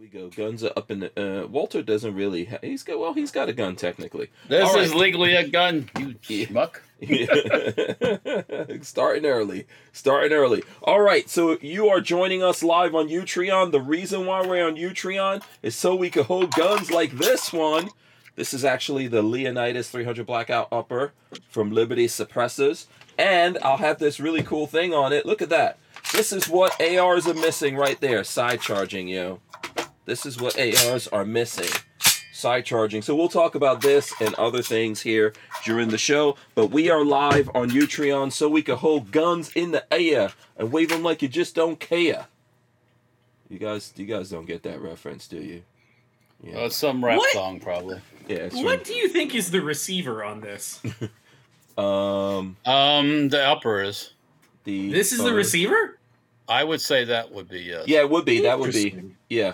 we go. Guns are up in the. Uh, Walter doesn't really. Ha- he's got. Well, he's got a gun technically. This All is right. legally a gun, you schmuck. starting early. Starting early. All right. So you are joining us live on Utreon. The reason why we're on Utreon is so we can hold guns like this one. This is actually the Leonidas 300 Blackout Upper from Liberty Suppressors. And I'll have this really cool thing on it. Look at that. This is what ARs are missing right there. Side charging, yo. This is what ARs are missing. Side charging. So we'll talk about this and other things here during the show. But we are live on Utreon so we can hold guns in the air and wave them like you just don't care. You guys, you guys don't get that reference, do you? Yeah, Uh, some rap What? song, probably. yeah. It's What do you think is the receiver on this? um Um, the upper is. the. This is the receiver? I would say that would be yes. Yeah, it would be. That would be. Yeah.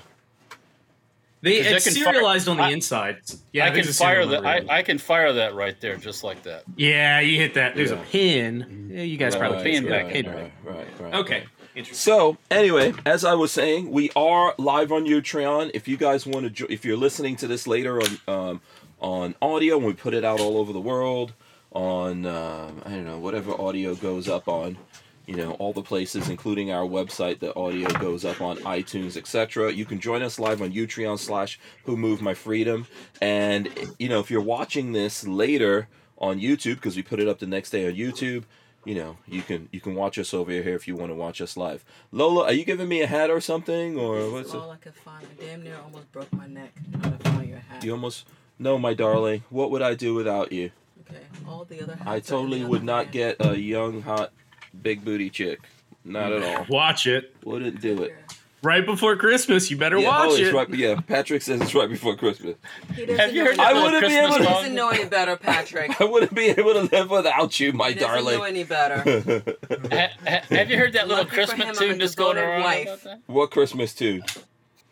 They it's they can fire- serialized on the I- inside. Yeah, I can fire that. I, I can fire that right there, just like that. yeah, you hit that. There's Yeah. a pin. Yeah, you guys probably Right, can't see back that right, right, right, right. Okay, interesting. So anyway, as I was saying, we are live on Utreon. If you guys want to, jo- if you're listening to this later on um, on audio, and we put it out all over the world on um I don't know whatever audio goes up on, you know all the places, including our website. The audio goes up on iTunes, etc. You can join us live on Utreon slash Who Moved My Freedom, and you know if you're watching this later on YouTube because we put it up the next day on YouTube you know, you can you can watch us over here if you want to watch us live. Lola, are you giving me a hat or something, or This what's is it? all I could find. I damn near almost broke my neck trying to find your hat. You almost no, my darling. What would I do without you? Okay, all the other hats. I totally would not van. get a young, hot, big booty chick. Not at all. Watch it Wouldn't do it. right before Christmas. You better Yeah, watch oh, it's it. right. Yeah, Patrick says it's right before Christmas. He doesn't Have you know heard any I that better. wouldn't be Christmas able to- song? doesn't know any better, Patrick. I wouldn't be able to live without you, my He doesn't know darling. any better. Ha, ha, have you heard that little Lucky Christmas him, tune a that's going around? wife. About that? what Christmas tune?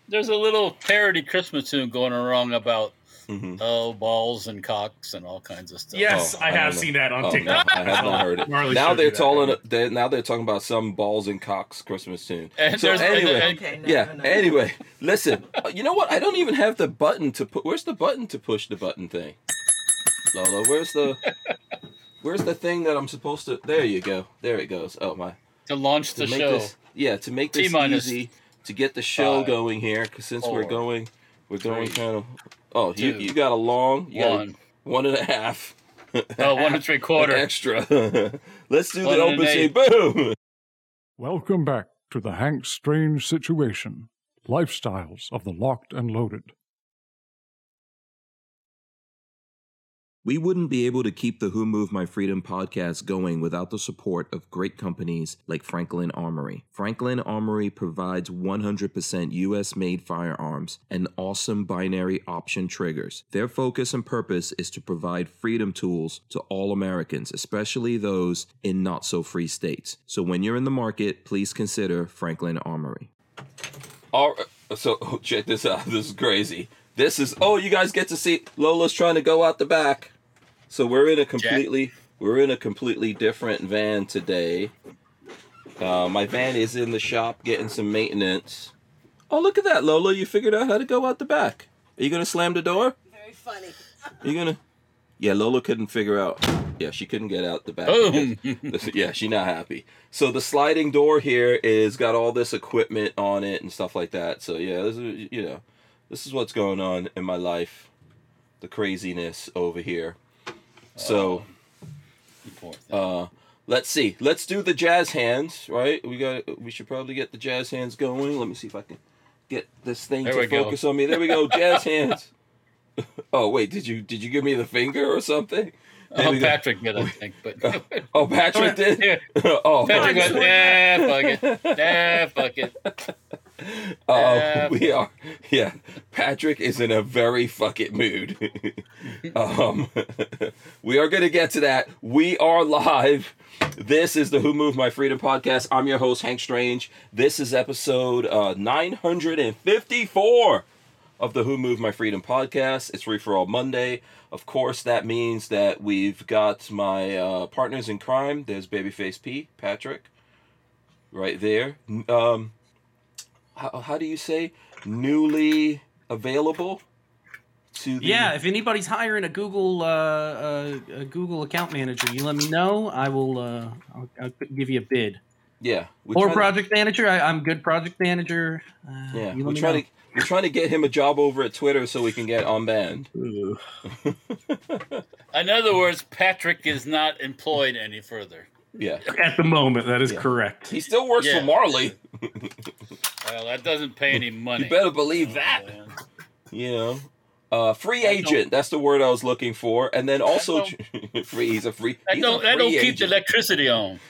There's a little parody Christmas tune going around about hmm oh balls and cocks and all kinds of stuff. Yes, Oh, I I have seen that on Oh, no, TikTok. I have not heard it. Marley now they're talking. They're, now they're talking about some balls and cocks Christmas tune. And So anyway, and- Okay, no, yeah. no, no. Anyway, listen. uh, You know what? I don't even have the button to put. Where's the button to push the button thing? Lola, where's the? Where's the thing that I'm supposed to? There you go. There it goes. Oh my. to launch To the make show. this, yeah, to make this T-minus easy, to get the show five, going here, because since we're going, we're going three, kind of. Oh, you, you got a long, you got a One. one and a half. Oh, one and three An quarter. extra. Let's do One the and open an Boom. Welcome back to the Hank Strange Situation Lifestyles of the Locked and Loaded. We wouldn't be able to keep the Who Moved My Freedom podcast going without the support of great companies like Franklin Armory. Franklin Armory provides 100% US made firearms and awesome binary option triggers. Their focus and purpose is to provide freedom tools to all Americans, especially those in not so free states. So when you're in the market, please consider Franklin Armory. All right, so check this out. This is crazy. This is oh, you guys get to see Lola's trying to go out the back. So we're in a completely we're in a completely different van today. Uh, my van is in the shop getting some maintenance. Oh, look at that, Lola! You figured out how to go out the back. Are you gonna slam the door? Very funny. Are you gonna? Yeah, Lola couldn't figure out. Yeah, she couldn't get out the back. Boom. yeah, she's not happy. So the sliding door here is got all this equipment on it and stuff like that. So yeah, this is you know, this is what's going on in my life, the craziness over here. So uh, let's see. Let's do the jazz hands. Right? We got. We should probably get the jazz hands going. Let me see if I can get this thing There to we go. focus on me. There we go. Jazz hands. Oh wait, did you did you give me the finger or something? There oh. Patrick did, I think, but Oh, Patrick did. Yeah. oh, Patrick went, nah, fuck it, nah, fuck it. Uh, Uh, we are, yeah. Patrick is in a very fuck it mood. um, we are going to get to that. We are live. This is the Who Moved My Freedom podcast. I'm your host, Hank Strange. This is episode uh, 954 of the Who Moved My Freedom podcast. It's Free for All Monday. Of course, that means that we've got my uh, partners in crime. There's Babyface P, Patrick, right there. Um, how, how do you say newly available to the Yeah, if anybody's hiring a Google uh, uh, a Google account manager, you let me know. I will. Uh, I'll, I'll give you a bid. yeah we're or trying to- project manager. I, I'm good project manager. Uh, yeah you we're me trying know. to we're trying to get him a job over at Twitter so we can get on band. In other words, Patrick is not employed any further. Yeah, At the moment, that is Yeah. correct. he still works Yeah. for Marley. Well, that doesn't pay any money. You better believe that. man. You know, uh, free I agent. That's the word I was looking for. And then also, free. He's a free. That don't, that don't keep the electricity on.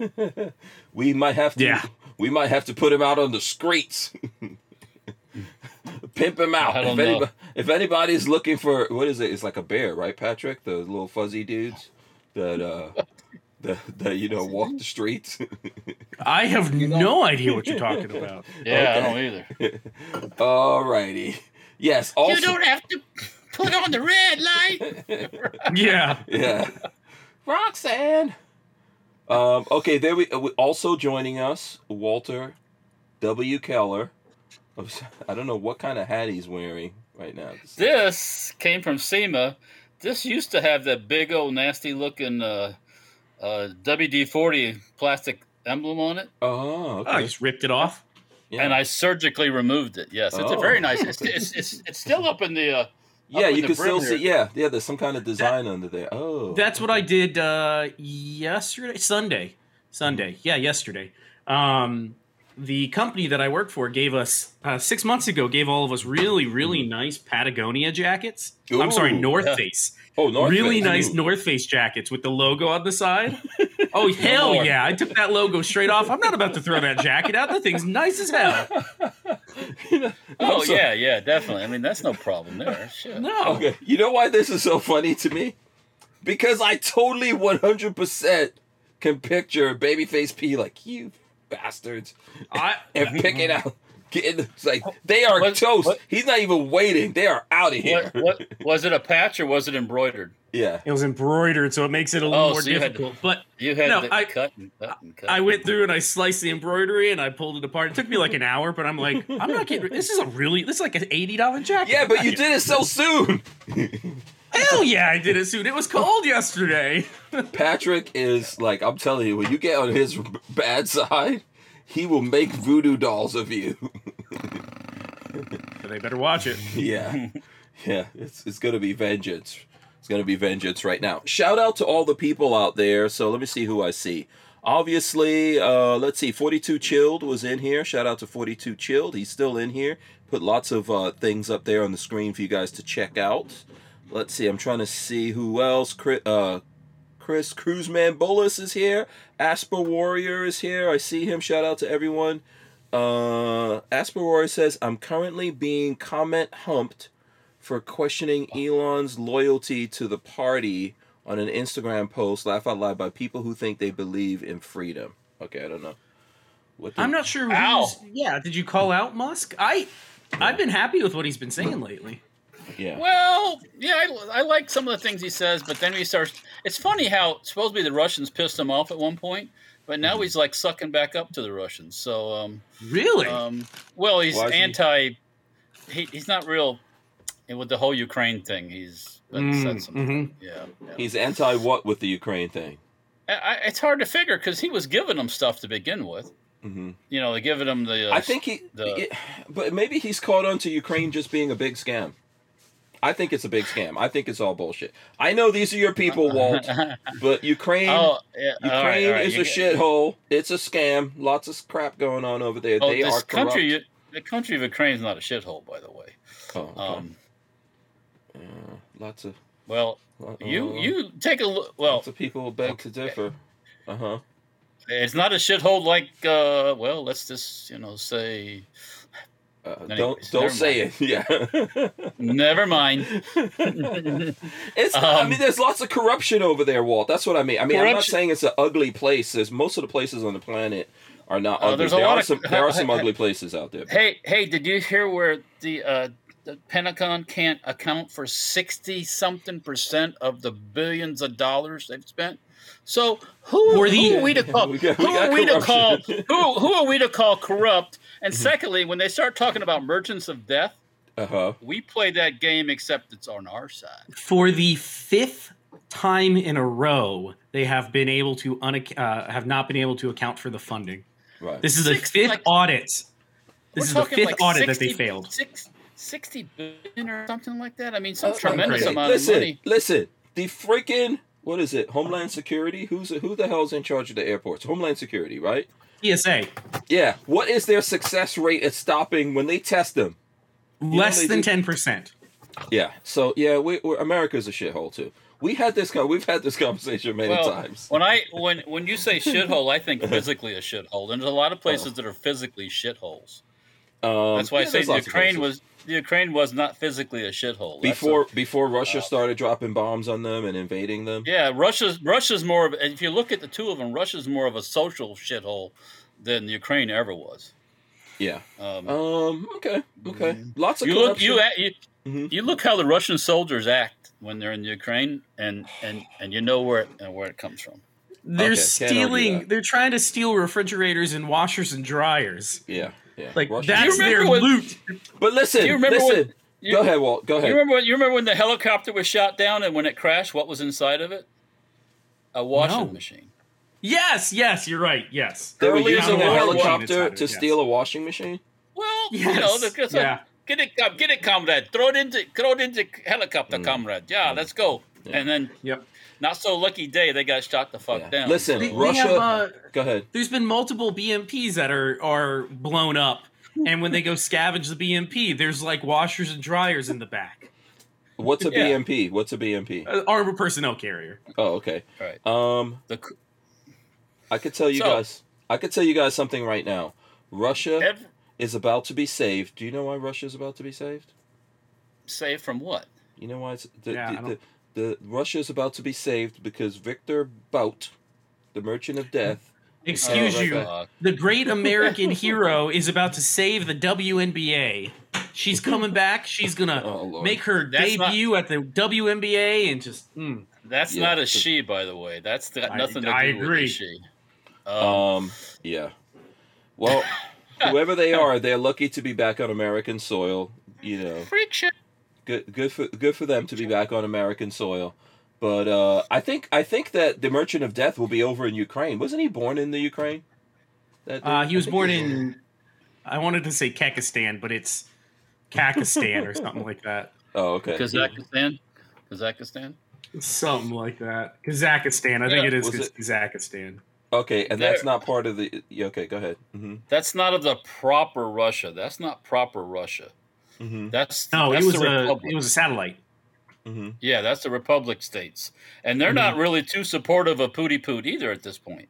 We might have to. Yeah. We might have to put him out on the streets. Pimp him out. I don't if, know. anybody, if anybody's looking for what is it? It's like a bear, right, Patrick? The little fuzzy dudes that uh that, that you know walk the streets. I have no idea what you're talking about. Yeah, Okay. I don't either. Alrighty. Yes. Also. You don't have to put on the red light. Yeah. yeah. Roxanne. Um, okay, there we uh, also joining us, Walter W. Keller. I don't know what kind of hat he's wearing right now. This came from SEMA. This used to have that big old nasty looking uh, uh, WD 40 plastic emblem on it. Oh, Oh, okay. I just ripped it off. yeah. And I surgically removed it. Yes, it's a Oh. very nice. It's, it's, it's, it's still up in the. Uh, yeah, you can still brim see. Yeah, yeah. There's some kind of design under there. Oh, That's what I did uh, yesterday, Sunday, Sunday. Yeah, yesterday. Um, the company that I work for gave us uh, six months ago gave all of us really, really nice Patagonia jackets. I'm sorry, North yeah. Face. Oh, North really Face. nice Ooh. North Face jackets with the logo on the side. Oh hell more. yeah! I took that logo straight off. I'm not about to throw that jacket out. That thing's nice as hell. Oh so- yeah, yeah, definitely. I mean, that's no problem there. Shit. No, Okay, you know why this is so funny to me? Because I totally 100% can picture Babyface P like you bastards I and picking out. Getting, it's like they are What- toast. what- He's not even waiting. They are out of here. What, what was it? A patch or was it embroidered? Yeah. it was embroidered, so it makes it a little Oh, more so you had to- difficult. But You had No, to I- cut and cut and cut. I went through and I sliced the embroidery and I pulled it apart. It took me like an hour, but I'm like, I'm not getting. This is a really, this is like an eighty dollar jacket. Yeah, but you did it so soon. Hell yeah, I did it soon. It was cold yesterday. Patrick is like, I'm telling you, when you get on his bad side, he will make voodoo dolls of you. They better watch it. yeah. Yeah. It's, it's going to be vengeance. It's going to be vengeance right now. Shout out to all the people out there. So let me see who I see. Obviously, uh, let's see. 42 Chilled was in here. Shout out to 42 Chilled. He's still in here. Put lots of uh, things up there on the screen for you guys to check out. Let's see. I'm trying to see who else. Chris, uh, Chris Cruiseman Bullis is here. Asper Warrior is here. I see him. Shout out to everyone. Uh, Asper Warrior says, I'm currently being comment humped for questioning Elon's loyalty to the party on an Instagram post, laugh out loud, by people who think they believe in freedom. Okay, I don't know. What the- I'm not sure. Ow. Who's, yeah, did you call out Musk? I, I've been happy with what he's been saying lately. Yeah. Well, yeah, I, I like some of the things he says, but then he starts. It's funny how supposedly the Russians pissed him off at one point, but now Mm-hmm. he's like sucking back up to the Russians. So, um, Really? um, well, he's Why is he- anti. He, he's not real and with the whole Ukraine thing. He's been Mm, said some. mhm. Yeah, yeah. He's anti what with the Ukraine thing? I, I, it's hard to figure because he was giving them stuff to begin with. hmm You know, they're giving them the. Uh, I think he, the- it- but maybe he's caught on to Ukraine just being a big scam. I think it's a big scam. I think it's all bullshit. I know these are your people, Walt, but Ukraine, oh, yeah, Ukraine right, all right, is you a get- shithole. It's a scam. Lots of crap going on over there. Oh, they this are corrupt. country, the country of Ukraine is not a shithole, by the way. oh, okay. Um, Uh, lots of well, uh, you you take a look. Well, lots of people beg to differ. Uh huh. it's not a shithole like. Uh, well, let's just you know say. Uh, don't don't never say it. Yeah. Never mind. It's. I Um, mean, there's lots of corruption over there, Walt. That's what I mean. I mean, I'm not saying it's an ugly place. There's most of the places on the planet are not Uh, ugly. there's a there lot are of- some. There are some ugly places out there. Hey, hey, did you hear where the uh, the Pentagon can't account for sixty something percent of the billions of dollars they've spent? So who, Were the- are we to call? We got- we who got are we to call? Who who are we to call corrupt? And secondly, when they start talking about Merchants of Death, Uh huh. we play that game except it's on our side. For the fifth time in a row, they have been able to unac- uh, have not been able to account for the funding. Right. This is the Six- fifth like- audit. This is the fifth like audit that they failed. Six, 60 billion or something like that. I mean, some Oh, tremendous okay. amount listen, of money. Listen, the freaking what is it? Homeland Security? Who's who the hell's in charge of the airports? Homeland Security, right? TSA Yeah. What is their success rate at stopping when they test them? less than ten percent. Yeah. So yeah, we, we're, America's a shithole too. We had this. We've had this conversation many Well, times. when I when when you say shithole, I think physically a shithole. And there's a lot of places that are physically shitholes. Um, That's why I say there's the lots of Ukraine was the Ukraine was not physically a shithole. That's a- before before Russia uh, started dropping bombs on them and invading them. yeah, Russia's Russia's more of if you look at the two of them, Russia's more of a social shithole than the Ukraine ever was. Yeah. Um, Um. Okay. Okay. Lots of you look you, act- you Mhm. you look how the Russian soldiers act when they're in Ukraine, and and and you know where it, uh, where it comes from. They're Okay, stealing. They're trying to steal refrigerators and washers and dryers. Yeah. Yeah. Like Russia- that's remember their when- loot. But listen. Do you remember listen. when- you- go ahead, Walt. Go ahead. You remember? You remember when the helicopter was shot down, and when it crashed, what was inside of it? A washing No. machine. Yes, yes, you're right. Yes. they were early in using a helicopter inside it, to yes. steal a washing machine. Well, you know, the, so- yeah. get it, get it, comrade. Throw it into, throw it into helicopter, comrade. Yeah, let's go. Mm. Yeah. And then, Yep. Not so lucky day, they got shot the fuck Yeah. down. Listen, They- So- they Russia- have, uh, Go ahead. there's been multiple BMPs that are are blown up, and when they go scavenge the BMP, there's like washers and dryers in the back. What's a Yeah. BMP? What's a BMP? Uh, armored personnel carrier. Oh, okay. right. Um, The, c- I could tell you So- guys. I could tell you guys something right now. Russia ev- is about to be saved. Do you know why Russia is about to be saved? saved from what? You know why it's the, Yeah, I the, don't- the, the Russia is about to be saved because Victor Bout, the Merchant of Death. Excuse Oh, you. back. The great American hero is about to save the WNBA. She's coming back. She's gonna Oh, make her That's not- debut at the WNBA and just. Mm. that's Yeah. not a she, by the way. That's got I- nothing to do I with agree. a she. Um, Um, yeah. Well, whoever they are, they're lucky to be back on American soil. You know, freak shit. Good, good for good for them to be back on American soil. But uh, I think I think that the Merchant of Death will be over in Ukraine. Wasn't he born in the Ukraine? That Uh, he was born he in. I wanted to say Kekistan, but it's Kakistan or something like that. Oh, okay. Kazakhstan. Kazakhstan. Something like that. Kazakhstan. I think it is it- Kazakhstan. Okay, and that's not part of the. Okay, go ahead. hmm That's not of the proper Russia. That's not proper Russia. Hmm That's No, that's it was the a Republic. it was a satellite. hmm Yeah, that's the Republic states, and they're not really too supportive of Pooty Poot either at this point.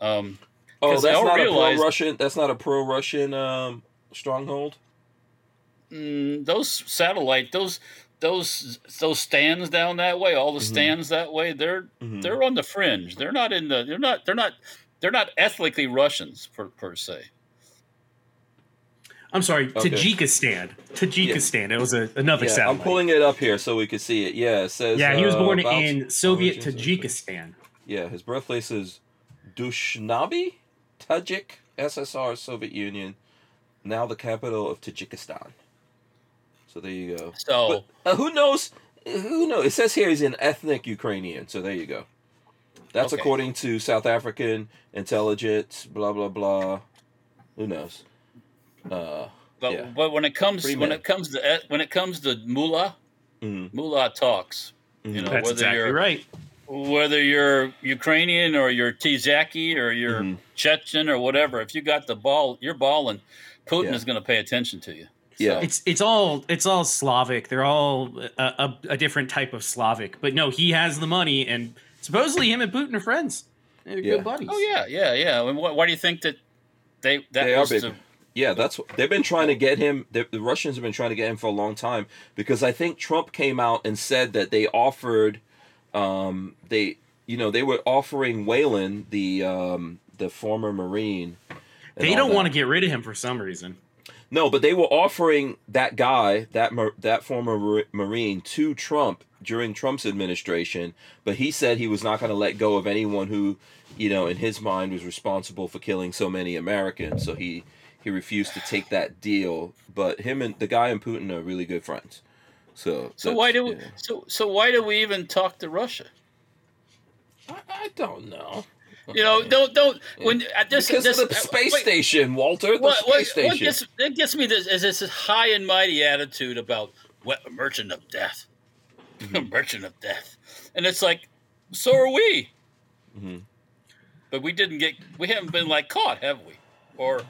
Um, Oh, 'Cause they that's not realize- a pro-Russian. That's not a pro-Russian um, stronghold. mm, those satellite, those those those stands down that way, all the Mhm. stands that way, they're Mhm. they're on the fringe. They're not in the. They're not. They're not. They're not ethnically Russians per per se. I'm sorry, Okay. Tajikistan. Tajikistan. It was a, another Yeah, satellite. I'm pulling it up here so we can see it. Yeah, it says. yeah, he was uh, born about in Soviet Tajikistan. Yeah, his birthplace is Dushnaba, Tajik, SSR, Soviet Union, now the capital of Tajikistan. So there you go. So But uh, who knows? Who knows? It says here he's an ethnic Ukrainian. So there you go. That's Okay. according to South African intelligence. Blah blah blah. Who knows? Uh, But Yeah. but when it comes Free when man. it comes to eh, when it comes to mullah, mhm, mullah talks. mhm. You know That's whether exactly you're right. whether you're Ukrainian or you're Tizaki or you're Mhm. Chechen or whatever. If you got the ball, you're balling. Putin Yeah. is going to pay attention to you. Yeah. It's it's all it's all Slavic. They're all a, a, a different type of Slavic. But no, he has the money, and supposedly him and Putin are friends. They're Yeah. good buddies. Oh yeah, yeah, yeah. And why, why do you think that they that They are was big. the, Yeah, that's they've been trying to get him. The, the Russians have been trying to get him for a long time because I think Trump came out and said that they offered, um, they you know they were offering Whelan the um, the former Marine. They don't want to get rid of him for some reason. No, but they were offering that guy, that that former Marine, to Trump during Trump's administration. But he said he was not going to let go of anyone who, you know, in his mind was responsible for killing so many Americans. So he he refused to take that deal. But him and the guy and Putin are really good friends. So So why do we, yeah. so so why do we even talk to Russia? I, I don't know. You know, don't don't when uh, this Because this, the uh, space wait, station, Walter. The What, space what, what station. gets, that gets me this is this high and mighty attitude about what merchant of death, Mm-hmm. merchant of death, and it's like, so are we. Mhm. But we didn't get, we haven't been like caught, have we? Or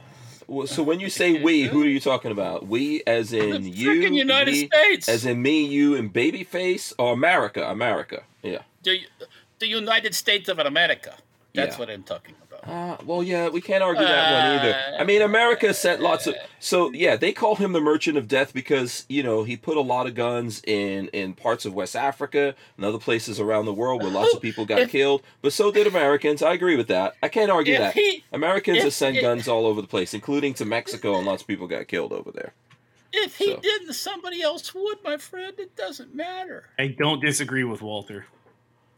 so when you say we, who are you talking about? We, as the in you, freaking United me, States, as in me, you, and Babyface, or America? America. Yeah. the, the United States of America. That's Yeah. what I'm talking about. Uh, well, yeah, we can't argue that one either. I mean, America sent lots of. So yeah, they call him the Merchant of Death because you know he put a lot of guns in in parts of West Africa and other places around the world where lots of people got If- killed. But so did Americans. I agree with that. I can't argue that. he- Americans if- have sent if- guns all over the place, including to Mexico, and lots of people got killed over there. If he So- didn't, somebody else would, my friend. It doesn't matter. I don't disagree with Walter.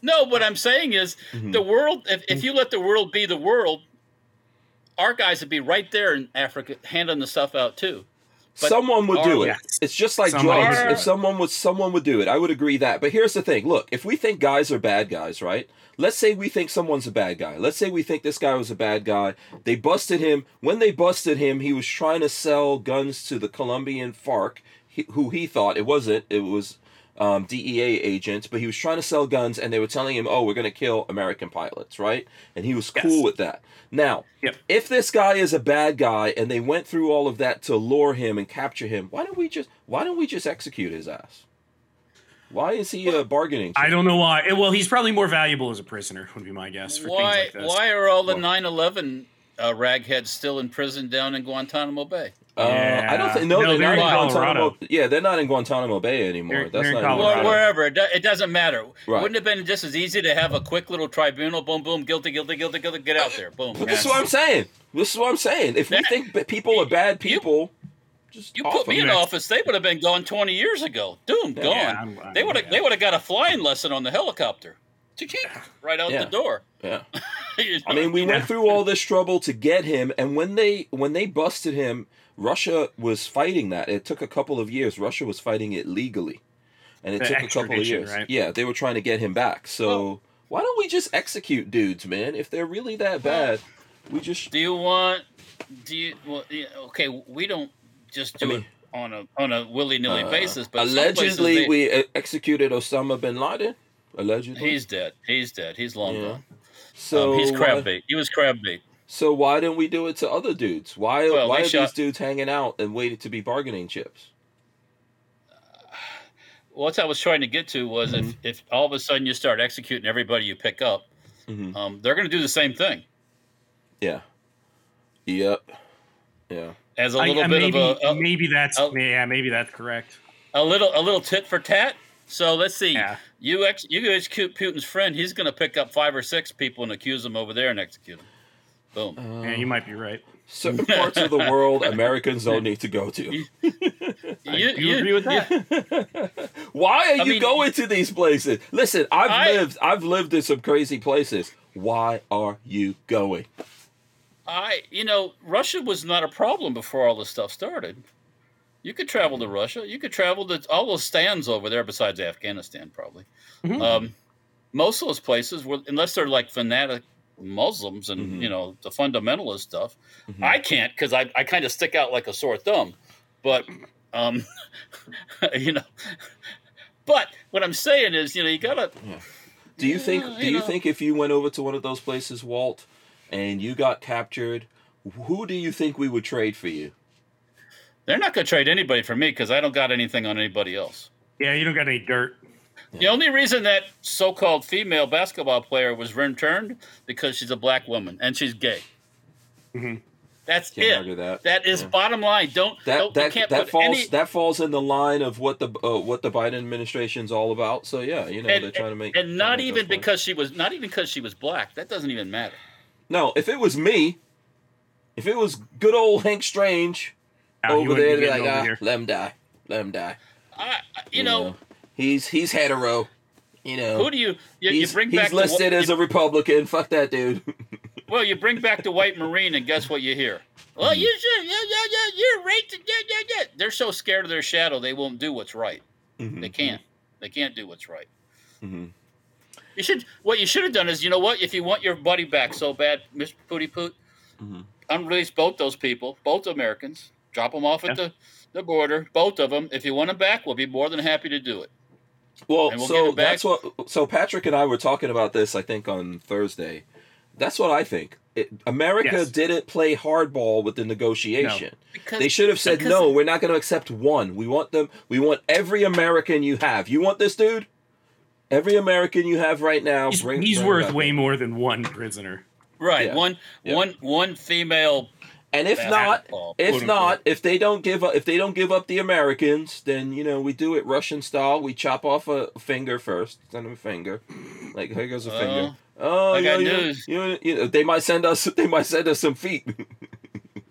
No, what I'm saying is Mm-hmm. the world. If, if you let the world be the world, our guys would be right there in Africa handing the stuff out too. But someone would do it. Yes. It's just like Somebody drugs. If someone would, someone would do it. I would agree that. But here's the thing: look, if we think guys are bad guys, right? Let's say we think someone's a bad guy. Let's say we think this guy was a bad guy. They busted him. When they busted him, he was trying to sell guns to the Colombian FARC, who he thought it wasn't. It was um, DEA agent, but he was trying to sell guns, and they were telling him, "Oh, we're going to kill American pilots," right? And he was cool Yes. with that. Now, Yep. if this guy is a bad guy and they went through all of that to lure him and capture him, why don't we just why don't we just execute his ass? Why is he a bargaining? I don't know why. Well, he's probably more valuable as a prisoner, would be my guess. For Why? things like this. why are all the Why? 9/11 uh, ragheads still in prison down in Guantanamo Bay? Uh, I don't Yeah. think no, No, they're, they're not in in Guantanamo. Yeah, they're not in Guantanamo Bay anymore. They're- That's they're not Or Colorado. wherever. It, do- it doesn't matter. Right. Wouldn't it have been just as easy to have a quick little tribunal? Boom, boom, guilty, guilty, guilty, guilty. Get out there. Boom. But this is what I'm saying. This is what I'm saying. If we That- think people are bad you- people, just You put me in office, they would have been gone 20 years ago. Doom, gone. Yeah, I'm- I'm- they would have yeah. they would have got a flying lesson on the helicopter. To keep. Right out Yeah. the door. Yeah. I mean, we went through all this trouble to get him, and when they when they busted him, Russia was fighting that. It took a couple of years. Russia was fighting it legally, and it The took a couple of years. right? Yeah, they were trying to get him back. So why don't we just execute dudes, man? If they're really that bad, we just Do you want? Do you? Well, yeah, okay. We don't just do I mean, it on a on a willy nilly uh, basis, but allegedly they- we executed Osama bin Laden. Allegedly, he's dead. He's dead. He's long Yeah. gone. So um, he's crab why- bait. He was crab bait. So why don't we do it to other dudes? Why Well, why are shot- these dudes hanging out and waiting to be bargaining chips? What I was trying to get to was Mm-hmm. if if all of a sudden you start executing everybody you pick up, Mhm. um, they're going to do the same thing Yeah. Yep. Yeah. as a I- little I- bit maybe, of a, a maybe that's a- yeah, maybe that's correct. a little a little tit for tat. So let's see. Yeah. You ex- you execute Putin's friend. He's going to pick up five or six people and accuse them over there and execute them. Boom. Uh, yeah, you might be right. Certain parts of the world Americans don't need to go to. you, You, agree with that? Why are I you mean- going to these places? Listen, I've I- lived I've lived in some crazy places. Why are you going? I you know Russia was not a problem before all this stuff started. You could travel to Russia. You could travel to all those stands over there, besides Afghanistan, probably. Mhm. Um, most of those places, were, unless they're like fanatic Muslims and Mhm. you know the fundamentalist stuff, Mhm. I can't because I, I kind of stick out like a sore thumb. But um, you know, but what I'm saying is, you know, you gotta. Do you think do you you know. think if you went over to one of those places, Walt, and you got captured, who do you think we would trade for you? They're not going to trade anybody for me because I don't got anything on anybody else. Yeah, you don't got any dirt. The only reason that so-called female basketball player was returned because she's a black woman and she's gay. Mhm. That's Can't it. argue that. That is Yeah. bottom line. Don't That don't, that can't that falls any, that falls in the line of what the uh, what the Biden administration's all about. So yeah, you know and, they're trying to make and not make even those points. because she was not even because she was black. That doesn't even matter. no, if it was me, if it was good old Hank Strange Now, you over there, be they'd be getting like, over ah, here. let him die, let him die. I, I- you know, he's he's hetero. You know, who do you you, you he's, bring he's back the- listed as a Republican. Fuck that dude. well, you bring back the white marine, and guess what you hear? Well, you should, yeah, yeah, yeah, you're right. Yeah, yeah, yeah. They're so scared of their shadow, they won't do what's right. Mhm. They can't. They can't do what's right. Mhm. You should. What you should have done is, you know what? If you want your buddy back so bad, Mr. Pooty Poot, Mhm. unrelease both those people, both Americans. Drop them off at the, the border, both of them. If you want them back, we'll be more than happy to do it. Well, we'll so get it back. that's what. So Patrick and I were talking about this. I think on Thursday. That's what I think. It, America Yes. didn't play hardball with the negotiation. Because They should have said no. We're not going to accept one. We want them. We want every American you have. You want this dude? Every American you have right now. He's, bring, he's bring worth way more than one prisoner. right. Yeah. One, Yeah. one, one female. And if not, if not, if they don't give up, if they don't give up the Americans, then you know we do it Russian style. We chop off a finger first, send them a finger, like here goes a Oh, finger. Oh, I you got know, you- news. You, you know, they might send us. They might send us some feet.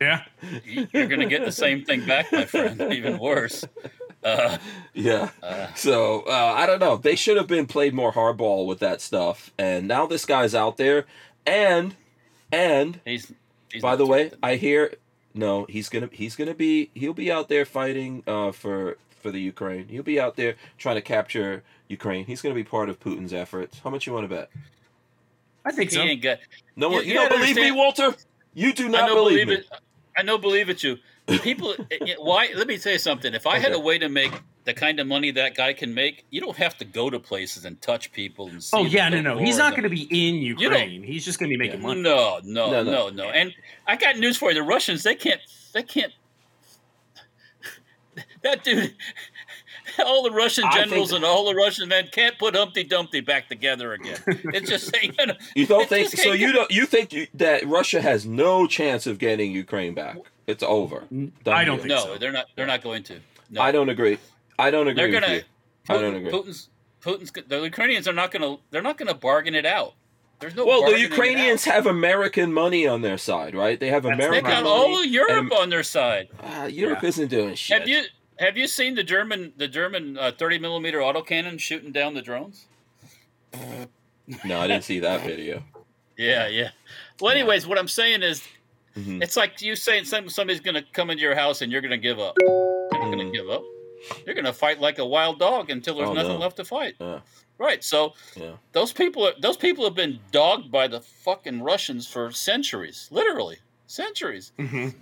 Yeah. you're going to get the same thing back, my friend. Even worse. Uh, yeah. uh, So uh, I don't know. They should have been played more hardball with that stuff. And now this guy's out there, and and he's, he's by the way, tempted. I hear no. He's gonna he's gonna be he'll be out there fighting uh, for for the Ukraine. He'll be out there trying to capture Ukraine. He's gonna be part of Putin's efforts. How much you want to bet? I think he so. ain't got. No You- one. You, you don't gotta believe me, Walter? You do I not know believe, believe me. it. I know believe it. You people. it- it- why? Let me tell you something. If I had a way to make the kind of money that guy can make, you don't have to go to places and touch people and. Oh, see Oh yeah, no, no. He's not going to be in Ukraine. He's just going to be making Yeah. money. No, no, No, no, no. no, And I got news for you. The Russians, they can't, they can't. That dude, all the Russian generals and all the Russian men can't put Humpty Dumpty back together again. It's just saying. You don't think so? You don't. You think you, that Russia has no chance of getting Ukraine back? It's over. Done I don't think No, so. they're not. They're not going to. No. I don't agree. I don't agree They're gonna. you. I don't agree. Putin's. Putin's. The Ukrainians are not going to. They're not going to bargain it out. There's no. Well, the Ukrainians have American money on their side, right? They have That's They got money. all of Europe and- on their side. Ah, Europe Yeah. isn't doing shit. Have you have you seen the German the German uh, 30 millimeter autocannon shooting down the drones? No, I didn't see that video. Yeah, yeah. Well, anyways, what I'm saying is, Mhm. it's like you saying somebody's going to come into your house and you're going to give up. You're not going to give up. You're going to fight like a wild dog until there's Oh, nothing no. left to fight. Yeah, Right. So yeah. those people are, those people have been dogged by the fucking Russians for centuries, literally centuries. Mhm.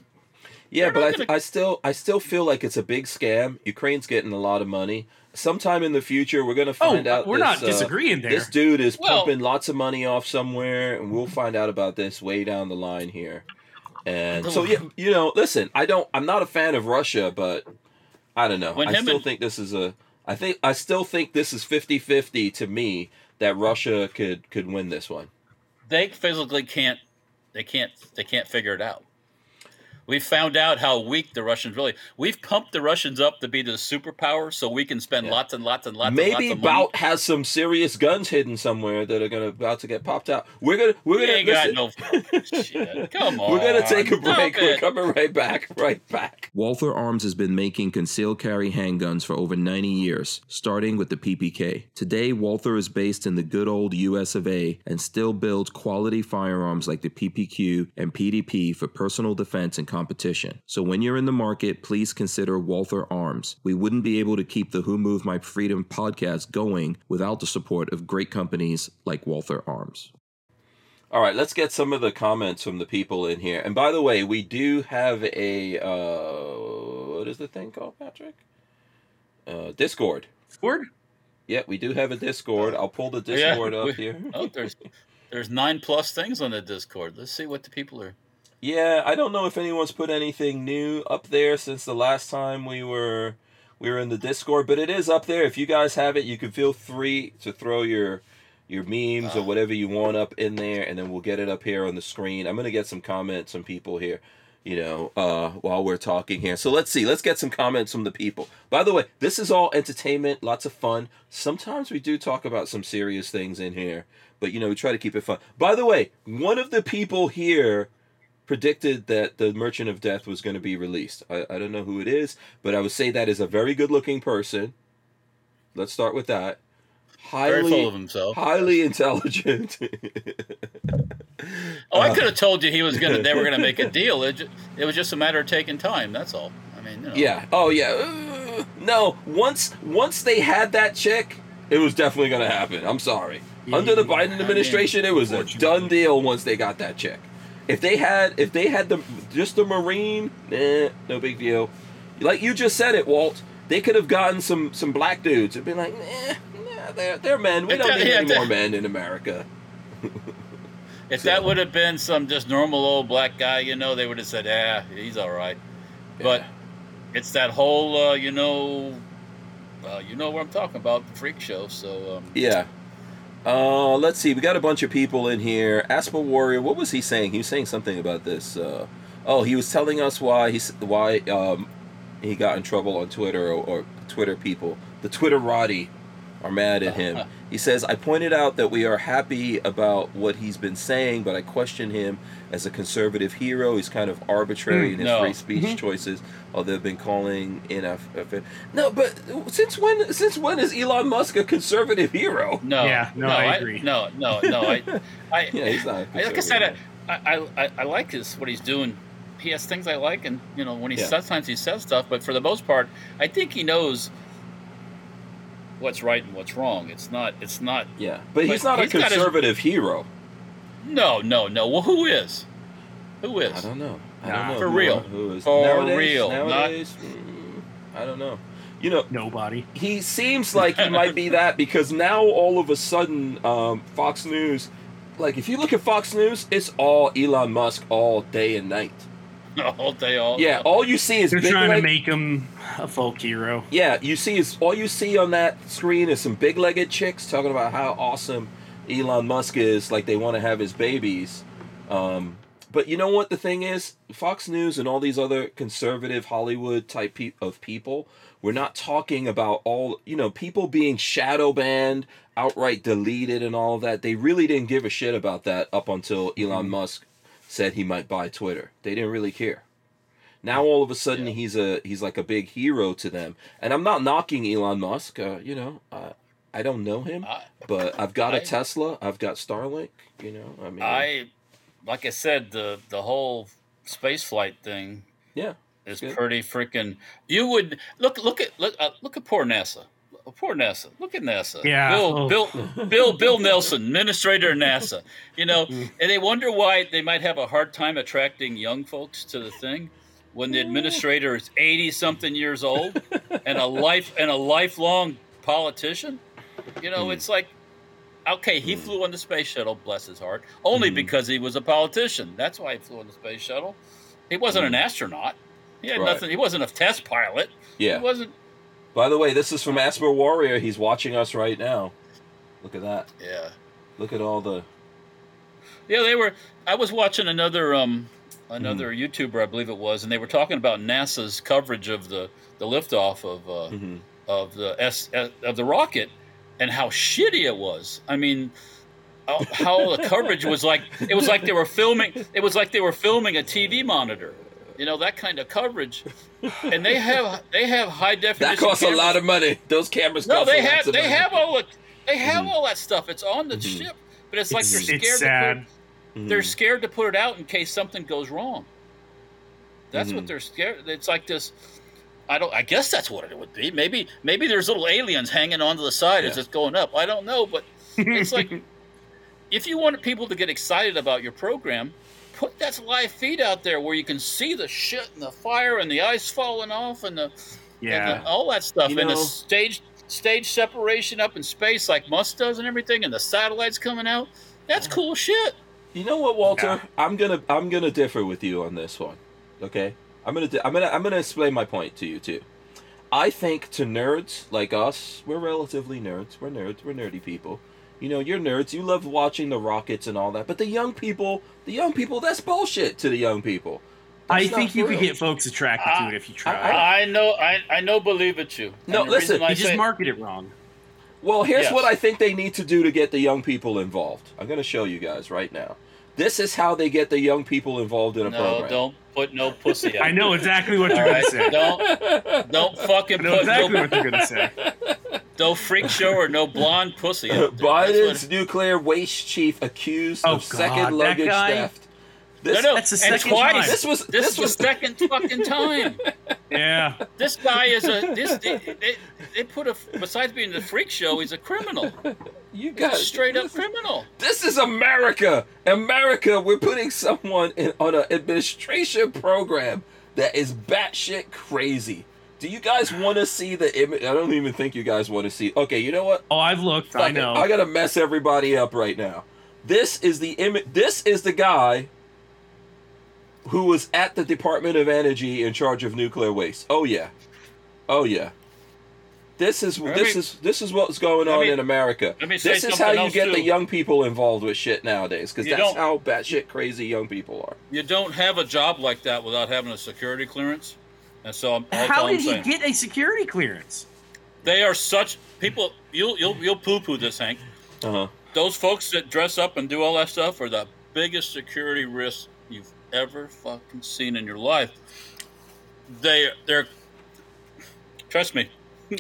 Yeah, They're but I, gonna- I still I still feel like it's a big scam. Ukraine's getting a lot of money. Sometime in the future, we're gonna Oh, find out. we're this, not uh, disagreeing there. This dude is Well- pumping lots of money off somewhere, and we'll find out about this way down the line here. And so, yeah, you know, listen, I don't, I'm not a fan of Russia, but I don't know. When I still and- think this is a, I think, I still think this is 50-50 to me that Russia could could win this one. They physically can't. They can't. They can't figure it out. We found out how weak the Russians really. We've pumped the Russians up to be the superpower, so we can spend Yeah. lots and lots and lots. and lots Maybe of money. Bout has some serious guns hidden somewhere that are gonna about to get popped out. We're gonna we're We gonna ain't got no shit. Come on. we're gonna take a break. We're coming right back, right back. Walther Arms has been making concealed carry handguns for over 90 years, starting with the PPK. Today, Walther is based in the good old US of A and still builds quality firearms like the PPQ and PDP for personal defense and competition. So when you're in the market, please consider Walther Arms. We wouldn't be able to keep the Who Moved My Freedom podcast going without the support of great companies like Walther Arms. All right, let's get some of the comments from the people in here. And by the way, we do have a uh, what is the thing called, Patrick? Uh, Discord. Discord? Yeah, we do have a Discord. I'll pull the Yeah, Discord up here. Oh, there's there's nine plus things on the Discord. Let's see what the people are. Yeah, I don't know if anyone's put anything new up there since the last time we were we were in the Discord, but it is up there. If you guys have it, you can feel free to throw your your memes or whatever you want up in there, and then we'll get it up here on the screen. I'm gonna get some comments from people here, you know, uh, while we're talking here. So let's see. Let's get some comments from the people. By the way, this is all entertainment, lots of fun. Sometimes we do talk about some serious things in here, but you know, we try to keep it fun. By the way, one of the people here predicted that the Merchant of Death was going to be released. I, I don't know who it is, but I would say that is a very good looking person. Let's start with that. Very Highly, full of himself. highly intelligent. Oh, I could have told you he was gonna. They were gonna make a deal. It, it was just a matter of taking time. That's all. I mean, you know. Yeah. Oh yeah. Uh, no. Once once they had that chick, it was definitely gonna happen. I'm sorry. Under the Biden administration, it was a done deal once they got that chick. If they had if they had the just the Marine, eh, no big deal. Like you just said it, Walt. They could have gotten some some black dudes and been like, eh, nah, they're they're men. We If don't that- need yeah, any more men in America. If that would have been some just normal old black guy, you know, they would have said, "Yeah, he's all right." But it's that whole, uh, you know, uh, you know what I'm talking about, the freak show. So um, Yeah. Uh, let's see. We got a bunch of people in here. Asper Warrior, what was he saying? He was saying something about this. Uh, oh, he was telling us why he's why um, he got in trouble on Twitter or, or Twitter people. The Twitterati are mad at him. He says, "I pointed out that we are happy about what he's been saying, but I question him as a conservative hero. He's kind of arbitrary hmm. in his no. free speech mm-hmm. choices. Although they've been calling in a, a- no, but since when? Since when is Elon Musk a conservative hero? no, Yeah, no, I agree. No, no, no. I, I, Yeah, he's not. a I- like I said. I, I, I, I like his what he's doing. He has things I like, and you know, when he Yeah. sometimes he says stuff, but for the most part, I think he knows what's right and what's wrong. It's not. It's not. yeah, but he's but not a he's his- conservative hero. No, no, no. Well, who is? Who is? I don't know. I Nah, don't know for who- real. Who is For nowadays? real, Nowadays, mm, I don't know. You know, Nobody. he seems like he might be that because now all of a sudden, um, Fox News, like if you look at Fox News, it's all Elon Musk all day and night. all day, all Yeah, all you see is They're big trying leg- to make him a folk hero. Yeah, you see is all you see on that screen is some big-legged chicks talking about how awesome Elon Musk is, like they want to have his babies. Um, but you know what the thing is? Fox News and all these other conservative Hollywood type pe- of people, we're not talking about all, you know, people being shadow banned, outright deleted and all of that. They really didn't give a shit about that up until Elon Musk said he might buy Twitter. They didn't really care. Now all of a sudden Yeah. he's a he's like a big hero to them. And I'm not knocking Elon Musk. Uh, you know, uh, I don't know him, I, but I've got a Tesla. I've got Starlink. You know, I mean, I, like I said, the the whole space flight thing yeah, is Good. pretty freaking. You would look look at look uh, look at poor NASA. Poor NASA. Look at NASA. Yeah. Bill Oh. Bill Bill Bill Nelson, administrator of NASA. You know, Mm. and they wonder why they might have a hard time attracting young folks to the thing when the administrator is eighty something years old and a life and a lifelong politician. You know, Mm. it's like okay, he flew on the space shuttle, bless his heart, only Mm. because he was a politician. That's why he flew on the space shuttle. He wasn't an astronaut. He had Mm. Right. nothing. He wasn't a test pilot. yeah. He wasn't. By the way, this is from Asper Warrior. He's watching us right now. Look at that. Yeah. Look at all the. Yeah, they were. I was watching another um another Mm. YouTuber, I believe it was, and they were talking about NASA's coverage of the the liftoff of uh, Mhm. of the S of the rocket, and how shitty it was. I mean. How how the coverage was like it was like they were filming it was like they were filming a TV monitor, you know that kind of coverage, and they have they have high definition. That costs a cameras. lot of money. Those cameras. No, cost they lots have they money. have all the they have Mhm. all that stuff. It's on the Mhm. ship, but it's like they're scared. it's to sad. Put, they're Mhm. scared to put it out in case something goes wrong. That's what they're scared. It's like this. I don't. I guess that's what it would be. Maybe maybe there's little aliens hanging onto the side as it's going up. I don't know, but it's like if you want people to get excited about your program, put that live feed out there where you can see the shit and the fire and the ice falling off and the and yeah. the- all that stuff You and the stage stage separation up in space like Musk does and everything and the satellites coming out. That's cool shit. You know what, Walter? Yeah. I'm gonna I'm gonna differ with you on this one. Okay, I'm gonna di- I'm gonna I'm gonna explain my point to you too. I think to nerds like us, we're relatively nerds. We're nerds. We're nerdy people. You know, you're nerds. You love watching the rockets and all that. But the young people, the young people, that's bullshit to the young people. I think you for could get folks attracted to it if you try. I, I know I, I know believe it you. No, listen, reason I you just say- market it wrong. Well, here's Yes. what I think they need to do to get the young people involved. I'm going to show you guys right now. This is how they get the young people involved in a No, program. don't put no pussy out. I know exactly what you're right, gonna say. don't don't fucking I know put exactly no, what you're gonna say. no freak show or no blonde pussy. That's Biden's what- nuclear waste chief accused Oh, of second God, that luggage guy? theft. No, This, no, That's the and second twice. time. This was- this, this is was- the second fucking time. Yeah. This guy is a this. They, they, they put a besides being the freak show, he's a criminal. you got Straight up criminal. This is America. America, we're putting someone in, on an administration program that is batshit crazy. Do you guys want to see the image? I don't even think you guys want to see. Okay, you know what? Oh, I've looked. Fuck I it. know. I gotta mess everybody up right now. This is the image. This is the guy who was at the Department of Energy in charge of nuclear waste. Oh yeah, oh yeah. This is Let this me- is this is what's going on me- in America. let me say This is how you else, get the young people involved with shit nowadays, because that's how batshit crazy young people are. You don't have a job like that without having a security clearance. And so I'm, How all I'm did he saying. get a security clearance? They are such people. You'll you'll you'll poo poo this, Hank. Uh huh. Those folks that dress up and do all that stuff are the biggest security risk you've ever fucking seen in your life. They they're trust me.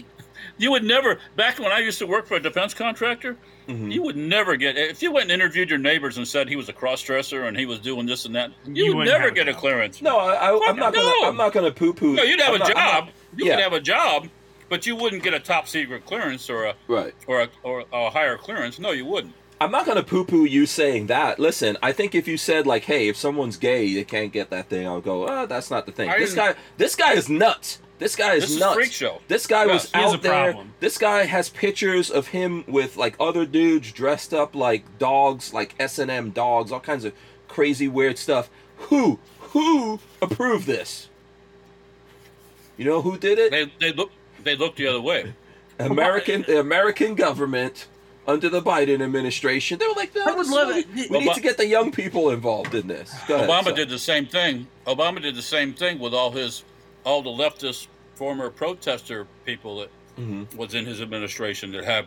You would never back when I used to work for a defense contractor. Mhm. You would never get if you went and interviewed your neighbors and said he was a cross dresser and he was doing this and that. You, You would never have a get a clearance. No, I, I, I'm not gonna. No. I'm not gonna poo poo. No, you'd have a job. you yeah. could have a job, but you wouldn't get a top secret clearance or a Right. or a, or a higher clearance. No, you wouldn't. I'm not gonna poo poo you saying that. Listen, I think if you said like, "Hey, if someone's gay, they can't get that thing," I'll go, "Oh, that's not the thing." I This guy, this guy is nuts. This guy is This is nuts. freak show. This guy was Yes, has out there. problem. This guy has pictures of him with like other dudes dressed up like dogs, like S and M dogs, all kinds of crazy weird stuff. Who, who approved this? You know who did it? They they look they look the other way. American, the American government under the Biden administration. They were like, no, I would love it. We, we need to get the young people involved in this. Go ahead, Obama sorry. did the same thing. Obama did the same thing with all his all the leftist former protester people that Mhm. was in his administration that have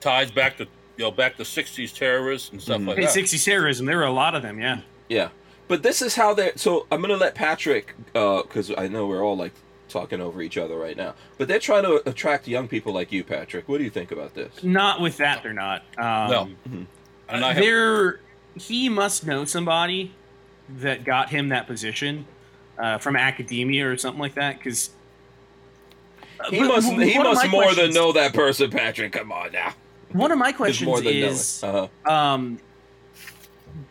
ties back to you know back to '60s terrorists and stuff Mhm. like Hey, that. 60 terrorism. There were a lot of them. Yeah. Yeah, but this is how they're. So I'm gonna let Patrick, because I know we're all like talking over each other right now. But they're trying to attract young people like you, Patrick. What do you think about this? Not with that. They're not. Um, No. And I have, there he must know somebody that got him that position uh, from academia or something like that because He must. He must more than know that person, Patrick. Come on now. one of my questions more than is. Uh-huh. um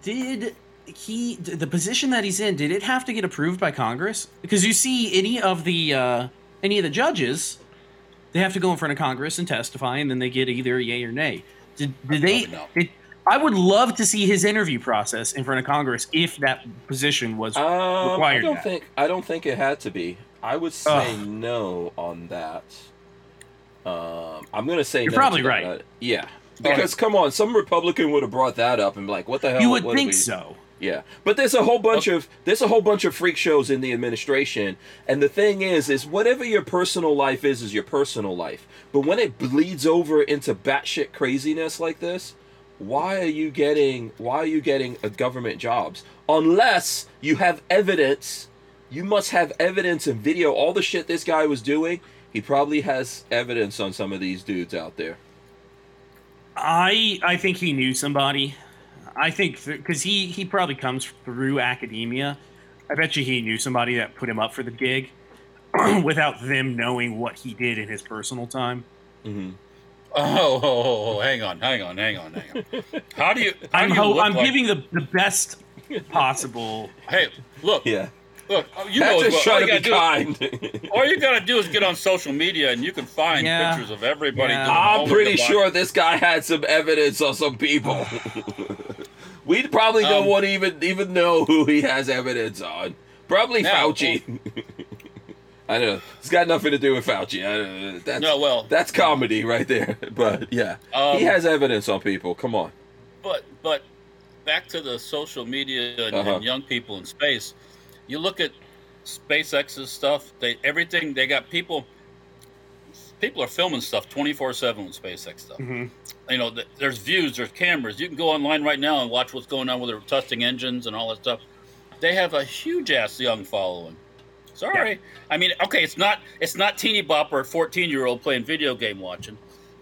did he the position that he's in did it have to get approved by congress because you see any of the uh any of the judges they have to go in front of congress and testify and then they get either a yay or nay did, did they did, i would love to see his interview process in front of congress if that position was Um, I don't that. think. I don't think it had to be. I would say Ugh. no on that. Um, I'm gonna say You're no probably right. Uh, Yeah, because come on, some Republican would have brought that up and be like, "What the hell?" you would think so Yeah, but there's a whole bunch of there's a whole bunch of freak shows in the administration, and the thing is, is whatever your personal life is, is your personal life. But when it bleeds over into batshit craziness like this, why are you getting why are you getting a government jobs unless you have evidence? You must have evidence and video. All the shit this guy was doing, he probably has evidence on some of these dudes out there. I I think he knew somebody. I think because he he probably comes through academia. I bet you he knew somebody that put him up for the gig without them knowing what he did in his personal time. hmm oh, oh, oh, oh, hang on, hang on, hang on, hang on. How do you? How I'm do you ho- I'm like- giving the the best possible. Hey, look, Yeah, look. You know, Patrick's well, all trying you to gotta be do is- kind. all you gotta do is get on social media and you can find Yeah. pictures of everybody. Yeah. doing I'm pretty sure this guy had some evidence on some people. we probably don't Um, want to even even know who he has evidence on. Probably Now, Fauci. I don't know it's got nothing to do with Fauci. I know, that's No, well, that's comedy right there. But yeah, Um, he has evidence on people. Come on. But but back to the social media and, Uh-huh. and young people in space. You look at SpaceX's stuff. They everything they got people. People are filming stuff twenty four seven with SpaceX stuff. Mhm. You know, th- there's views, there's cameras. You can go online right now and watch what's going on with their testing engines and all that stuff. They have a huge ass young following. Sorry, I mean, okay, it's not it's not teeny bopper fourteen year old playing video game watching,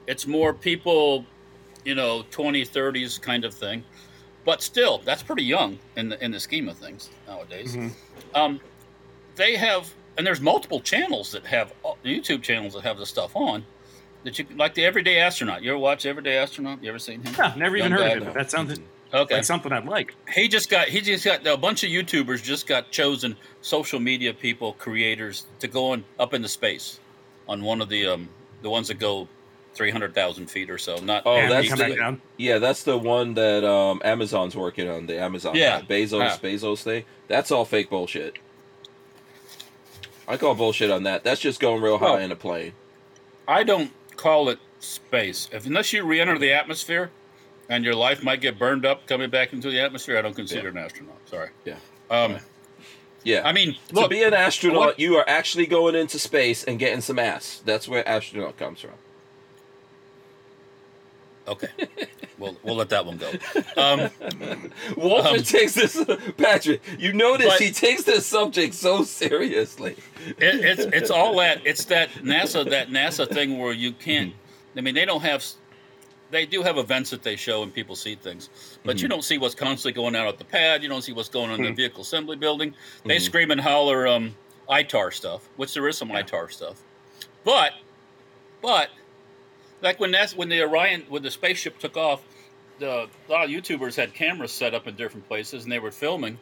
It's more people, you know, 20, 30s kind of thing. But still, that's pretty young in the in the scheme of things nowadays. Mhm. Um, they have, and there's multiple channels that have uh, YouTube channels that have the stuff on. That you like the Everyday Astronaut. You ever watch Everyday Astronaut? You ever seen him? Yeah, never even Young heard of it. no. That sounds Okay. like something I'd like. he just got he just got a bunch of YouTubers just got chosen social media people creators to go on up into space on one of the um the ones that go three hundred thousand feet or so. Not Oh, and that's the- back down. Yeah, that's the one that um, Amazon's working on. The Amazon, Yeah. guy, Bezos, Yeah. Bezos thing. That's all fake bullshit. I call bullshit on that. That's just going real high Well- in a plane. I don't call it space. If unless you re-enter the atmosphere, and your life might get burned up coming back into the atmosphere, I don't consider an astronaut. Sorry. Yeah. Um, Yeah. I mean, to be an astronaut, what- you are actually going into space and getting some ass. That's where astronaut comes from. Okay, we'll we'll let that one go. Um, Walter Um, takes this, Patrick. You notice but- he takes this subject so seriously. it, it's it's all that it's that NASA that NASA thing where you can't. I mean, they don't have. They do have events that they show and people see things, but you don't see what's constantly going on at the pad. You don't see what's going on in the vehicle assembly building. They Mhm. scream and holler um, ITAR stuff, which there is some ITAR stuff, but but like when that's when the Orion when the spaceship took off, the a lot of YouTubers had cameras set up in different places and they were filming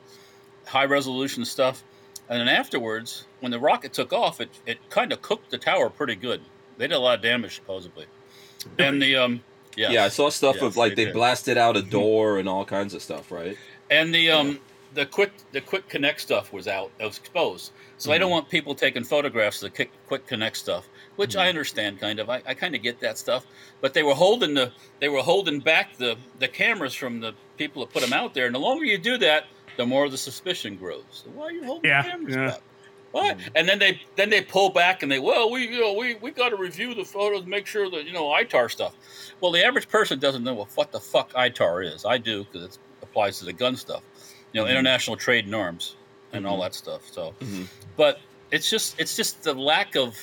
high resolution stuff. And then afterwards, when the rocket took off, it, it kind of cooked the tower pretty good. They did a lot of damage supposedly. And the um yeah. Yeah, I saw stuff Yes, of like they they blasted out a door and all kinds of stuff, right? And the um the quick the quick connect stuff was out was exposed. So I don't want people taking photographs of the quick, quick connect stuff, which I understand kind of. I, I kind of get that stuff. But they were holding the they were holding back the the cameras from the people that put them out there. And the longer you do that, the more the suspicion grows. So why are you holding Yeah, the cameras yeah. back? What? And then they then they pull back and they well we you know we we got to review the photos, make sure that you know ITAR stuff. Well, the average person doesn't know what, what the fuck ITAR is. I do because it applies to the gun stuff, you know, Mhm. international trade norms and all Mhm. that stuff. So, Mhm. but it's just it's just the lack of,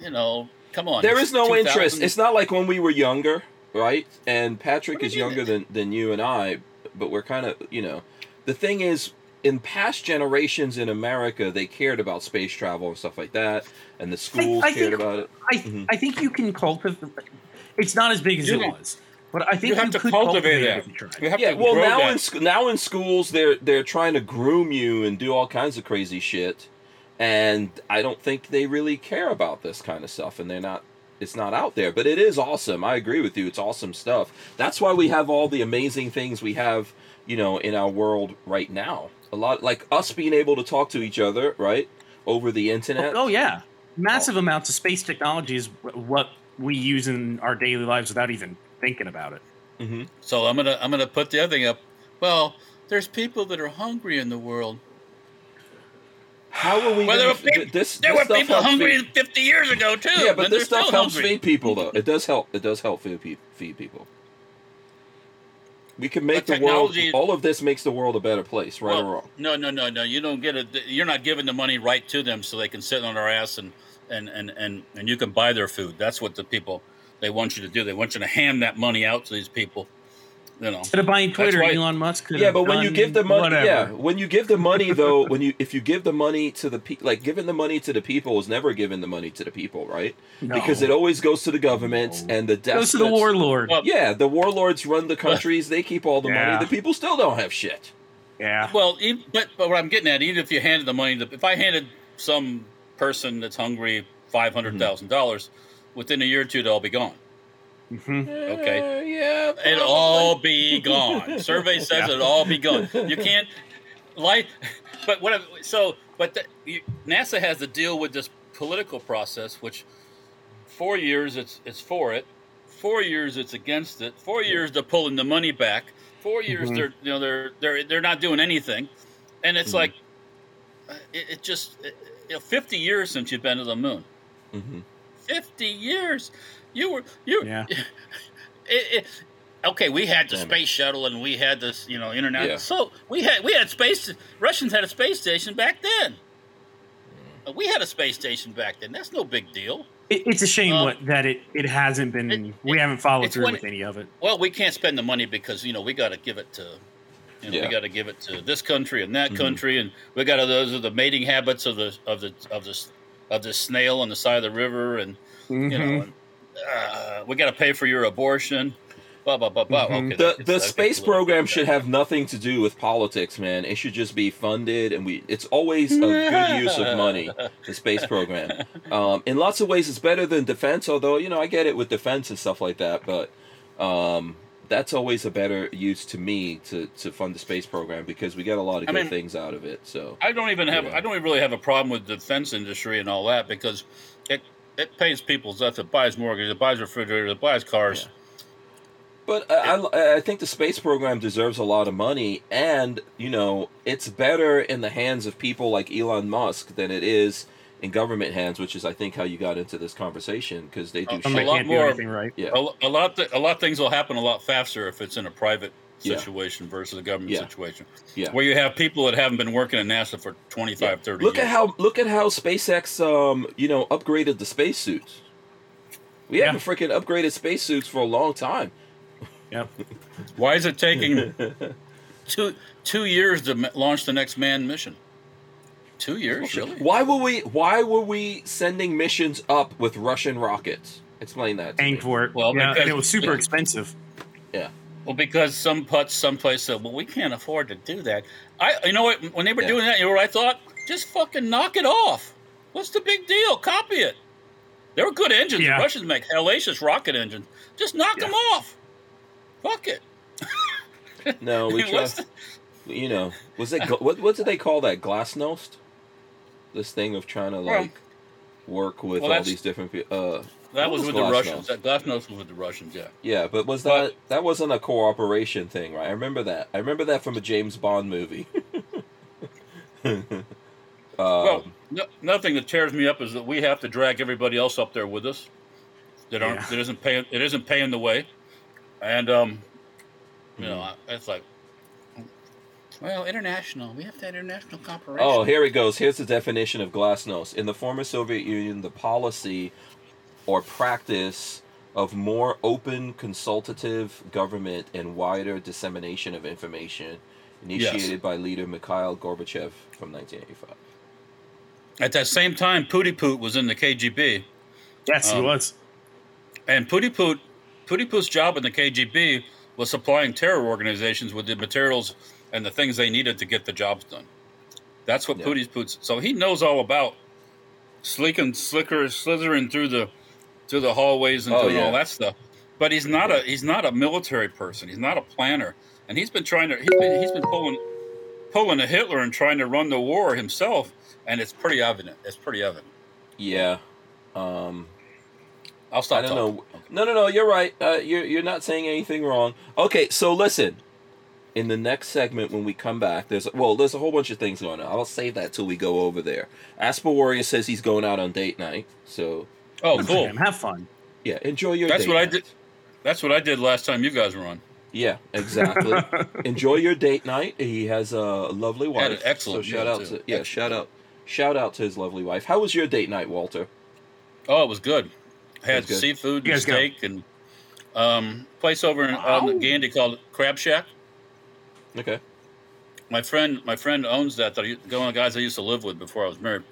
you know, come on. There is no 2000 interest. It's not like when we were younger, right? And Patrick is you mean? younger than, than you and I, but we're kind of, you know, the thing is, in past generations in America, they cared about space travel and stuff like that, and the schools I cared think- about it. I Mhm. I think you can cultivate. It's not as big as You it can- was, but I think you have to could cultivate it that. if. You have Yeah, to well, grow now that. in sc- now in schools, they're they're trying to groom you and do all kinds of crazy shit, and I don't think they really care about this kind of stuff, and they're not. It's not out there, but it is awesome. I agree with you. It's awesome stuff. That's why we have all the amazing things we have, you know, in our world right now. A lot like us being able to talk to each other, right, over the internet. Oh yeah, massive amounts of space technology is what we use in our daily lives without even thinking about it. hmm So I'm gonna I'm gonna put the other thing up. Well, there's people that are hungry in the world. How are we? Well, there were peop- this, There this were people hungry feed- 50 years ago too. Yeah, but this stuff helps hungry. feed people, though. It does help. It does help feed, pe- feed people. We can make But the world. All of this makes the world a better place, right Well, or wrong. No, no, no, no. You don't get it. You're not giving the money right to them so they can sit on their ass and and and and and you can buy their food. That's what the people they want you to do. They want you to hand that money out to these people. You know. Instead of buying Twitter, why- Elon Musk could Yeah, have but when you give the money, whatever. yeah, when you give the money though, when you if you give the money to the people, like giving the money to the people is never giving the money to the people, right? No. Because it always goes to the government No. and the goes to the warlord. Well, Yeah, the warlords run the countries. They keep all the Yeah. money. The people still don't have shit. yeah, Well, e- but but what I'm getting at, even if you handed the money, to, if I handed some person that's hungry five hundred thousand dollars, within a year or two, they'll be gone. Mhm. Okay. Uh, yeah. It'll all be gone. Survey says Yeah. it'll all be gone. You can't like, but what? So, but the, you, NASA has to deal with this political process, which four years it's it's for it, four years it's against it, four years they're pulling the money back, four years Mhm. they're you know they're they're they're not doing anything, and it's Mhm. like uh, it, it just it, you know, fifty years since you've been to the moon. hmm 50 years you were you Yeah. it, it, okay we had the Damn it. space shuttle and we had this you know internet Yeah. so we had we had space russians had a space station back then we had a space station back then. That's no big deal. It, it's a shame Uh, what, that it, it hasn't been. it- we it- haven't followed through when- with any of it. Well, we can't spend the money because you know we got to give it to, you know, Yeah. we got to give it to this country and that Mhm. country, and we got to those are the mating habits of the of the of the of the snail on the side of the river, and you know, Mhm. and, uh, we got to pay for your abortion. Blah blah blah blah. Mhm. Okay, The the space it's a little program should have nothing to do with politics, man. It should just be funded, and we. It's always a good use of money. The space program, um, in lots of ways, it's better than defense. Although you know, I get it with defense and stuff like that, but um, that's always a better use to me to to fund the space program because we get a lot of I good mean- things out of it. So I don't even have. I don't really have a problem with defense industry and all that because it it pays people stuff. It buys mortgages, it buys refrigerators, it buys cars. But I, I, I think the space program deserves a lot of money, and you know it's better in the hands of people like Elon Musk than it is in government hands, which is I think how you got into this conversation because they do Some a lot can't more- do anything right. Yeah, A, a lot th- a lot of things will happen a lot faster if it's in a private Yeah. situation versus a government Yeah. situation. yeah. Where you have people that haven't been working at NASA for 25, 30 Look years. at how look at how SpaceX um you know upgraded the spacesuits. We Yeah. haven't freaking upgraded spacesuits for a long time. Yep. Why is it taking two two years to launch the next manned mission? Two years, really? Why were we Why were we sending missions up with Russian rockets? Explain that. To Paying me. for it. Well, yeah, because- and it was super yeah. expensive. Yeah. Well, because some putz someplace said, "Well, we can't afford to do that." I, you know what? When they were Yeah. doing that, you know what I thought? Just fucking knock it off. What's the big deal? Copy it. They were good engines. Yeah. The Russians make hellacious rocket engines. Just knock Yeah. them off. Fuck it. No, we. What's the- you know, was it what? What did they call that? Glasnost. This thing of trying to Well, like work with well, all these different people. Uh, that was was with the Russians. That Glasnost was with the Russians. Yeah. yeah, but was But- that that wasn't a cooperation thing, right? I remember that. I remember that from a James Bond movie. um, well, no, nothing that tears me up is that we have to drag everybody else up there with us. That aren't Yeah. that isn't paying it isn't paying the way, and um, you know, it's like, well, international. We have to have international cooperation. Oh, here it goes. Here's the definition of glasnost. In the former Soviet Union, the policy or practice of more open, consultative government and wider dissemination of information initiated by leader Mikhail Gorbachev from 1985. At that same time, Pooty Poot was in the KGB, Yes, Um, he was. and Pooty Poot, Pooty Poot's job in the KGB was supplying terror organizations with the materials and the things they needed to get the jobs done. That's what Yeah. Pooty Poot's. So he knows all about sleeking, slicker, slithering through the through the hallways and Oh, doing yeah. all that stuff. But he's not a he's not a military person. He's not a planner, and he's been trying to he's been he's been pulling pulling a Hitler and trying to run the war himself, and it's pretty evident. It's pretty evident. Yeah. Um, I'll stop. I don't talking. know. No, no, no. You're right. Uh, you're you're not saying anything wrong. Okay, so listen. In the next segment, when we come back, there's well, there's a whole bunch of things going on. I'll save that till we go over there. Asper Warrior says he's going out on date night, so Oh, Good cool. him. Have fun. yeah, enjoy your. That's date what I did. That's what I did last time you guys were on. Yeah, exactly. enjoy your date night. He has a lovely wife. Had an excellent So shout meal, out too. to yeah, Excellent shout out, shout out to his lovely wife. How was your date night, Walter? Oh, it was good. Had good. seafood and guys go. steak and um, place over in on the Gandy called Crab Shack. Okay. My friend, my friend owns that. that I- One of the guys I used to live with before I was married.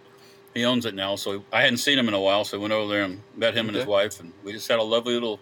He owns it now, so I hadn't seen him in a while. So I went over there and met him and his wife, and we just had a lovely little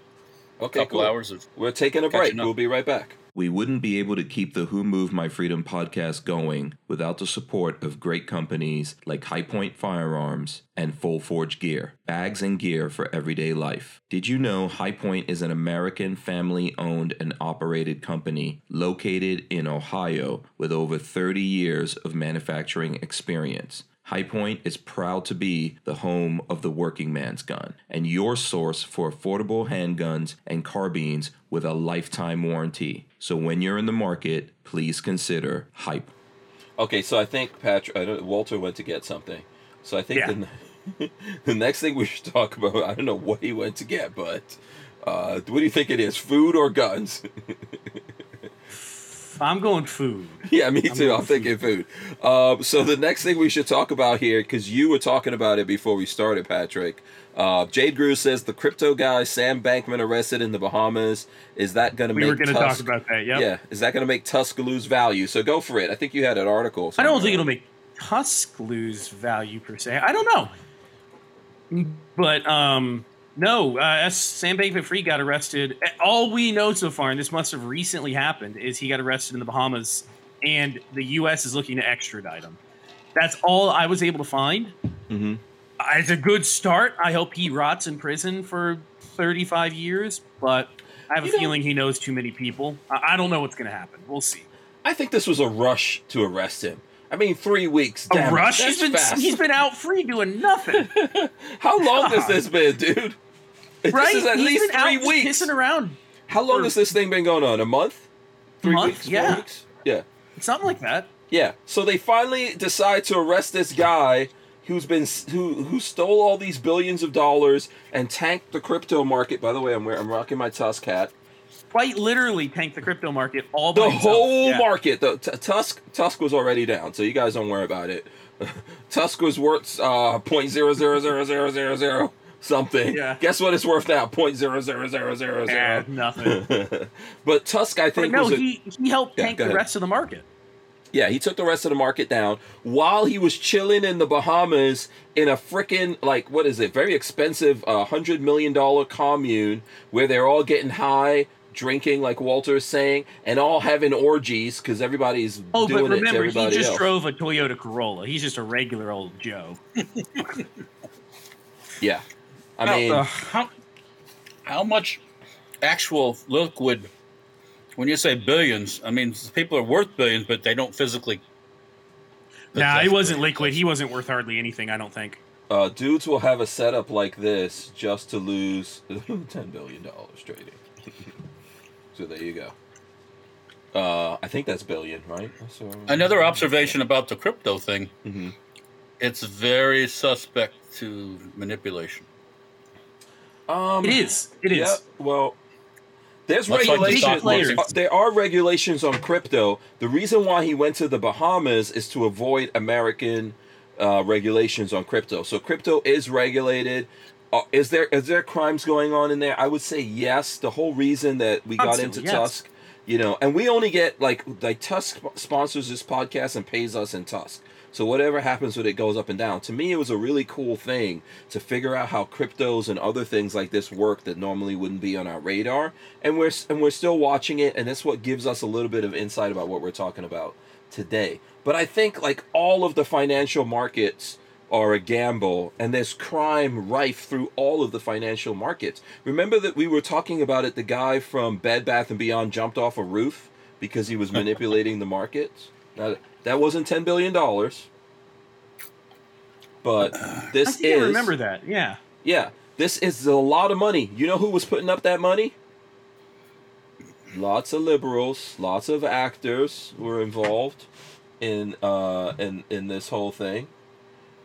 Okay, couple cool. hours of. We're taking a break. up. We'll be right back. We wouldn't be able to keep the Who Moved My Freedom podcast going without the support of great companies like Hi-Point Firearms and Full Forge Gear, bags and gear for everyday life. Did you know Hi-Point is an American family owned and operated company located in Ohio with over 30 years of manufacturing experience? Hi-Point is proud to be the home of the working man's gun and your source for affordable handguns and carbines with a lifetime warranty. So when you're in the market, please consider Hype. Okay, so I think Patrick, I don't, Walter went to get something. So I think Yeah. the, the next thing we should talk about, I don't know what he went to get, but uh, what do you think it is, food or guns? I'm going food. Yeah, me too. going I'm thinking food. Um, so the next thing we should talk about here, because you were talking about it before we started, Patrick. Uh, Jade Grew says the crypto guy Sam Bankman arrested in the Bahamas. Is that going to We make We were going to talk about that. Yep. Yeah, is that going to make Tusk lose value? So go for it. I think you had an article. I don't think it'll make Tusk lose value per se. I don't know. But um, no, uh, Sam Bankman-Fried got arrested. All we know so far, and this must have recently happened, is he got arrested in the Bahamas, and the U.S. is looking to extradite him. That's all I was able to find. Mhm. Uh, It's a good start. I hope he rots in prison for 35 years, but I have a You know- feeling he knows too many people. I, I don't know what's going to happen. We'll see. I think this was a rush to arrest him. I mean, three weeks. A damn it, rush? that's He's been fast. he's been out free doing nothing. How long has this been, dude? right? This is at He's least been three weeks. pissing around. How long has this thing been going on? A month? Three month? weeks? Yeah. weeks? Yeah. Something like that. Yeah. So they finally decide to arrest this guy who's been who who stole all these billions of dollars and tanked the crypto market. By the way, I'm wearing, I'm rocking my Tusk hat. Quite literally tanked the crypto market all The himself. whole Yeah. market. The t- Tusk Tusk was already down, so you guys don't worry about it. Tusk was worth uh point zero zero zero zero zero zero something. Yeah. Guess what it's worth now? Point zero zero zero zero Eh, nothing. but Tusk, I But think, no, was a, he he helped Yeah, tank the rest of the market. Yeah, he took the rest of the market down while he was chilling in the Bahamas in a freaking like what is it? Very expensive, uh, hundred million dollar commune where they're all getting high, drinking like Walter is saying, and all having orgies because everybody's Oh, doing but it to remember, he just else. drove a Toyota Corolla. He's just a regular old Joe. yeah, I Now, mean, uh, how how much actual liquid? When you say billions, I mean people are worth billions, but they don't physically. Nah, possess he wasn't billions. liquid. He wasn't worth hardly anything. I don't think. uh, dudes will have a setup like this just to lose ten billion dollars trading. So there you go. Uh, I think that's billion, right? So Another observation about the crypto thing: Mhm. it's very suspect to manipulation. Um, It is. It is. Yeah, well, there's Much like the regulations. stock uh, there are regulations on crypto. The reason why he went to the Bahamas is to avoid American uh, regulations on crypto. So crypto is regulated. Uh, is there is there crimes going on in there? I would say yes. The whole reason that we got Constantly, into yes. Tusk, you know, and we only get like like Tusk sponsors this podcast and pays us in Tusk. So whatever happens with it goes up and down. To me, it was a really cool thing to figure out how cryptos and other things like this work that normally wouldn't be on our radar. And we're and we're still watching it, and that's what gives us a little bit of insight about what we're talking about today. But I think like all of the financial markets are a gamble and there's crime rife through all of the financial markets. Remember that we were talking about it the guy from Bed Bath and Beyond jumped off a roof because he was manipulating the markets. Now that wasn't 10 billion dollars. But this I is I remember that. Yeah. yeah, this is a lot of money. You know who was putting up that money? Lots of liberals, lots of actors were involved in uh in in this whole thing.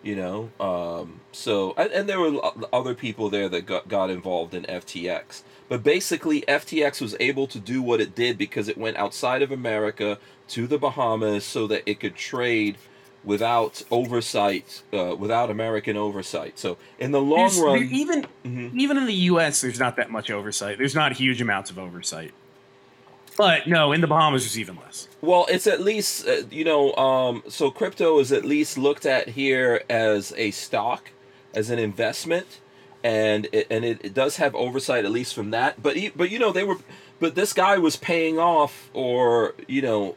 You know, um so and, and there were other people there that got got involved in FTX. But basically FTX was able to do what it did because it went outside of America to the Bahamas so that it could trade without oversight, uh, without American oversight. So in the long There's- run, there- even Mhm. even in the U.S., there's not that much oversight. There's not huge amounts of oversight. But no, in the Bahamas, there's even less. Well, it's at least uh, you know, um, so crypto is at least looked at here as a stock, as an investment, and it, and it, it does have oversight at least from that. But he, but you know they were, but this guy was paying off or you know,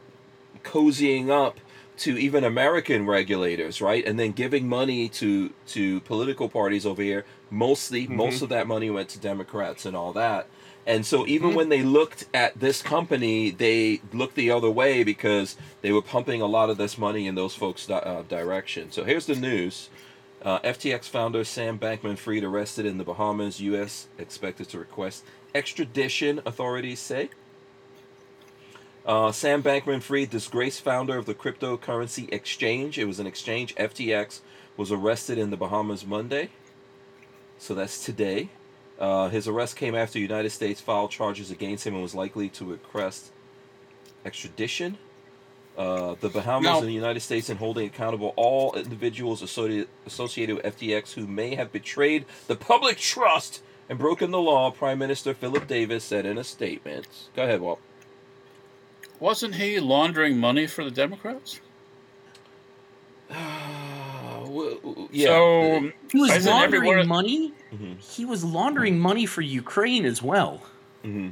cozying up to even American regulators, right? And then giving money to to political parties over here. Mostly, most of that money went to Democrats and all that. And so even when they looked at this company, they looked the other way because they were pumping a lot of this money in those folks' di- uh, direction. So here's the news. Uh, FTX founder Sam Bankman-Fried arrested in the Bahamas. U.S. expected to request extradition, authorities say. Uh, Sam Bankman-Fried, disgraced founder of the cryptocurrency exchange, it was an exchange. FTX was arrested in the Bahamas Monday. So that's today. Uh, his arrest came after the United States filed charges against him and was likely to request extradition. Uh, the Bahamas and the United States in holding accountable all individuals associated associated with FTX who may have betrayed the public trust and broken the law. Prime Minister Philip Davis said in a statement. Go ahead, Walt. Wasn't he laundering money for the Democrats? W- w- yeah. So He was Isn't laundering everyone- money. Mhm. He was laundering money for Ukraine as well. Mhm.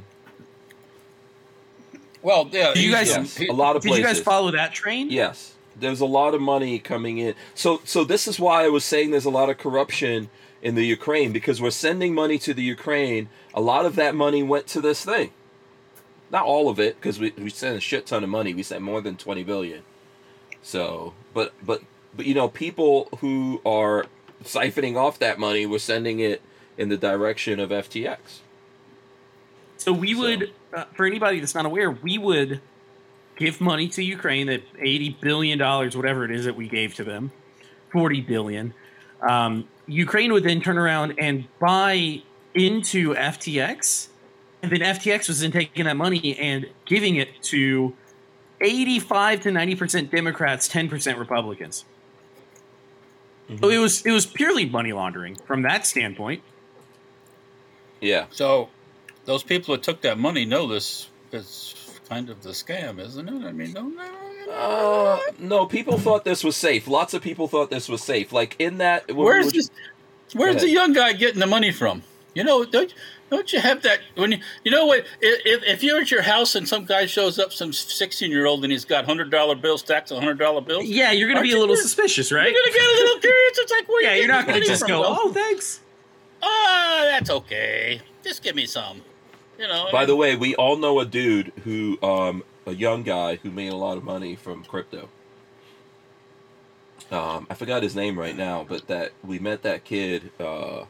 well, yeah. Did you he's- guys- he- a lot of Did places. you guys follow that train? Yes, there's a lot of money coming in. So, so this is why I was saying there's a lot of corruption in the Ukraine because we're sending money to the Ukraine. A lot of that money went to this thing. Not all of it, because we, we sent a shit ton of money. We sent more than twenty billion. So, but but but you know, people who are siphoning off that money were sending it in the direction of FTX. So we So- would, uh, for anybody that's not aware, we would give money to Ukraine, that eighty billion dollars, whatever it is that we gave to them, forty billion. Um, Ukraine would then turn around and buy into FTX, and then FTX was then taking that money and giving it to eighty-five to ninety percent Democrats, ten percent Republicans. So it was it was purely money laundering from that standpoint. Yeah. So those people that took that money know this is kind of the scam, isn't it? I mean, don't they? Uh, no, people thought this was safe. Lots of people thought this was safe. Like in that, Where's this? Where's the young guy getting the money from? You know, don't don't you have that when you you know what? If if you're at your house and some guy shows up, some sixteen year old, and he's got hundred dollar bills stacked of hundred dollar bills, Yeah, you're gonna be a you little good? suspicious, right? you're gonna get a little curious. It's like, where Yeah, you you're not gonna just go, from, "Oh, thanks." Ah, that's okay. Just give me some. You know. By the way, we all know a dude who, um, a young guy who made a lot of money from crypto. Um, I forgot his name right now, but that we met that kid. Uh,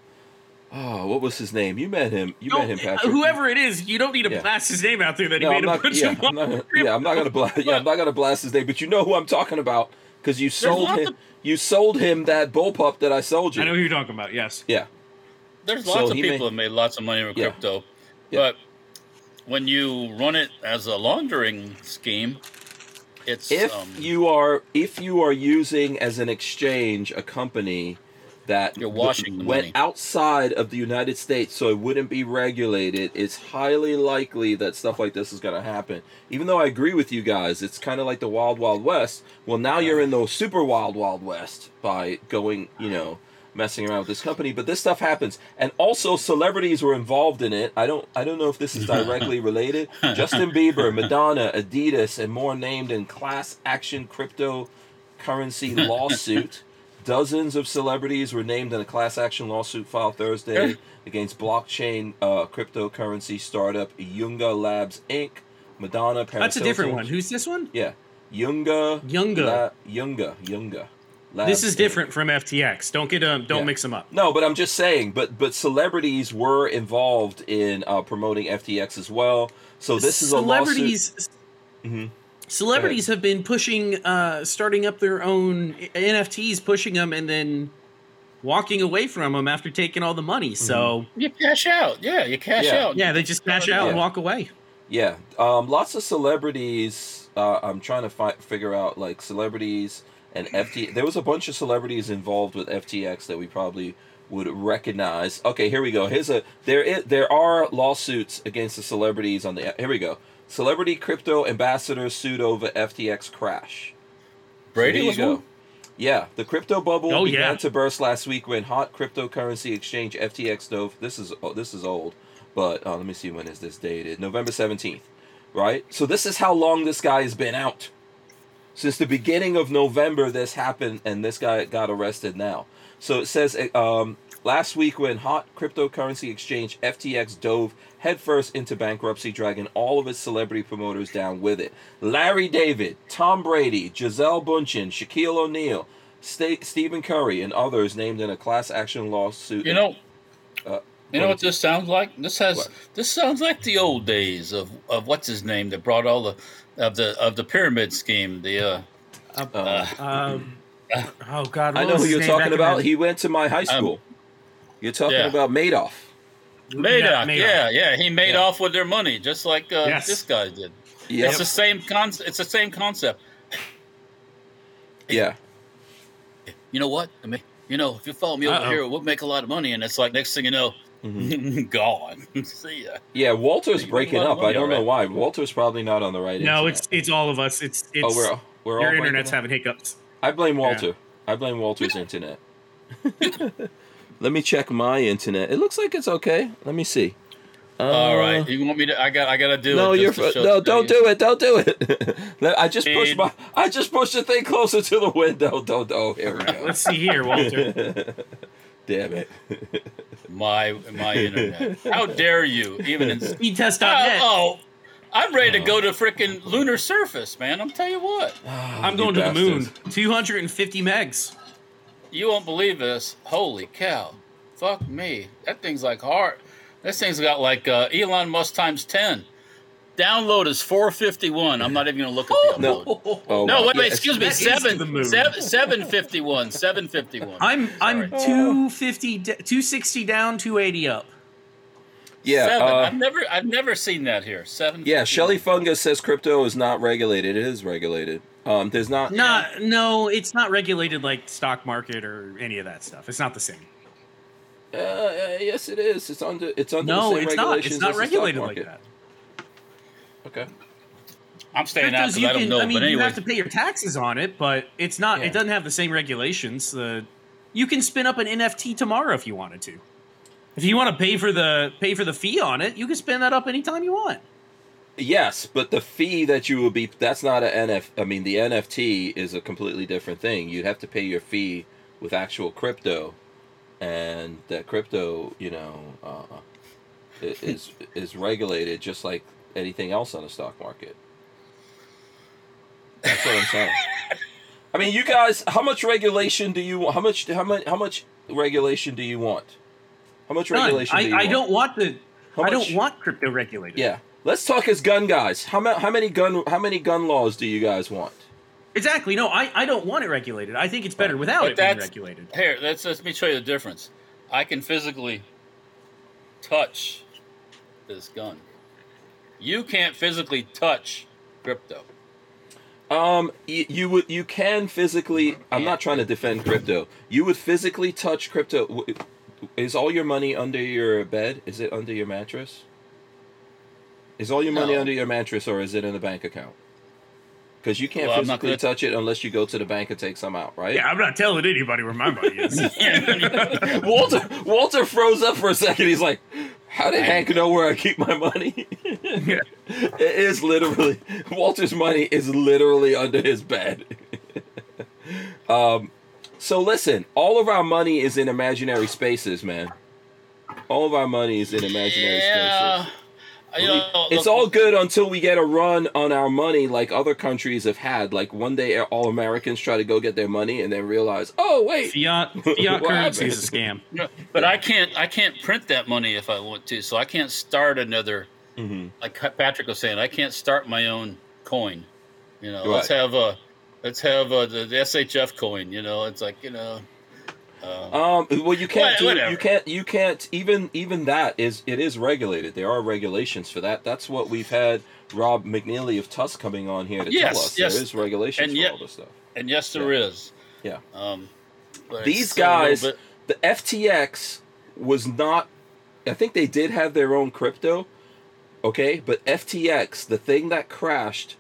oh, what was his name? You met him. You No, met him, Patrick. whoever it is, you don't need to Yeah. blast his name out there that No, he I'm made a not, bunch yeah, of I'm money. not, yeah, I'm not gonna blast. Yeah, I'm not gonna blast his name, but you know who I'm talking about because you sold him. of- You sold him that bullpup that I sold you. I know who you're talking about. Yes. Yeah, There's So lots of people may- that made lots of money with Yeah. crypto, Yeah. but when you run it as a laundering scheme, it's if um, you are if you are using as an exchange a company that You're washing went money. outside of the United States so it wouldn't be regulated, it's highly likely that stuff like this is going to happen. Even though I agree with you guys, it's kind of like the Wild Wild West. Well, now you're in the super Wild Wild West by going, you know, messing around with this company, but this stuff happens. And also celebrities were involved in it. I don't I don't know if this is directly related. Justin Bieber, Madonna, Adidas, and more named in class action cryptocurrency lawsuit. Dozens of celebrities were named in a class action lawsuit filed Thursday against blockchain uh, cryptocurrency startup Yunga Labs Inc. Madonna, Paris That's a different one. Who's this one? Yeah, Yunga. Yunga. La- Yunga. Yunga. Labs, This is Inc. different from FTX. Don't get um, don't Yeah. mix them up. No, but I'm just saying. But but celebrities were involved in uh, promoting FTX as well. So this is a lawsuit. celebrities. Celebrities have been pushing, uh, starting up their own NFTs, pushing them, and then walking away from them after taking all the money. So you cash out. Yeah, you cash Yeah. out. yeah, they just cash out and Yeah. walk away. Yeah, um, lots of celebrities. Uh, I'm trying to fi- figure out like celebrities and FT. There was a bunch of celebrities involved with FTX that we probably would recognize. Okay, here we go. Here's a there. Is, there are lawsuits against the celebrities on the. Here we go. Celebrity crypto ambassador sued over FTX crash. Brady There you was go. one. Yeah, the crypto bubble Oh, began yeah. to burst last week when hot cryptocurrency exchange FTX dove. This is oh, this is old, but uh, let me see when is this dated? November seventeenth, right? So this is how long this guy has been out. Since the beginning of November, this happened, and this guy got arrested now. So it says um, last week when hot cryptocurrency exchange FTX dove headfirst into bankruptcy, dragging all of its celebrity promoters down with it. Larry David, Tom Brady, Gisele Bundchen, Shaquille O'Neal, Sta- Stephen Curry, and others named in a class action lawsuit. You know, Uh, you know what what this sounds like? This has What? this sounds like the old days of, of what's his name that brought all the of the of the pyramid scheme. The uh, uh, Um, oh God, I know who you're talking about. the- He went to my high school. You're talking yeah. about Madoff. Madoff. Madoff. Yeah, yeah, he made Yeah. off with their money just like uh, Yes. this guy did. Yep. It's the same con. It's the same concept. Yeah. You know what? I mean, you know, if you follow me over Uh-oh. here, we'll make a lot of money, and it's like next thing you know, gone. See ya. Yeah, Walter's You make a breaking up. I don't know alright. why. Walter's probably not on the right. No, internet. it's it's all of us. It's it's oh, we're we're all your breaking internet's having hiccups. I blame Walter. I blame Walter's internet. Let me check my internet. It looks like it's okay. Let me see. Uh, All right, you want me to? I got. I got to do No, it. you're just to f- show- no. Don't do it. Don't do it. I just pushed my. I just pushed the thing closer to the window. Don't. Oh, here we go. Let's see here, Walter. Damn it. My my internet. How dare you? Even in. Speedtest.net. Oh, oh, I'm ready to go to frickin' lunar surface, man. I'm tell you what. I'm You going to the moon. 250 megs. You won't believe this. Holy cow. Fuck me. That thing's like hard. This thing's got like uh, Elon Musk times 10. Download is 451. I'm not even going to look at the No. upload. Oh, No, my- wait, wait, yes. excuse me. That is to Seven, seven, 751. 751. I'm I'm Sorry. 250 260 down, 280 up. Yeah. Seven. uh, I've never I've never seen that here. Seven. yeah. Shelly Fungus says crypto is not regulated. It is regulated. Um, there's not. Not no, it's not regulated like stock market or any of that stuff. It's not the same. Uh, uh, yes, it is. It's under. It's under. No, the same it's not. regulations It's not as stock regulated like market. that. Okay. I'm staying out because I don't can, know. I mean, but you have to pay your taxes on it, but it's not. Yeah. It doesn't have the same regulations. The you can spin up an NFT tomorrow if you wanted to. If you want to pay for the pay for the fee on it, you can spin that up anytime you want. Yes, but the fee that you would be that's not a NF I mean the NFT is a completely different thing. You'd have to pay your fee with actual crypto and that crypto, you know, uh, is is regulated just like anything else on the stock market. That's what I'm saying. I mean, you guys, how much regulation do you want? How much how much how much regulation do you want? How much None. regulation I, do you I want? don't want the. How I much- don't want crypto regulated. Yeah. Let's talk as gun guys. How, ma- how many gun how many gun laws do you guys want? Exactly. No, I, I don't want it regulated. I think it's better without But it being regulated. Here, let's let me show you the difference. I can physically touch this gun. You can't physically touch crypto. Um, you, you would you can physically. I'm not trying to defend crypto. You would physically touch crypto. Is all your money under your bed? Is it under your mattress? Is all your money No. under your mattress, or is it in a bank account? Because you can't Well, I'm not physically gonna- touch it unless you go to the bank and take some out, right? Yeah, I'm not telling anybody where my money is. Walter Walter froze up for a second. He's like, "How did Hank know where I keep my money?" it is literally Walter's money is literally under his bed. um, so listen, all of our money is in imaginary spaces, man. All of our money is in imaginary yeah. spaces. You know, It's look, all good until we get a run on our money like other countries have had. Like one day all Americans try to go get their money and then realize, oh wait, Fiat fiat currency happened? is a scam. No, but I can't. I can't print that money if I want to. So I can't start another. Mhm. Like Patrick was saying, I can't start my own coin. You know, let's have a, let's have a, the, the SHF coin. You know, it's like you know. Uh, Um. Well, you can't. What- do, you can't. You can't. Even even that is it is regulated. There are regulations for that. That's what we've had Rob McNeely of Tusk coming on here to Yes, tell us. yes. There is regulations And for yet- all this stuff. and yes, there is. Yeah. Um, These it's still a little guys, bit- the FTX was not. I think they did have their own crypto. Okay, but FTX, the thing that crashed,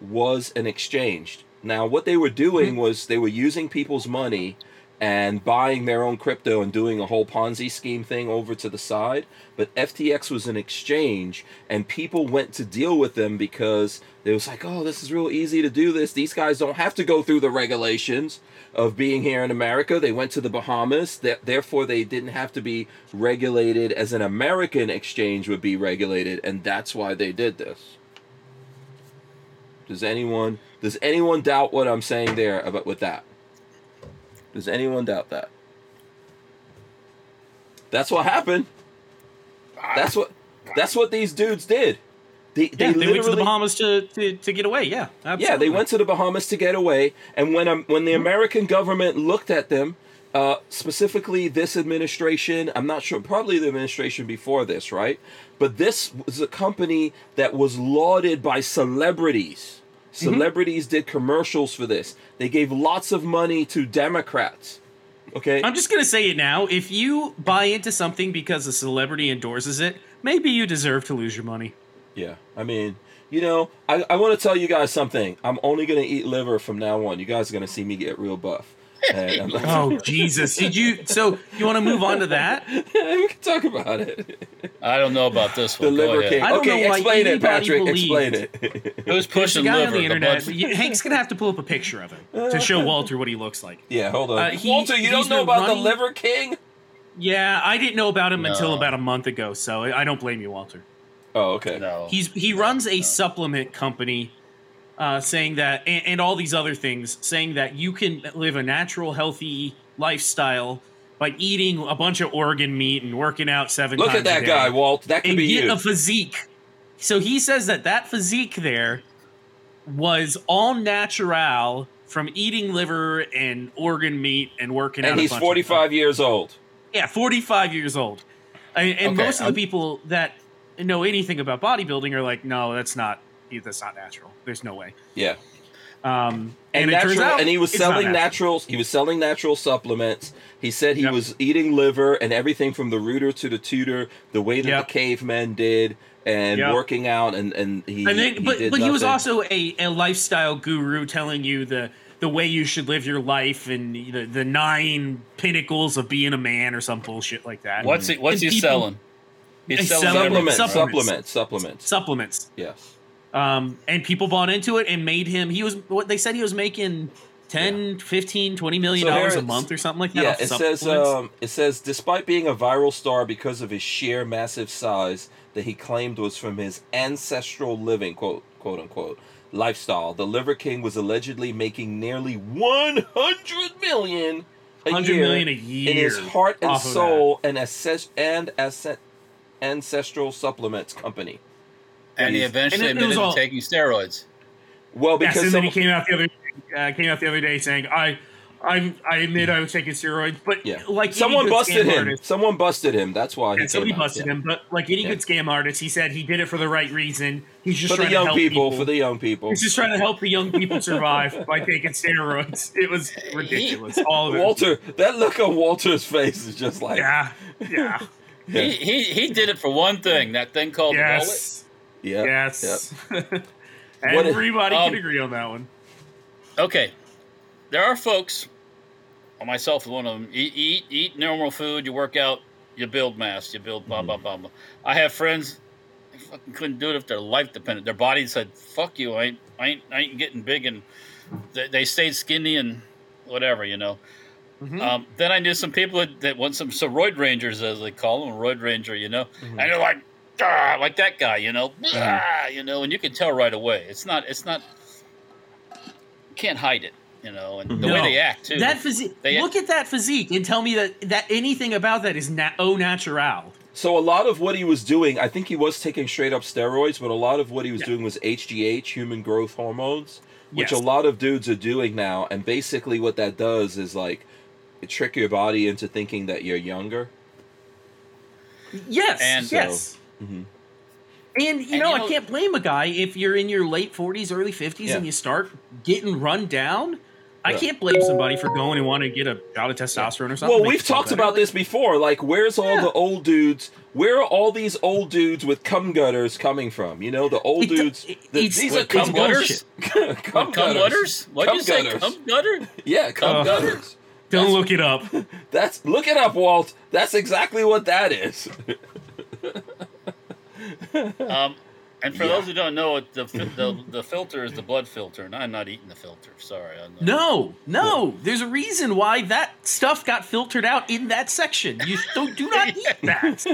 was an exchange. Now, what they were doing was they were using people's money and buying their own crypto and doing a whole Ponzi scheme thing over to the side. But FTX was an exchange, and people went to deal with them because it was like, oh, this is real easy to do this. These guys don't have to go through the regulations of being here in America. They went to the Bahamas, Th- therefore, they didn't have to be regulated as an American exchange would be regulated, and that's why they did this. Does anyone does anyone doubt what I'm saying there about with that? Does anyone doubt that? That's what happened. That's what that's what these dudes did. They, they Yeah, they went to the Bahamas to, to, to get away. Yeah, absolutely. yeah, they went to the Bahamas to get away, and when um, when the American government looked at them uh, specifically this administration. I'm not sure, probably the administration before this, right? But this was a company that was lauded by celebrities. Mm-hmm. Celebrities did commercials for this. They gave lots of money to Democrats. Okay. I'm just gonna say it now. If you buy into something because a celebrity endorses it, maybe you deserve to lose your money. Yeah, I mean, you know, I, I want to tell you guys something. I'm only gonna eat liver from now on. You guys are gonna see me get real buff. And Oh Jesus! Did you? So you want to move on to that? we can talk about it. I don't know about this The one. Go liver ahead. king. I don't Okay, know why explain it, anybody Patrick. believes- Explain it. Who's There's pushing liver? on the The internet. blood- you- Hank's gonna have to pull up a picture of him to show Walter what he looks like. yeah, hold on. Uh, he- Walter, you don't know about running- the liver king? Yeah, I didn't know about him until about a month ago, so I don't blame you, Walter. Oh, okay. No. He's he runs a supplement company, uh, saying that and, and all these other things, saying that you can live a natural, healthy lifestyle by eating a bunch of organ meat and working out seven. Look at that guy, Walt. That could and be get you. a physique. So he says that that physique there was all natural from eating liver and organ meat and working out. and a he's 45 years old. yeah, 45 years old. And, and Okay, most of I'm- the people that know anything about bodybuilding are like, no, that's not that's not natural. There's no way. Yeah. Um, and, and, it turns out and he was selling natural. natural. He was selling natural supplements. He said he Yep. was eating liver and everything from the rooter to the tutor, the way that Yep. the cavemen did, and Yep. working out, and and he. And then, he but did but he was also a, a lifestyle guru telling you the the way you should live your life and the, the nine pinnacles of being a man or some bullshit like that. What's he? What's And he people- selling? He's He's selling selling supplements, supplements. supplements, supplements. supplements? Yes. Um, and people bought into it and made him. He was what they said he was making 10, 15, 20 million So dollars a month or something like that. Yeah, it says um, it says despite being a viral star because of his sheer massive size that he claimed was from his ancestral living quote quote unquote lifestyle, the Liver King was allegedly making nearly one hundred million a 100 year million a in his heart and soul and assess and ascent ancestral supplements company. And he eventually And it- it admitted all- to taking steroids. Well, Yes, because and then he came out the other uh, came out the other day saying, "I, I, I admit I was taking steroids, but yeah, like someone busted him. artist- Someone busted him. That's why he Yeah, somebody came out, busted yeah. him, but like any Yeah. good scam artist, he said he did it for the right reason. He's just for the trying to young help people, For the young people. He's just trying to help the young people survive by taking steroids. It was ridiculous. All of it. Walter, that look on Walter's face is just like Yeah. Yeah. Yeah. He, he he did it for one thing. That thing called yes. Yeah, Yes. What if- Everybody Um, can agree on that one. Okay, there are folks, or myself one of them. Eat, eat eat normal food. You work out. You build mass. You build blah blah blah blah. I have friends. They fucking couldn't do it if their life depended. Their body said, "Fuck you! I ain't I ain't, I ain't getting big," and they, they stayed skinny and whatever, you know. Mhm. Um, then I knew some people that, that want some so roid rangers, as they call them, a roid ranger, you know, Mhm. and they're like, like that guy, you know, "Ah," you know, and you can tell right away. It's not, it's not, can't hide it, you know, and the way they act too. That physique. They- Look at that physique and tell me that that anything about that is na- au natural. So a lot of what he was doing, I think he was taking straight up steroids, but a lot of what he was Yeah. doing was HGH, human growth hormones, which Yes. a lot of dudes are doing now. And basically, what that does is like it trick your body into thinking that you're younger. Yes. And- yes. Mhm. And you And know, you I can't blame a guy if you're in your late 40s, early 50s, Yeah. and you start getting run down. I Yeah. can't blame somebody for going and wanting to get a shot of testosterone or something. Well, we've talked better. about this before. Like, where's all Yeah. the old dudes? Where are all these old dudes with cum gutters coming from? You know, the old It- dudes. it- the- it's- these What, are cum cum gutters? gutters. cum, cum gutters? What'd Cum you say? gutters. Cum gutter? Yeah, cum Uh, gutters. Don't look it up. That's look it up, Walt. That's exactly what that is. Um, and for Yeah. those who don't know, it the, the the filter is the blood filter, and I'm not eating the filter. Sorry. I'm not. No, no. There's a reason why that stuff got filtered out in that section. You don't do not eat that.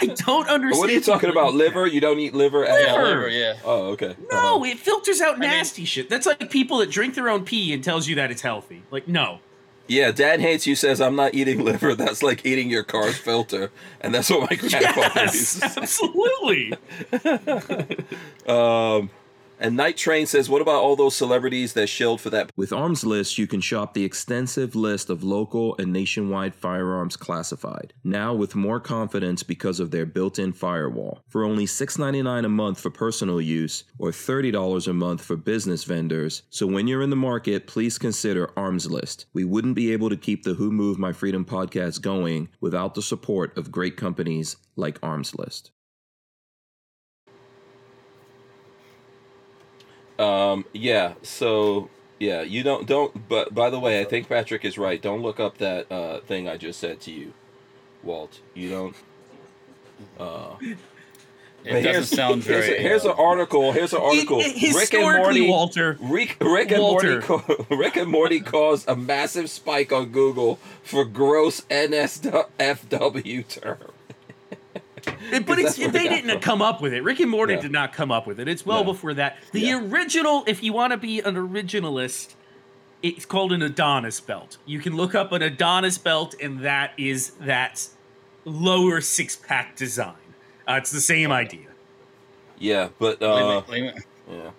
I don't understand. what are you talking about? Liver? You don't eat liver at Liver. liver, yeah. Oh, okay. No, Uh-huh. it filters out mean- nasty shit. That's like people that drink their own pee and tells you that it's healthy. Like, no. Yeah, Dad hates you. Says I'm not eating liver. That's like eating your car's filter, and that's what my grandfather Yes, uses. absolutely. Um, And Night Train says, what about all those celebrities that shilled for that? With Arms List, you can shop the extensive list of local and nationwide firearms classified, now with more confidence because of their built in firewall. For only $6.99 a month for personal use or $30 a month for business vendors. So when you're in the market, please consider Arms List. We wouldn't be able to keep the Who Moved My Freedom podcast going without the support of great companies like Arms List. Um, yeah. So yeah, you don't don't. But by the way, I think Patrick is right. Don't look up that uh, thing I just said to you, Walt. You don't. Uh, It doesn't sound here's, very. a- here's an article. Here's an article. It- it- Rick and Morty. Walter. Rick, Rick and Walter. Morty. Rick and Morty caused a massive spike on Google for gross NSFW term. It- but it's, where they didn't from. come up with it. Rick and Morty Yeah. did not come up with it. It's well No. before that. The Yeah. original, if you want to be an originalist, it's called an Adonis belt. You can look up an Adonis belt, and that is that lower six pack design. Uh, it's the same idea. Yeah, but Leave uh, it- leave it- Yeah.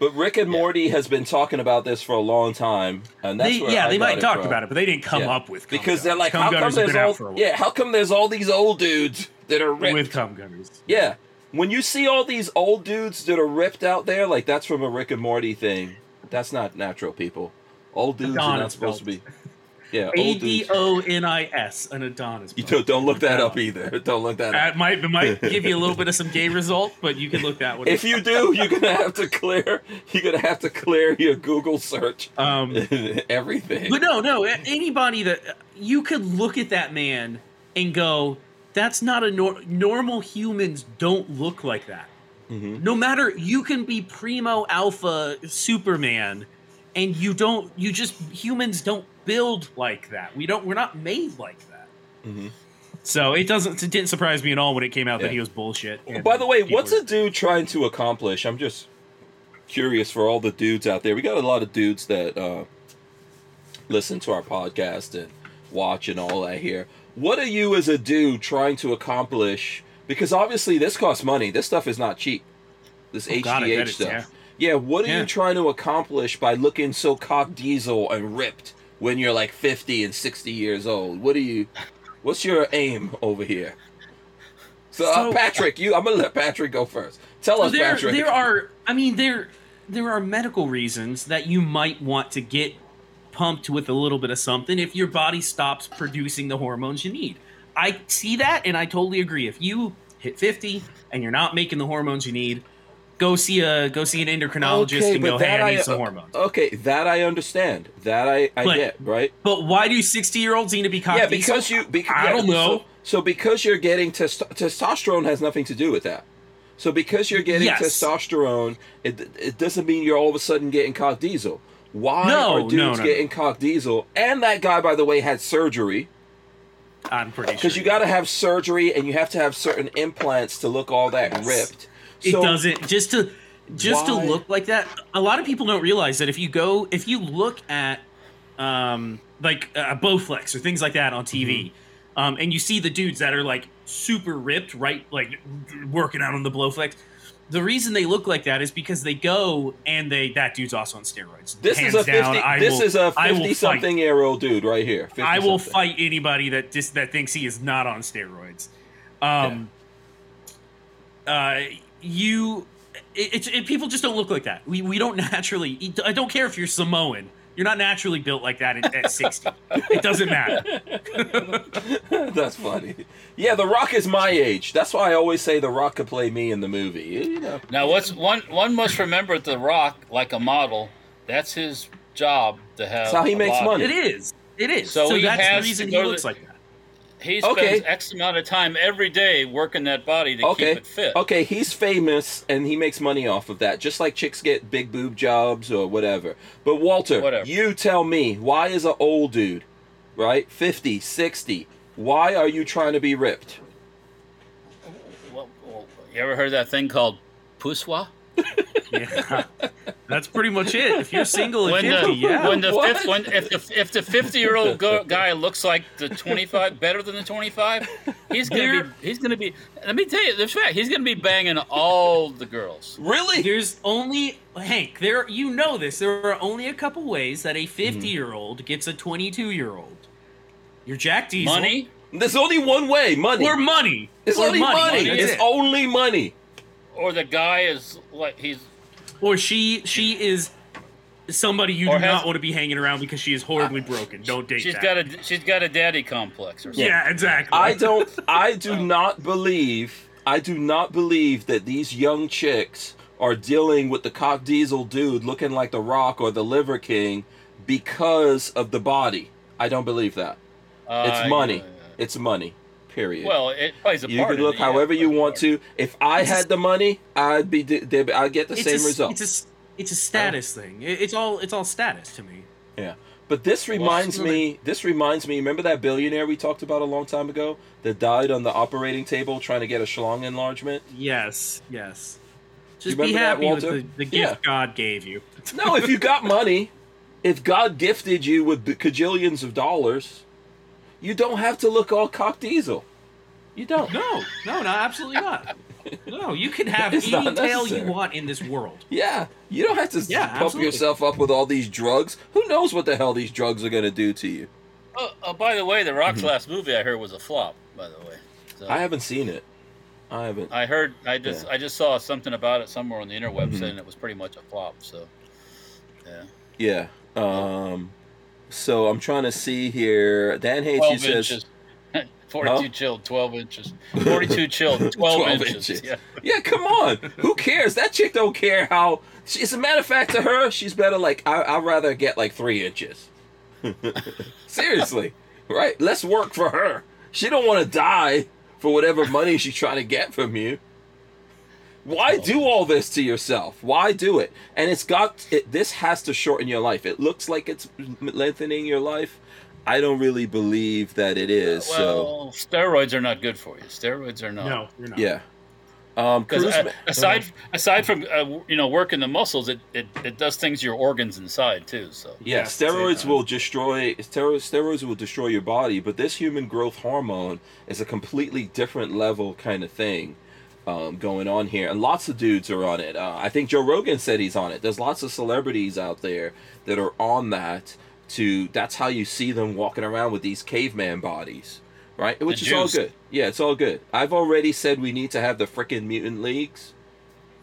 But Rick and Morty has been talking about this for a long time, and that's They, where yeah, I they might it talk from. about it, but they didn't come Yeah. up with because they're like, cum how come gunners there's all for a while. yeah, how come there's all these old dudes that are ripped? with cum gunners. yeah, when you see all these old dudes that are ripped out there, like that's from a Rick and Morty thing. That's not natural, people. Old dudes are not supposed to be. Yeah, A D. O N I S, an Adonis. You don't, don't look that up either. Don't look that up. That might it might give you a little bit of some gay result, but you can look that one. If you do, you're gonna have to clear. You're gonna have to clear your Google search. um, Everything. But no, no. Anybody that you could look at that man and go, "That's not a nor- normal." Humans don't look like that. Mhm. No matter, you can be primo alpha Superman, and you don't. You just humans don't build like that. We don't. We're not made like that. Mhm. So it doesn't. It didn't surprise me at all when it came out Yeah. that he was bullshit. By the way, what's were- a dude trying to accomplish? I'm just curious for all the dudes out there. We got a lot of dudes that uh, listen to our podcast and watch and all that here. What are you as a dude trying to accomplish? Because obviously this costs money. This stuff is not cheap. This Oh, God, HGH bet stuff. Yeah. What are Yeah. you trying to accomplish by looking so cock diesel and ripped when you're like 50 and 60 years old? What are you? What's your aim over here? So, uh, Patrick, you. I'm gonna let Patrick go first. Tell So us, there, Patrick. there are. I mean, there, there are medical reasons that you might want to get pumped with a little bit of something if your body stops producing the hormones you need. I see that, and I totally agree. If you hit fifty and you're not making the hormones you need, go see a go see an endocrinologist and go, "Hey, I need some hormones." Okay, that I understand. That I, I But- get, right? But why do sixty-year-olds need to be cock yeah, because you. Because, I don't know. So, so because you're getting testo- testosterone has nothing to do with that. So because you're getting Yes. testosterone, it, it doesn't mean you're all of a sudden getting cock diesel. Why No, are no, dudes no. getting cock diesel? And that guy, by the way, had surgery I'm pretty sure because you got to have surgery and you have to have certain implants to look all that Yes. ripped. It So- doesn't just to just Why- to look like that a lot of people don't realize that if you go if you look at um like uh, bowflex or things like that on tv Mm-hmm. um and you see the dudes that are like super ripped right like working out on the bowflex the reason they look like that is because they go and they that dude's also on steroids This Hands is a fifty. down, I this will- is a fifty-something year old dude right here. I will something. fight anybody that just that thinks he is not on steroids. Um, uh, you, it, it's it, people just don't look like that. We we don't naturally. I don't care if you're Samoan. You're not naturally built like that at, at 60. it doesn't matter. That's funny. Yeah, The Rock is my age. That's why I always say The Rock could play me in the movie. You know. Now, what's one? One must remember The Rock, like a model, that's his job to have. That's how he a makes body. money. It is. It is. So So, he that's has the reason to he go to looks the- like that. He Okay. spends X amount of time every day working that body to Okay. keep it fit. Okay, he's famous and he makes money off of that, just like chicks get big boob jobs or whatever. But Walter, Whatever. you tell me, why is an old dude, right, 50, 60, why are you trying to be ripped? Well, well, you ever heard that thing called poussoir? Yeah. That's pretty much it. If you're single at when 50, the yeah. when the What? fifth, when if the if the fifty year old go, guy looks like the twenty five better than the twenty five, he's gonna There- be he's gonna be. Let me tell you the fact he's gonna be banging all the girls. Really? There's only Hank. There, you know this. There are only a couple ways that a hmm. 50 year old gets a 22 year old. You're Jack Diesel. Money, There's only one way. Money. or money. it's or only money. That's It's it. only money. or the guy is like he's or she she is somebody you Or do has- not want to be hanging around because she is horribly broken. Don't date she's that. got a she's got a daddy complex or something. yeah, exactly. I don't. I do not believe. I do not believe that these young chicks are dealing with the cock diesel dude looking like the Rock or the Liver King because of the body. I don't believe that. Uh, It's money. yeah. It's money. Period. Well, it plays a you part. can look it, however it you want part. to. If I It's a- had the money, I'd be. d- I'd get the same a, result. It's a s- it's a status thing. It- It's all it's all status to me. Yeah. But this reminds Well, me this reminds me, remember that billionaire we talked about a long time ago that died on the operating table trying to get a schlong enlargement? Yes, yes. Just be remember that, happy with the, the gift Yeah. God gave you. No, if you got money, if God gifted you with cajillions of dollars, you don't have to look all cock diesel. You don't. No, no, no, absolutely not. No, you can have It's any not tail you want in this world. Yeah, you don't have to Yeah, pump absolutely. yourself up with all these drugs. Who knows what the hell these drugs are going to do to you? Oh, oh, by the way, the Rock's last movie I heard was a flop. By the way, so Mm-hmm. I haven't seen it. I haven't. I heard I just Yeah. I just saw something about it somewhere on the interwebs Mhm. saying it was pretty much a flop. So yeah, Yeah. Um. So I'm trying to see here. Dan Hates twelve says. inches. Forty-two Huh? chilled, twelve inches. Forty-two chilled, twelve, 12 inches. inches. Yeah. Yeah, come on. Who cares? That chick don't care how. She, as a matter of fact, to her, she's better. Like I, I'd rather get like three inches. Seriously, right? Let's work for her. She don't want to die for whatever money she's trying to get from you. Why do all this to yourself? Why do it? And it's got it, this has to shorten your life. It looks like it's lengthening your life. I don't really believe that it is. so Well, steroids are not good for you. Steroids are not. No, you're not. yeah. Um, Because Cruz- uh, aside aside from uh, you know working the muscles, it, it, it does things to your organs inside too. So Yeah, Yes, steroids will destroy stero- steroids will destroy your body, but this human growth hormone is a completely different level kind of thing um, going on here, and lots of dudes are on it. Uh, I think Joe Rogan said he's on it. There's lots of celebrities out there that are on that. To that's how you see them walking around with these caveman bodies, right? Which The is all good. Yeah, it's all good. I've already said we need to have the freaking mutant leagues.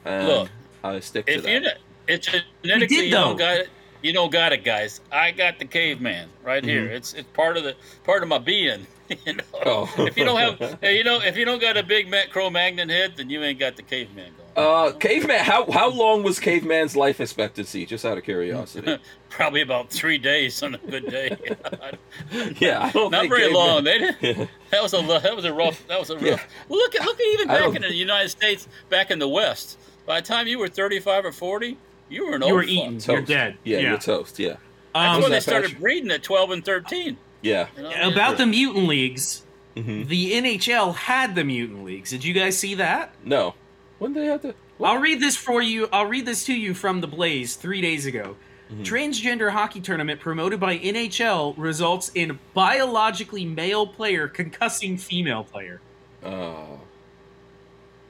And Look, I stick to if that. you it's genetically did, you don't got it. You don't got it, guys. I got the caveman right here. Mm-hmm. It's it's part of the part of my being. you know, Oh. if you don't have, you know, if you don't got a big ma- Cro-Magnon head, then you ain't got the caveman going. Uh, caveman. How how long was caveman's life expectancy? Just out of curiosity. Probably about three days on a good day. yeah, I don't Not think very caveman- long. They didn't. That was a that was a rough that was a rough. Yeah. Well, look at look at even back in the United States, back in the West. By the time you were thirty five or forty, you were an You old were fuck. eaten. Toast. You're dead. Yeah, Yeah. you're toast. Yeah, That's Um, when they started Patrick? breeding at twelve and thirteen. Yeah. You know what I mean? about the mutant leagues, Mhm. the NHL had the mutant leagues. Did you guys see that? No, when they have to. What? I'll read this for you. I'll read this to you from the Blaze three days ago. Mm-hmm. Transgender hockey tournament promoted by NHL results in biologically male player concussing female player. Uh,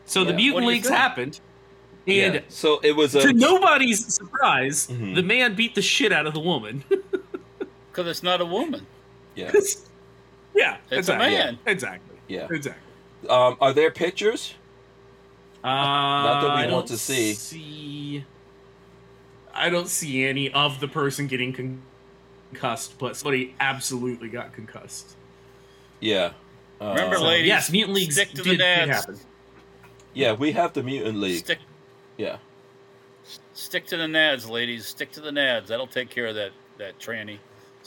So the Yeah. What mutant leagues think? happened, and yeah. So it was a. to nobody's surprise, Mhm. the man beat the shit out of the woman. Because it's not a woman. Yeah. yeah, It's a exactly. man. Exactly. Yeah. Exactly. Um, are there pictures? Uh, Not that we I want don't to see. see. I don't see any of the person getting con- concussed, but somebody absolutely got concussed. Yeah. Uh, Remember, So, ladies, yes, mutant leagues stick to the did, did dads. Yeah, we have the mutant league. Stick Yeah. stick to the nads, ladies. Stick to the nads. That'll take care of that that tranny.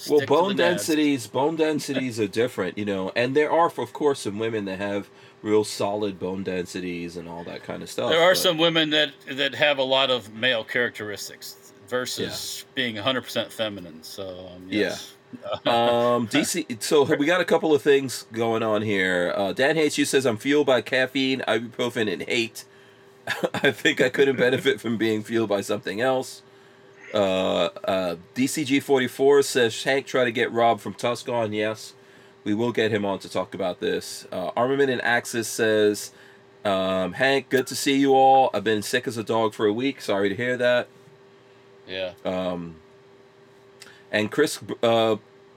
Well, bone densities, bone densities are different, you know, and there are, of course, some women that have real solid bone densities and all that kind of stuff. There are but- some women that that have a lot of male characteristics versus being 100% feminine. So um, yes. um, DC. So we got a couple of things going on here. Uh, Dan hates you says I'm fueled by caffeine, ibuprofen, and hate. I think I couldn't benefit from being fueled by something else. Uh, uh, DCG44 says Hank try to get Rob from Tucson. Yes, we will get him on to talk about this. Uh, Armament and Axis says, um, Hank, good to see you all. I've been sick as a dog for a week. Sorry to hear that. Yeah. Um, and Chris uh,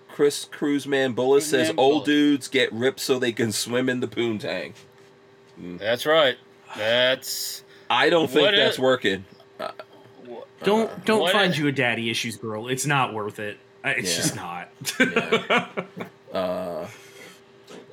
Chris Cruiseman Bullis says Cruiseman old Bullis. dudes get ripped so they can swim in the poontang. That's right. That's I don't think that's is- working. Don't don't What find a- you a daddy issues girl. It's not worth it. Uh, It's Yeah. just not. Yeah. Uh,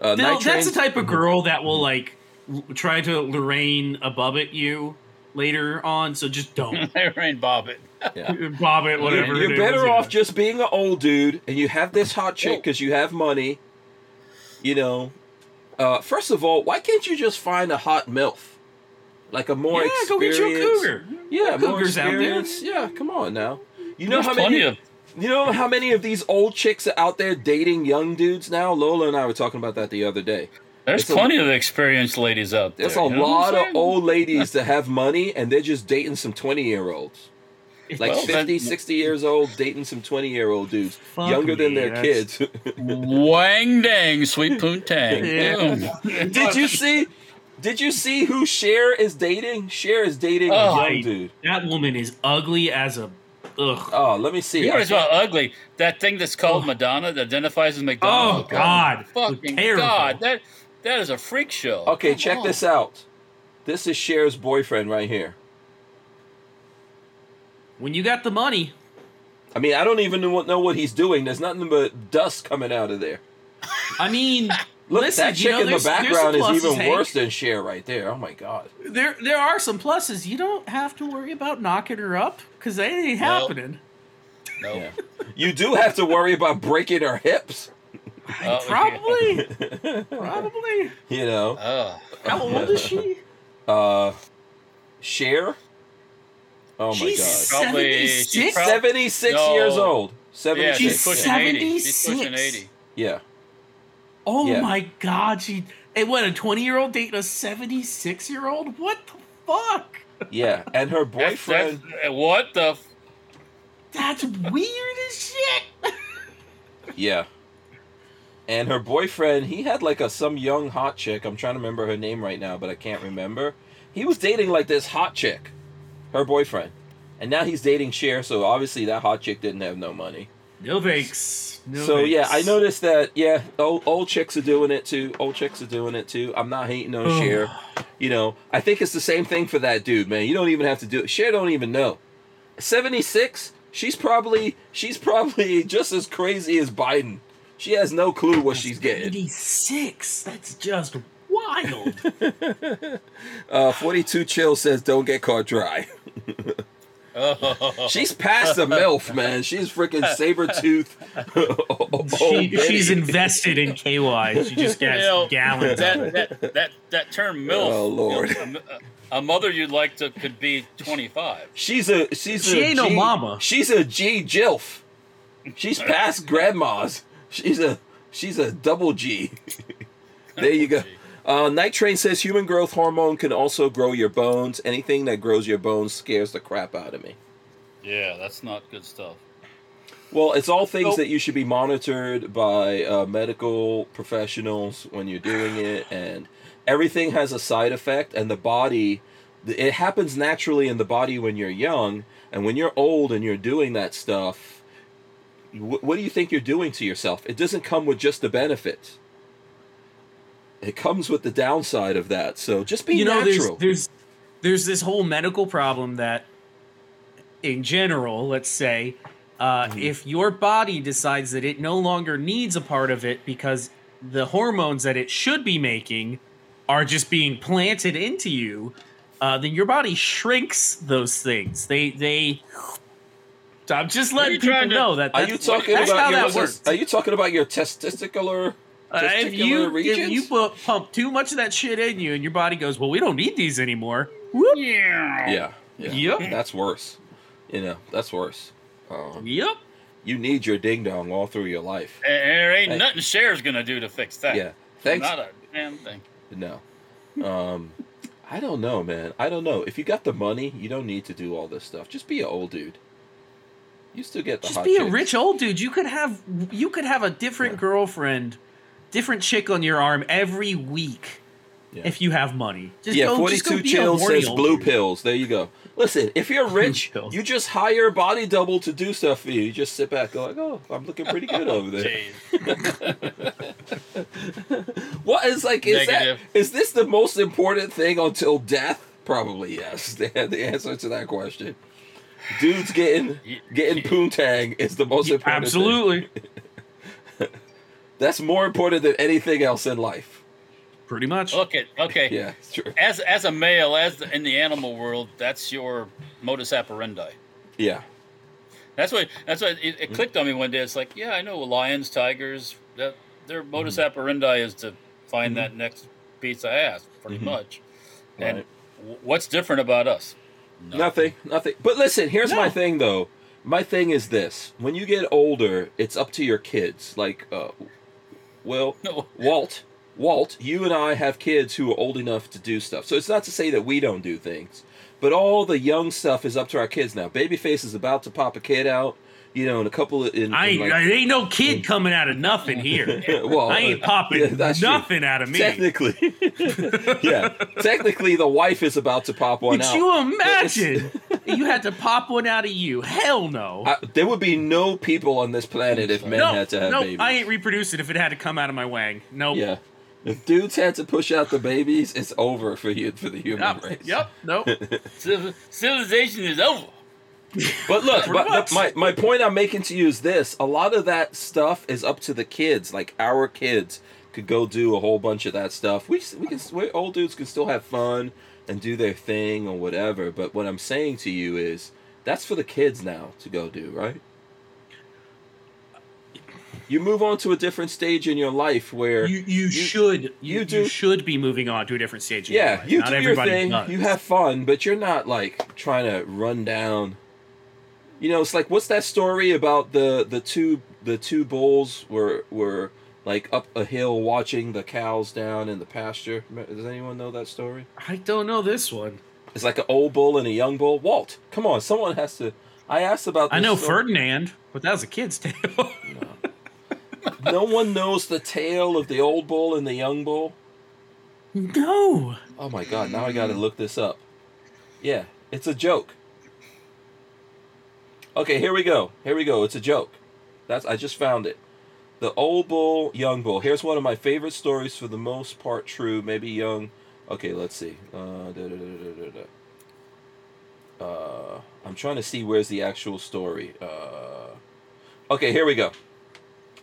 uh, No, that's the type of girl that will like l- try to Lorraine a bub at you later on. So just don't Rain Bobbitt. Yeah. bob it. Whatever. You're, you're name better was, off yeah. just being an old dude, and you have this hot chick because you have money. You know, uh, first of all, why can't you just find a hot milf, like a more yeah, go get you a experienced? cougar. Yeah, more Cougars out there. experience. Yeah, come on now. You know There's how plenty many? of You know how many of these old chicks are out there dating young dudes now? Lola and I were talking about that the other day. there's It's a- plenty of experienced ladies out there. There's a you know what I'm lot of saying? old ladies that have money and they're just dating some 20 year olds. Like Well, fifty, then- 60 years old, dating some 20 year old dudes. Fuck younger than me, their that's- kids. Wang dang, sweet poontang. Yeah. Boom. did you see? Did you see who Cher is dating? Cher is dating Oh, a young dude. That woman is ugly as a. Ugh. Oh, let me see. You know I what's about ugly? That thing that's called Madonna that identifies as Madonna. Oh McDonald's. God! Fucking Terrible. God! That that is a freak show. Okay, Come check on. this out. This is Cher's boyfriend right here. When you got the money, I mean, I don't even know, know what he's doing. There's nothing but dust coming out of there. I mean, Look, listen, that you chick know, in the there's- there's background is even Hank. worse than Cher right there. Oh my god. There, there are some pluses. You don't have to worry about knocking her up because that ain't No. happening. No. Yeah. You do have to worry about breaking her hips. Oh, Probably, probably. You know. Oh. How old is she? Uh Cher? Oh my She's god. Probably- she's 76? prob- 76 No. years old. Yeah, 76. she's She's pushing 80. She's pushing 80. yeah. Oh Yeah. my god, she and what a 20 year old dating a 76 year old? What the fuck? Yeah. And her That's- boyfriend that's- what the? F- That's weird as shit. Yeah. And her boyfriend, he had like a some young hot chick. I'm trying to remember her name right now, but I can't remember. He was dating like this hot chick, her boyfriend. And now he's dating Cher, so obviously that hot chick didn't have no money. No thanks. No so yeah, I noticed that yeah, old, old chicks are doing it too. Old chicks are doing it too. I'm not hating on Cher. You know, I think it's the same thing for that dude, man. You don't even have to do it. Cher don't even know. 76, she's probably she's probably just as crazy as Biden. She has no clue what she's getting. 76. That's just wild. Uh, 42 chill says don't get caught dry. oh, She's past the MILF, man. She's freaking saber tooth. she, she's invested in KY. She just gets You know, gallons. that, that that that term milf. Oh, Lord. you know, a, a mother you'd like to could be 25. She's a she's She a ain't no mama. She's a G Jilf. She's past grandmas. She's a she's a double G. there you go. Uh, Night Train says human growth hormone can also grow your bones. Anything that grows your bones scares the crap out of me. Yeah, that's not good stuff. Well, it's all things Nope. that you should be monitored by uh, medical professionals when you're doing it, and everything has a side effect. And the body, it happens naturally in the body when you're young, and when you're old and you're doing that stuff, wh- what do you think you're doing to yourself? It doesn't come with just the benefits. It comes with the downside of that. So just be you know, there's, natural. there's there's this whole medical problem that, in general, let's say, uh, Mm-hmm. if your body decides that it no longer needs a part of it because the hormones that it should be making are just being planted into you, uh, then your body shrinks those things. They they. I'm just letting people to- know that. Are you talking that's about how your that works. Are you talking about your testicular? Uh, if testicular you if you pu- pump too much of that shit in you, and your body goes, "Well, we don't need these anymore." Whoop. Yeah. Yeah. yeah. Yep. That's worse. You know, that's worse. Um, Yep. you need your ding dong all through your life. And there ain't Hey. nothing Cher's gonna do to fix that. Yeah. Thanks. Not a damn thing. No. Um, I don't know, man. I don't know. If you got the money, you don't need to do all this stuff. Just be an old dude. You still get the Just hot be a rich old dude. You could have you could have a different girlfriend, different chick on your arm every week Yeah. if you have money. Just yeah, go, just go 42 be a chills horny says blue dude. pills. There you go. Listen, if you're rich, you just hire a body double to do stuff for you. You just sit back, go like, "Oh, I'm looking pretty good over there." What is like? Is Negative. that is this the most important thing until death? Probably yes. The, the answer to that question. Dudes getting getting poontang is the most important. thing. Absolutely. That's more important than anything else in life. Pretty much. Look at okay. Yeah, it's true. As as a male, as the, in the animal world, that's your modus operandi. Yeah. That's what that's what it, it clicked on me one day. It's like, yeah, I know lions, tigers. That their modus operandi is to find that next piece of ass, pretty Mhm. much. And Right. w- what's different about us? Nothing, nothing. But listen, here's my thing though. My thing is this: when you get older, it's up to your kids. Like, uh, well, No. Walt, Walt, you and I have kids who are old enough to do stuff. So it's not to say that we don't do things, but all the young stuff is up to our kids now. Babyface is about to pop a kid out, you know, in a couple of. In, I in ain't, like- I ain't no kid coming out of nothing here. well, I ain't popping yeah, that's true. nothing out of me. Technically, yeah. Technically, the wife is about to pop one Could out. you imagine? You had to pop one out of you? Hell no. I, there would be no people on this planet if men no, had to have no, babies. I ain't reproducing if it had to come out of my wang. Nope. Yeah. If dudes had to push out the babies, it's over for you for the human Yep. race. Yep. Nope. Civilization is over. But look, but, but my, my point I'm making to you is this: a lot of that stuff is up to the kids. Like our kids could go do a whole bunch of that stuff. We we can we old dudes can still have fun and do their thing or whatever. But what I'm saying to you is that's for the kids now to go do, right? You move on to a different stage in your life where You you, should you, you you do- should be moving on to a different stage. in your Yeah, life. you Not do your thing. does. You have fun, but you're not like trying to run down. You know, it's like what's that story about the the two the two bulls were were like up a hill watching the cows down in the pasture. Does anyone know that story? I don't know this one. It's like an old bull and a young bull. Walt, come on, someone has to. I asked about. This I know story. Ferdinand, but that was a kid's tale. No one knows the tale of the old bull and the young bull. no. Oh my god, now I gotta look this up. Yeah, it's a joke. Okay, here we go. Here we go. It's a joke. That's I just found it. The old bull, young bull. Here's one of my favorite stories for the most part true, maybe young. Okay, let's see. Uh, da, da, da. Uh, I'm trying to see where's the actual story. Uh, okay, here we go.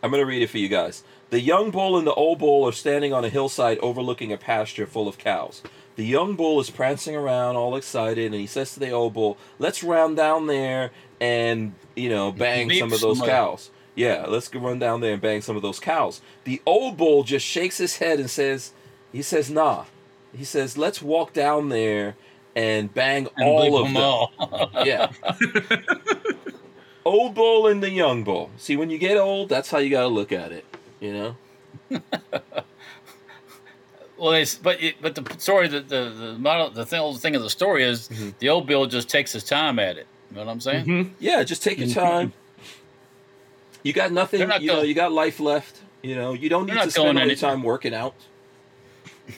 I'm going to read it for you guys. The young bull and the old bull are standing on a hillside overlooking a pasture full of cows. The young bull is prancing around all excited and he says to the old bull, "Let's round down there and, you know, bang Beep some of those cows." Yeah, let's go run down there and bang some of those cows. The old bull just shakes his head and says, he says, "Nah." He says, "Let's walk down there and bang And all of them them." all. Yeah. old bull and the young bull. See, when you get old, that's how you got to look at it. You know. Well, they, but it, but the story, the the the, model, the thing, the thing of the story is Mm-hmm. the old Bill just takes his time at it. You know what I'm saying? Mhm. Yeah, just take your time. You got nothing. They're not You know, you got life left. You know, you don't need to spend all your any- time working out.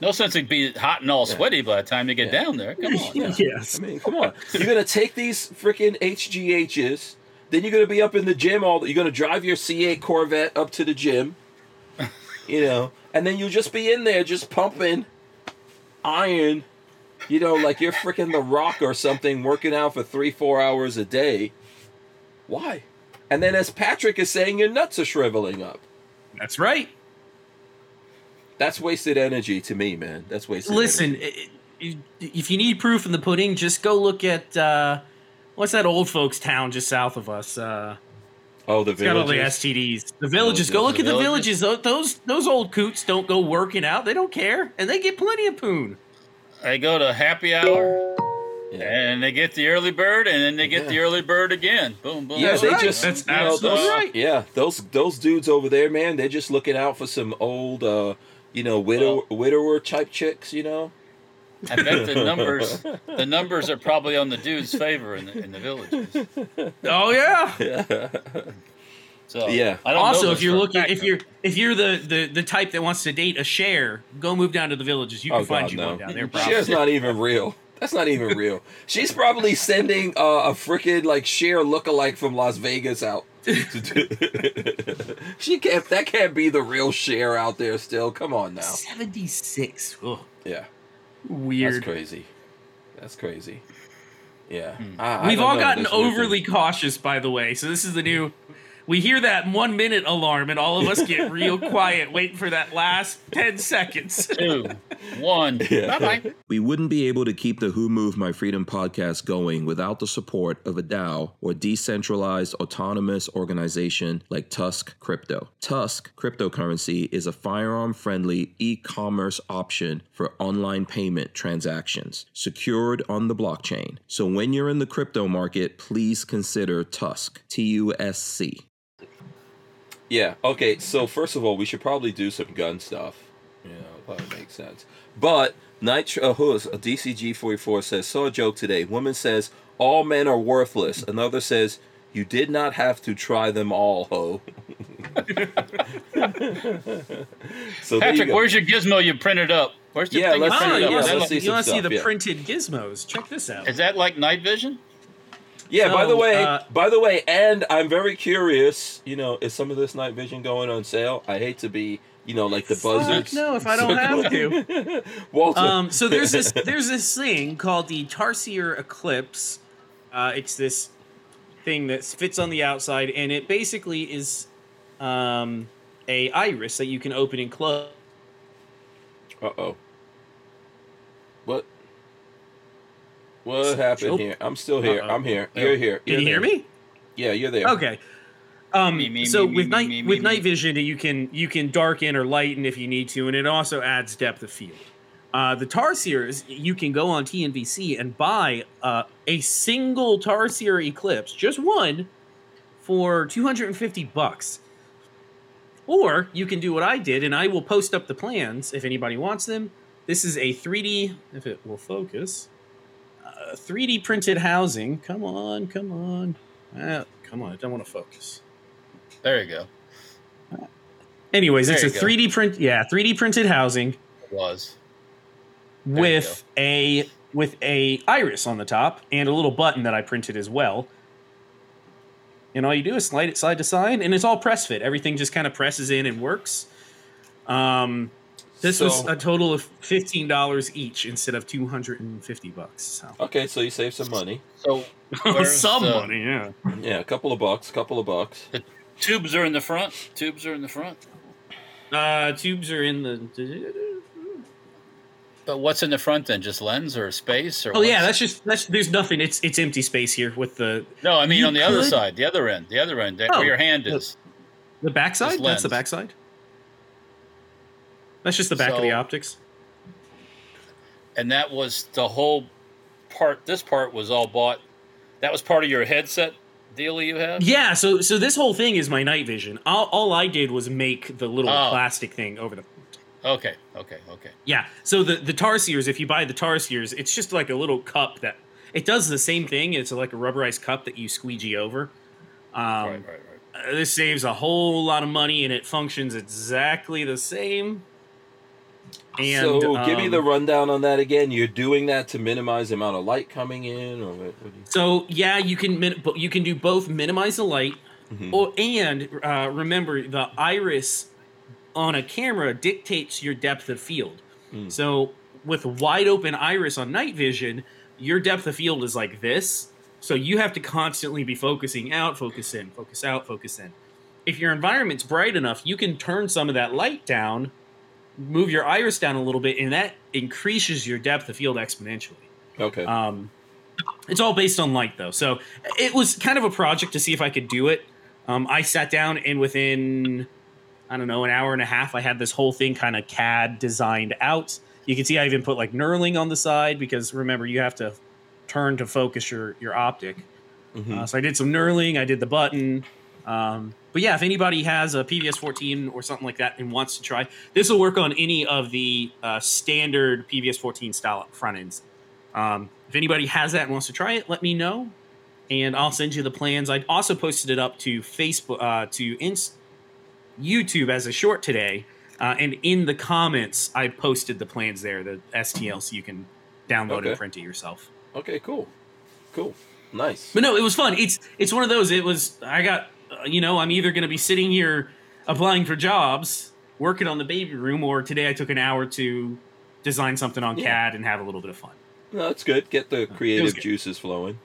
No sense in being hot and all sweaty by the time you get Yeah. down there. Come on. Yes. I mean, come on. You're gonna take these freaking HGHs. Then you're gonna be up in the gym all. You're gonna drive your C8 Corvette up to the gym. You know, and then you'll just be in there just pumping iron. You know, like you're freaking the Rock or something, working out for three, four hours a day. Why? And then, as Patrick is saying, your nuts are shriveling up. That's right. That's wasted energy to me, man. That's wasted. Listen, energy. i- i- if you need proof in the pudding, just go look at uh, what's that old folks town just south of us. Uh, Oh, the it's got all the villages. STDs. The villages. Go the look at the villages? villages. Those those old coots don't go working out. They don't care, and they get plenty of poon. They go to happy hour Yeah. and they get the early bird and then they get Yeah. the early bird again. Boom, boom. Yeah, That's they right. just That's you know, absolutely those, right. Yeah, those those dudes over there, man, they're just looking out for some old, uh, you know, widow widower type chicks. You know, I bet the numbers the numbers are probably on the dude's favor in the, in the villages. Oh yeah. So Yeah. I don't Also, this if you're looking, if you're if you're the, the the type that wants to date a share, go move down to the villages. You can Oh, find God, you no. one down there. Probably. Cher's not even real. That's not even real. She's probably sending uh, a freaking like Cher lookalike from Las Vegas out. she can't. That can't be the real Cher out there. Still, come on now. Seventy six. Yeah, that's crazy. That's crazy. Yeah, Hmm. I- I We've don't all know, gotten overly thing. cautious, by the way. So this is the new. We hear that one minute alarm, and all of us get real quiet, waiting for that last ten seconds. two, one, bye bye. We wouldn't be able to keep the Who Moved My Freedom podcast going without the support of a DAO or decentralized autonomous organization like TUSC Crypto. TUSC cryptocurrency is a firearm friendly e commerce option for online payment transactions secured on the blockchain. So when you're in the crypto market, please consider TUSC, T U S C. Yeah. Okay. So first of all, we should probably do some gun stuff. Yeah, probably makes sense. But Nitro uh, who's a DCG forty four says saw a joke today. Woman says all men are worthless. Another says you did not have to try them all, ho. so there you Patrick, where's your gizmo you printed up? Where's the Yeah, thing you let's printed see- up? yeah, let's Is that, so see you want to see the yeah. printed gizmos? Check this out. is that like night vision? Yeah. by the way, uh, by the way, and I'm very curious. You know, is some of this night vision going on sale? I hate to be, you know, like the Fuck buzzards. no, if I don't have to. Walter. Um, so there's this there's this thing called the Tarsier Eclipse. Uh, it's this thing that fits on the outside, and it basically is um, a iris that you can open and close. Uh oh. What? What happened Nope. here? I'm still here. Uh-oh. I'm here. You're here. Can You're you hear me? Yeah, you're there. Okay. Um, Me, me, so me, with me, night me, me, with me. night vision, you can you can darken or lighten if you need to, and it also adds depth of field. Uh, the Tarsiers, you can go on TNVC and buy uh, a single Tarsier Eclipse, just one, for 250 bucks. Or you can do what I did, and I will post up the plans if anybody wants them. This is a 3D, if it will focus, uh, 3D printed housing. Come on, come on. Ah, come on, I don't want to focus. There you go. Anyways, There it's a go. 3D print, yeah, 3D printed housing It was. you with a with a iris on the top and a little button that I printed as well. And all you do is slide it side to side, and it's all press fit. Everything just kind of presses in and works. Um, this was a total of fifteen dollars each instead of two hundred and fifty bucks. So Okay, so you save some money. So some the- money, yeah. Yeah, a couple of bucks. A couple of bucks. Tubes are in the front. Tubes are in the front. Uh, tubes are in the. But what's in the front then? Just lens or space or? Oh yeah, that's just that's. There's nothing. It's it's empty space here with the no. I mean on the other side, the other end, the other end, Oh, where your hand is. the backside. That's the backside. That's just the back of the optics. and that was the whole part. This part was all bought. That was part of your headset deal you have. Yeah, so so this whole thing is my night vision. All, all I did was make the little Oh. plastic thing over the. Okay, okay, okay. Yeah, so the the Tarsiers, if you buy the Tarsiers, it's just like a little cup that it does the same thing. It's like a rubberized cup that you squeegee over. Um, right, right, right. uh, this saves a whole lot of money and it functions exactly the same. And so give me um, the rundown on that again. You're doing that to minimize the amount of light coming in, or what, what you? So yeah, you can min- but you can do both minimize the light, Mhm. or and uh, remember the iris on a camera dictates your depth of field. Mm. So with wide open iris on night vision, your depth of field is like this. So you have to constantly be focusing out, focus in, focus out, focus in. If your environment's bright enough, you can turn some of that light down, move your iris down a little bit, and that increases your depth of field exponentially. Okay. Um, it's all based on light, though. So it was kind of a project to see if I could do it. Um, I sat down, and within, I don't know, an hour and a half, I had this whole thing kind of CAD designed out. You can see I even put like knurling on the side because remember, you have to turn to focus your, your optic. Mhm. Uh, so I did some knurling, I did the button. Um, but yeah, if anybody has a PVS 14 or something like that and wants to try, this will work on any of the uh, standard PVS 14 style front ends. Um, if anybody has that and wants to try it, let me know, and I'll send you the plans. I also posted it up to Facebook, uh, to Inst- YouTube as a short today, uh, and in the comments, I posted the plans there, the STL, so you can download Okay. and print it yourself. Okay, cool, cool, nice. But no, it was fun. It's it's one of those. It was I got you know I'm either going to be sitting here applying for jobs, working on the baby room, or today I took an hour to design something on Yeah. CAD and have a little bit of fun. No, that's good. Get the creative juices flowing.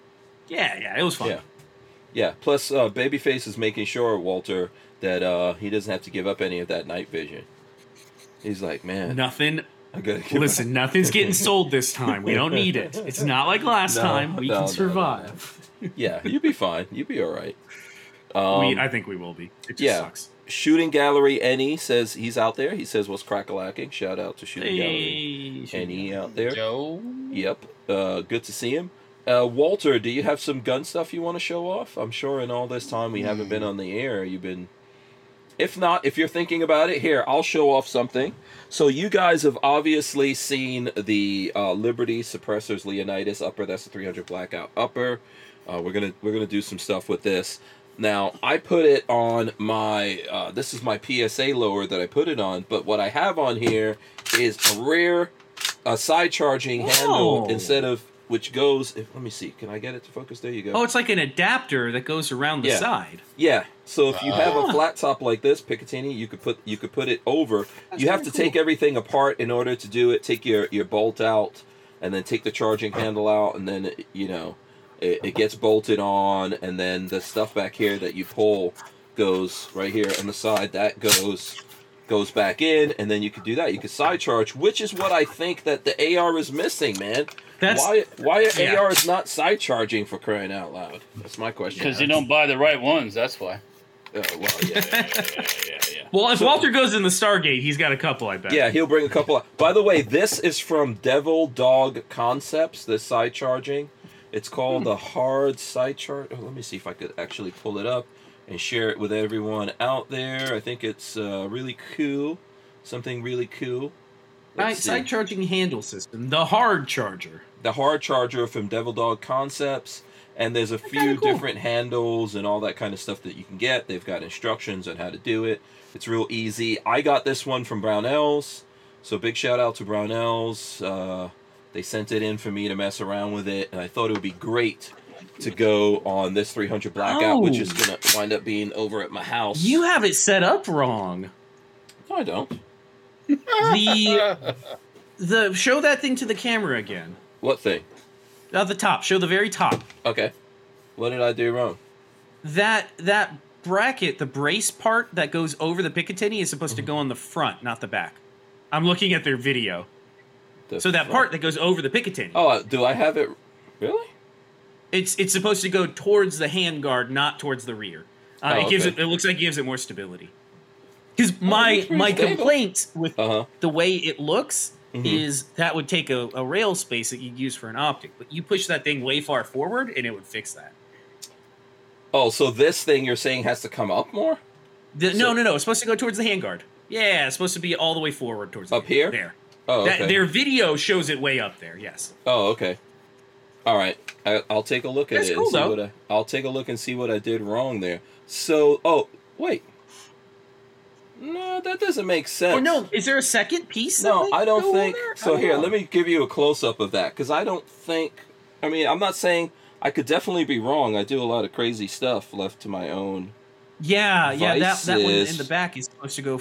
Yeah, yeah, it was fun. Yeah. Yeah. Plus, uh, Babyface is making sure Walter that uh, he doesn't have to give up any of that night vision. He's like, man, Nothing. I gotta Listen, nothing's getting sold this time. We don't need it. It's not like last No, time. We no, no, can no. survive. Yeah, you'll be fine. You'll be all right. Um, we, I think we will be. It just yeah. sucks. Shooting Gallery Any says he's out there. He says what's crack-a-lacking. Shout out to Shooting Gallery Hey, Any out there. Joe. Yep. Uh, good to see him. Uh, Walter, do you have some gun stuff you want to show off? I'm sure in all this time we haven't been on the air, you've been. If not, if you're thinking about it, here I'll show off something. So you guys have obviously seen the uh, Liberty Suppressors Leonidas upper. That's the 300 blackout upper. Uh, we're gonna we're gonna do some stuff with this. Now I put it on my. Uh, this is my PSA lower that I put it on. But what I have on here is a rear, a side charging handle instead of which goes. If, let me see. Can I get it to focus? There you go. Oh, it's like an adapter that goes around the Yeah. side. Yeah. So if you have a Ah. flat top like this, Picatinny, you could put you could put it over. That's you have really to take everything apart in order to do it. Take your your bolt out, and then take the charging handle out, and then it, you know it, it gets bolted on, and then the stuff back here that you pull goes right here on the side. That goes goes back in, and then you could do that. You could side charge, which is what I think that the AR is missing, man. That's why why are yeah. AR is not side charging for crying out loud? That's my question. Because you don't buy the right ones. That's why. Oh, well, yeah, yeah, yeah, yeah, yeah, yeah. well. If Walter goes in the Stargate, he's got a couple. I bet. Yeah, he'll bring a couple. Of, by the way, this is from Devil Dog Concepts. This side charging, it's called the hard side chart. Oh, let me see if I could actually pull it up and share it with everyone out there. I think it's uh, really cool. Something really cool. Side, side charging handle system, the hard charger. the hard charger from Devil Dog Concepts, and there's a few cool. different handles and all that kind of stuff that you can get. They've got instructions on how to do it. It's real easy. I got this one from Brownells, so big shout out to Brownells. Uh, they sent it in for me to mess around with it, and I thought it would be great to go on this 300 blackout, which is Oh. gonna wind up being over at my house. You have it set up wrong. No, I don't. The the show that thing to the camera again. What thing? At the top, show the very top. Okay. What did I do wrong? That that bracket, the brace part that goes over the Picatinny is supposed to mm-hmm. go on the front, not the back. I'm looking at their video. The So that part that goes over the Picatinny, Oh, uh, do I have it? Really? it's it's supposed to go towards the handguard, not towards the rear. Uh, Oh, it gives okay. it. It looks like it gives it more stability. Because my it's pretty my stable. complaint with Uh huh. the way it looks Mhm. is that would take a, a rail space that you'd use for an optic, but you push that thing way far forward and it would fix that. Oh, so this thing you're saying has to come up more? The, So- no, no, no. It's supposed to go towards the handguard. Yeah, it's supposed to be all the way forward towards the Up here? There. Oh, That, their video shows it way up there. Yes. Oh, okay. All right. I, I'll take a look at That's it cool, and see though. what I. I'll take a look and see what I did wrong there. So, oh, wait. No, that doesn't make oh, sense. Or no, is there a second piece? No, I don't think. So don't here, know. let me give you a close up of that because I don't think. I mean, I'm not saying I could definitely be wrong. I do a lot of crazy stuff left to my own. Yeah, yeah. That that one in the back is supposed to go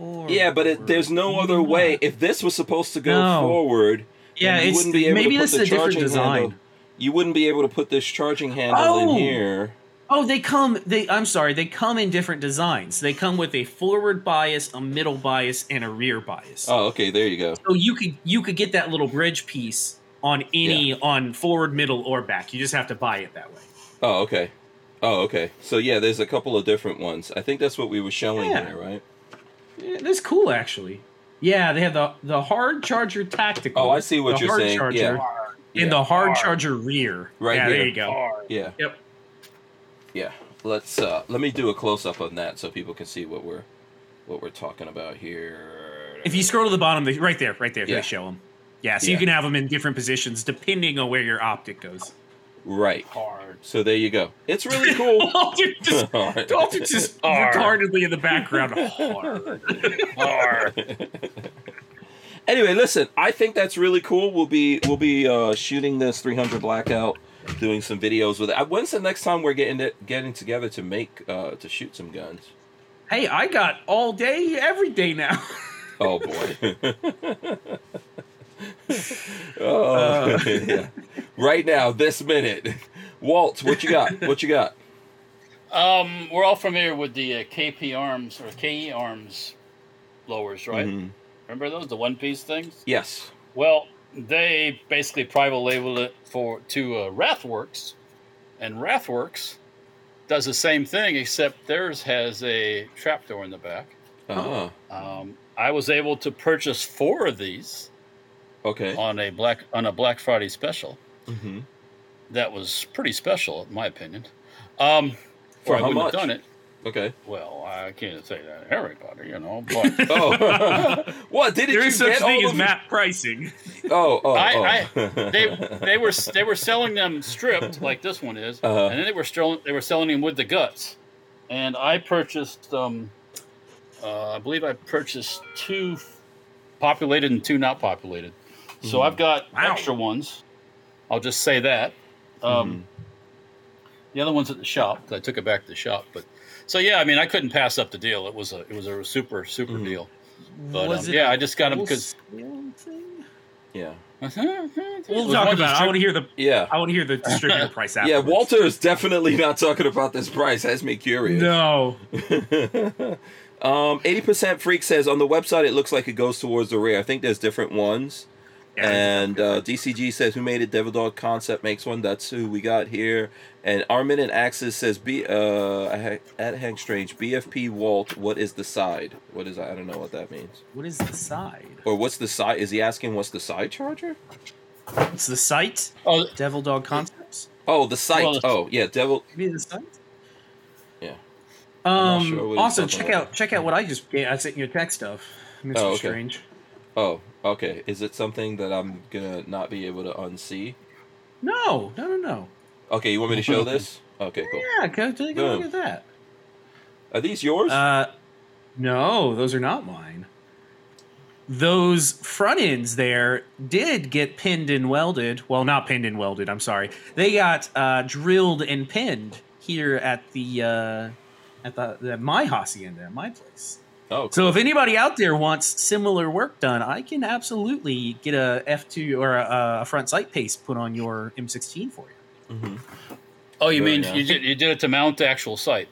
forward. Yeah, but it, there's no other way. If this was supposed to go No. forward, Yeah, you wouldn't be able maybe to put this is a different design. handle. You wouldn't be able to put this charging handle Oh! in here. Oh, they come. They. I'm sorry. They come in different designs. They come with a forward bias, a middle bias, and a rear bias. Oh, okay, there you go. So you could you could get that little bridge piece on any on forward, middle, or back. You just have to buy it that way. Oh, okay. Oh, okay. So yeah, there's a couple of different ones. I think that's what we were showing Yeah. here, right? Yeah, that's cool, actually. Yeah, they have the the hard charger tactical. Oh, I see what the you're hard saying. Charger, Yeah. and Yeah. the hard charger rear. Right Yeah, here. there you go. Yeah. Yep. Yeah. let's uh, let me do a close up on that so people can see what we're what we're talking about here. If you scroll to the bottom, they- right there, right there, Yeah. they show them. Yeah, so Yeah. you can have them in different positions depending on where your optic goes. right, Hard. So there you go. It's really cool. Dalton just, Hard. Just retardedly in the background. Hard. Hard. anyway, listen, I think that's really cool. We'll be we'll be uh, shooting this 300 blackout, doing some videos with it. Uh, When's the next time we're getting it, getting together to make uh, to shoot some guns? Hey, I got all day, every day now. Oh boy. oh, Uh. yeah. Right now, this minute. Walt, what you got? What you got? Um, we're all familiar with the uh, KP Arms or KE Arms blowers, right? Mhm. Remember those, the one piece things? Yes. Well, they basically private labeled it for to uh, Wrathworks, and Wrathworks does the same thing, except theirs has a trapdoor in the back. Uh-huh. Um, I was able to purchase four of these Okay. on a black on a Black Friday special. hmm That was pretty special, in my opinion. Um, For or I how wouldn't much? have done it. Okay. Well, I can't say that to everybody, you know. But Oh. what did there you is such get thing all as of map pricing. Oh, oh, I- oh. they they were they were selling them stripped like this one is, Uh-huh. and then they were still they were selling them with the guts. And I purchased, um, uh, I believe I purchased two populated and two not populated. So I've got Wow. extra ones. I'll just say that. Um, The other one's at the shop. I took it back to the shop, but so yeah, I mean, I couldn't pass up the deal. It was a it was a super super Mhm. deal. But Was um, it yeah, I just got them because scale thing? yeah. We'll talk about. it. I want to hear the. Yeah. I want to hear the distributor price. Afterwards. Yeah, Walter is definitely not talking about this price. Has me curious. No. um, eighty percent freak says on the website it looks like it goes towards the rear. I think there's different ones. And uh, DCG says who made it? Devil Dog Concept makes one. That's who we got here. And Armament and Access says B uh at Hank Strange BFP Walt. What is the side? What is I don't know what that means. what is the side? Or what's the side? Is he asking what's the side charger? It's the site. oh Devil Dog Concepts. Oh, the site. Well, oh, yeah, Devil. Maybe the site. Yeah. I'm Um. sure also, check about. out check out what I just yeah, I sent you a text of, Mister Oh, okay. Strange. Oh, okay. Is it something that I'm gonna not be able to unsee? No, no, no, no. Okay, you want me to show this? Okay, cool. Yeah, go take a look at that. Are these yours? Uh, no, those are not mine. Those front ends there did get pinned and welded. Well, not pinned and welded. I'm sorry. They got uh, drilled and pinned here at the uh, at the, the my hacienda, at my place. Oh, cool. So if anybody out there wants similar work done, I can absolutely get a F2 or a, a front sight paste put on your M16 for you. Mhm. oh, you Very mean nice. you did you did it to mount the actual site?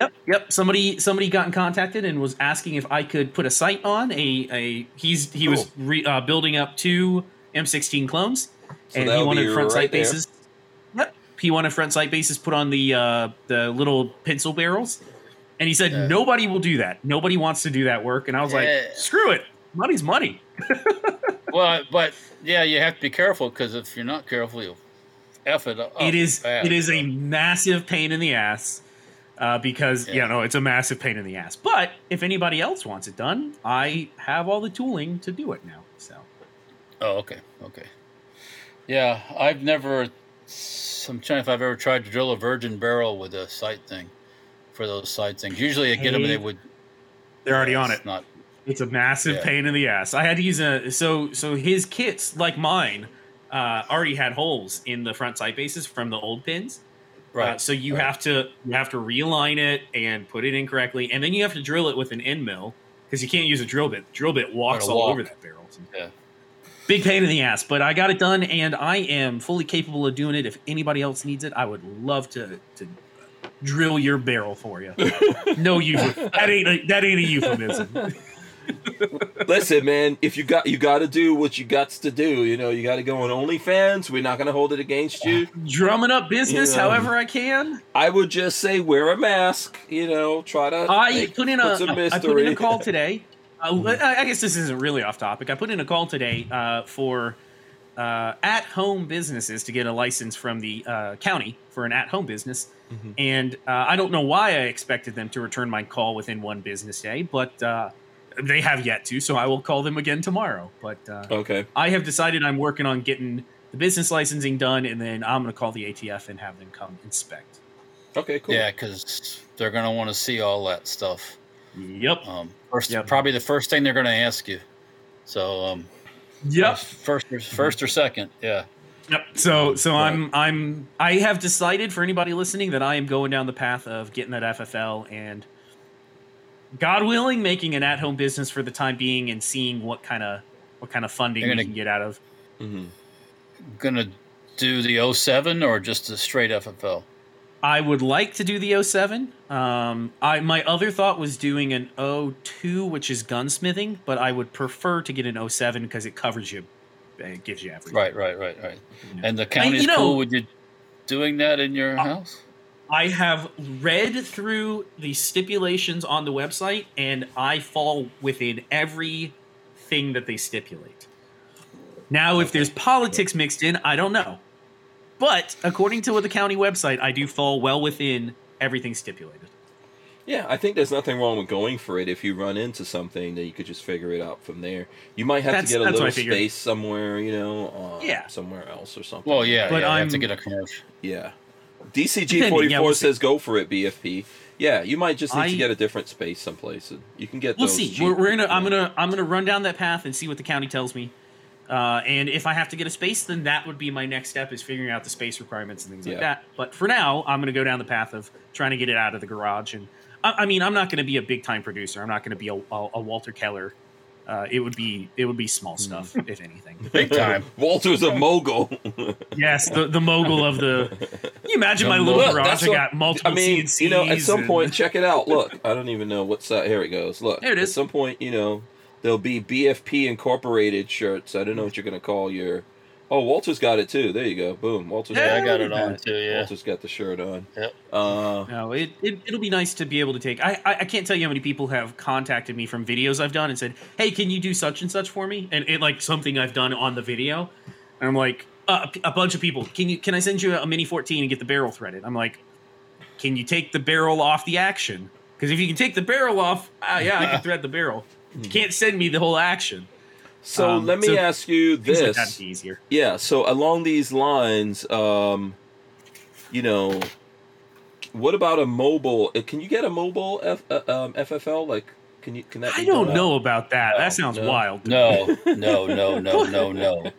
Yep, yep. Somebody somebody got in contacted and was asking if I could put a sight on a a he's he was re, uh, building up two M16 clones So and he wanted front right sight there. bases. Yep. He wanted front sight bases put on the uh, the little pencil barrels, and he said Yeah. nobody will do that. Nobody wants to do that work, and I was Yeah. like, screw it. Money's money. well, but yeah, you have to be careful because if you're not careful, you'll f it up. it is bad. it is a massive pain in the ass uh, because Yeah. you know it's a massive pain in the ass. But if anybody else wants it done, I have all the tooling to do it now. So Oh, okay, okay. Yeah, I've never. I'm trying if I've ever tried to drill a virgin barrel with a sight thing for those side things. Usually, I get them and they would. they're already on it. Not. It's a massive Yeah. pain in the ass. I had to use a so so his kits like mine uh, already had holes in the front sight bases from the old pins. Right. Uh, so you right. have to you have to realign it and put it in correctly, and then you have to drill it with an end mill because you can't use a drill bit. Drill bit walks all walk. over that barrel. Yeah. Big pain in the ass, but I got it done, and I am fully capable of doing it. If anybody else needs it, I would love to to drill your barrel for you. no euphemism. That ain't a, that ain't a euphemism. Listen, man, if you got you got to do what you got to do. You know, you got to go on OnlyFans. We're not gonna hold it against you. Drumming up business, Yeah. however I can. I would just say wear a mask. You know, try to. I make- put in a some I put in a call today. Uh, I I guess this isn't really off topic. I put in a call today uh, for uh, at-home businesses to get a license from the uh, county for an at-home business, Mhm. and uh, I don't know why I expected them to return my call within one business day, but uh, they have yet to. So I will call them again tomorrow. But uh, Okay. I have decided I'm working on getting the business licensing done, and then I'm going to call the ATF and have them come inspect. Okay. Cool. Yeah, because they're gonna want to see all that stuff. Yep. Um, first, Yep. probably the first thing they're gonna ask you. So, um, first, or, first or second, yeah. Yep. So so I'm I'm I have decided for anybody listening that I am going down the path of getting that FFL and God willing making an at-home business for the time being and seeing what kind of what kind of funding gonna- can get out of. hmm Gonna do the 07 or just a straight FFL? I would like to do the 07. Um, I my other thought was doing an 02, which is gunsmithing, but I would prefer to get an 07 because it covers you, it gives you everything. Right, right, right, right. And the county's you know- cool with you doing that in your house? I have read through the stipulations on the website, and I fall within everything that they stipulate. Now, if there's politics mixed in, I don't know. But according to the county website, I do fall well within everything stipulated. Yeah, I think there's nothing wrong with going for it. If you run into something, that you could just figure it out from there. You might have That's- to get a that's what I little space somewhere, you know, uh, Yeah. somewhere else or something. Well, yeah, But yeah, you have to get a commercial. Yeah. DCG forty four yeah, we'll see. says go for it, BFP. Yeah, you might just need I- to get a different space someplace. and You can get We'll those see. cheap- We're, we're gonna. I'm yeah. gonna. I'm gonna run down that path and see what the county tells me. Uh, and if I have to get a space, then that would be my next step is figuring out the space requirements and things like that. But for now, I'm gonna go down the path of trying to get it out of the garage. And I, I mean, I'm not gonna be a big time producer. I'm not gonna be a, a, a Walter Keller. Uh, it would be it would be small Hmm. stuff, if anything. Big time. Walter's a mogul. yes, the, the mogul of the. You imagine my little mo- garage? I got multiple I mean, CNCs. you know, at some and- point, check it out. Look, I don't even know what's that. Here it goes. Look, There it is. At some point, you know, there'll be BFP Incorporated shirts. I don't know what you're gonna call your. Oh, Walter's got it too. There you go. Boom. Walter's Yeah, Yeah, I got, got it on too. Yeah. Walter's got the shirt on. Yep. Uh, No, it, it it'll be nice to be able to take. I, I I can't tell you how many people have contacted me from videos I've done and said, "Hey, can you do such and such for me?" And it like something I've done on the video, and I'm like, uh, a, a bunch of people, can you can I send you a mini 14 and get the barrel threaded? I'm like, can you take the barrel off the action? Because if you can take the barrel off, ah, yeah, I can thread the barrel. You can't send me the whole action. so Um, let me so ask you Things like this. that'd be easier. Yeah, so along these lines, um, you know, what about a mobile? uh, Can you get a mobile F, uh, um, FFL? Like, can you? Can that? I be don't done? know about that. No, that sounds no. wild. No, no, no, no, no, no.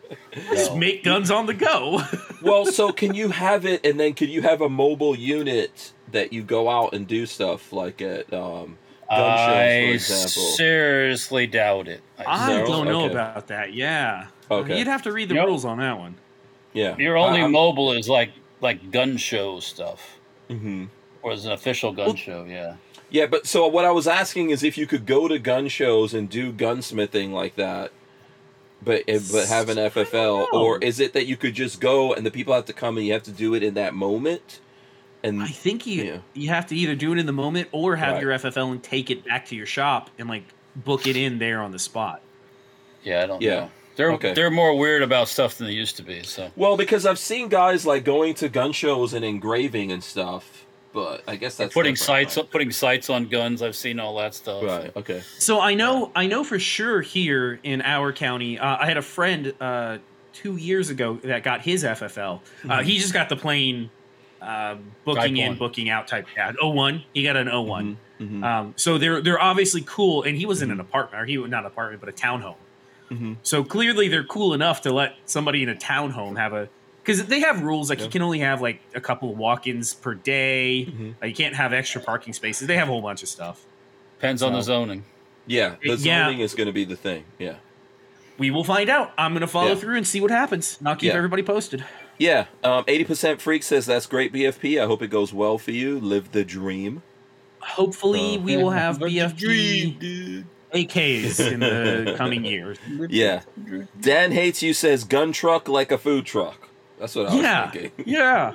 Just no. make guns on the go. Well, so can you have it, and then can you have a mobile unit that you go out and do stuff like at um, gun shows, for I seriously doubt it. I No? don't know Okay. about that. Yeah. Okay. You'd have to read the Yep. rules on that one. yeah, Your only I, mobile is like like gun show stuff, hmm or is an official gun show. Yeah. Yeah, but so what I was asking is if you could go to gun shows and do gunsmithing like that, but eh, but have an FFL, or is it that you could just go and the people have to come and you have to do it in that moment? And I think you Yeah. you have to either do it in the moment or have Right. your FFL and take it back to your shop and like book it in there on the spot. Yeah, I don't Yeah. know. They're Okay. they're more weird about stuff than they used to be. So well, because I've seen guys like going to gun shows and engraving and stuff, but I guess that's putting different, sights putting sights on guns. I've seen all that stuff. Right. right. Okay. So I know I know for sure here in our county. Uh, I had a friend uh, two years ago that got his FFL. Uh, he just got the plain uh, booking Type in, one. booking out type. Yeah, Oh one, He got an 1 Mhm. Um, so they're they're obviously cool, and he was in an apartment, or he was not an apartment, but a townhome. Mhm. So clearly, they're cool enough to let somebody in a townhome have a because they have rules like you can only have like a couple of walk-ins per day. Mhm. Like, you can't have extra parking spaces. They have a whole bunch of stuff. Depends on the zoning. Yeah, the Yeah. zoning is going to be the thing. Yeah. We will find out. I'm gonna follow Yeah. through and see what happens. And I'll keep Yeah. everybody posted. Yeah, um, 80% Freak says that's great, BFP. I hope it goes well for you. Live the dream. Hopefully, Uh, we will have BFP the dream, AKs in the coming years. Yeah. Dan Hates You says gun truck like a food truck. That's what I Yeah, was thinking. yeah.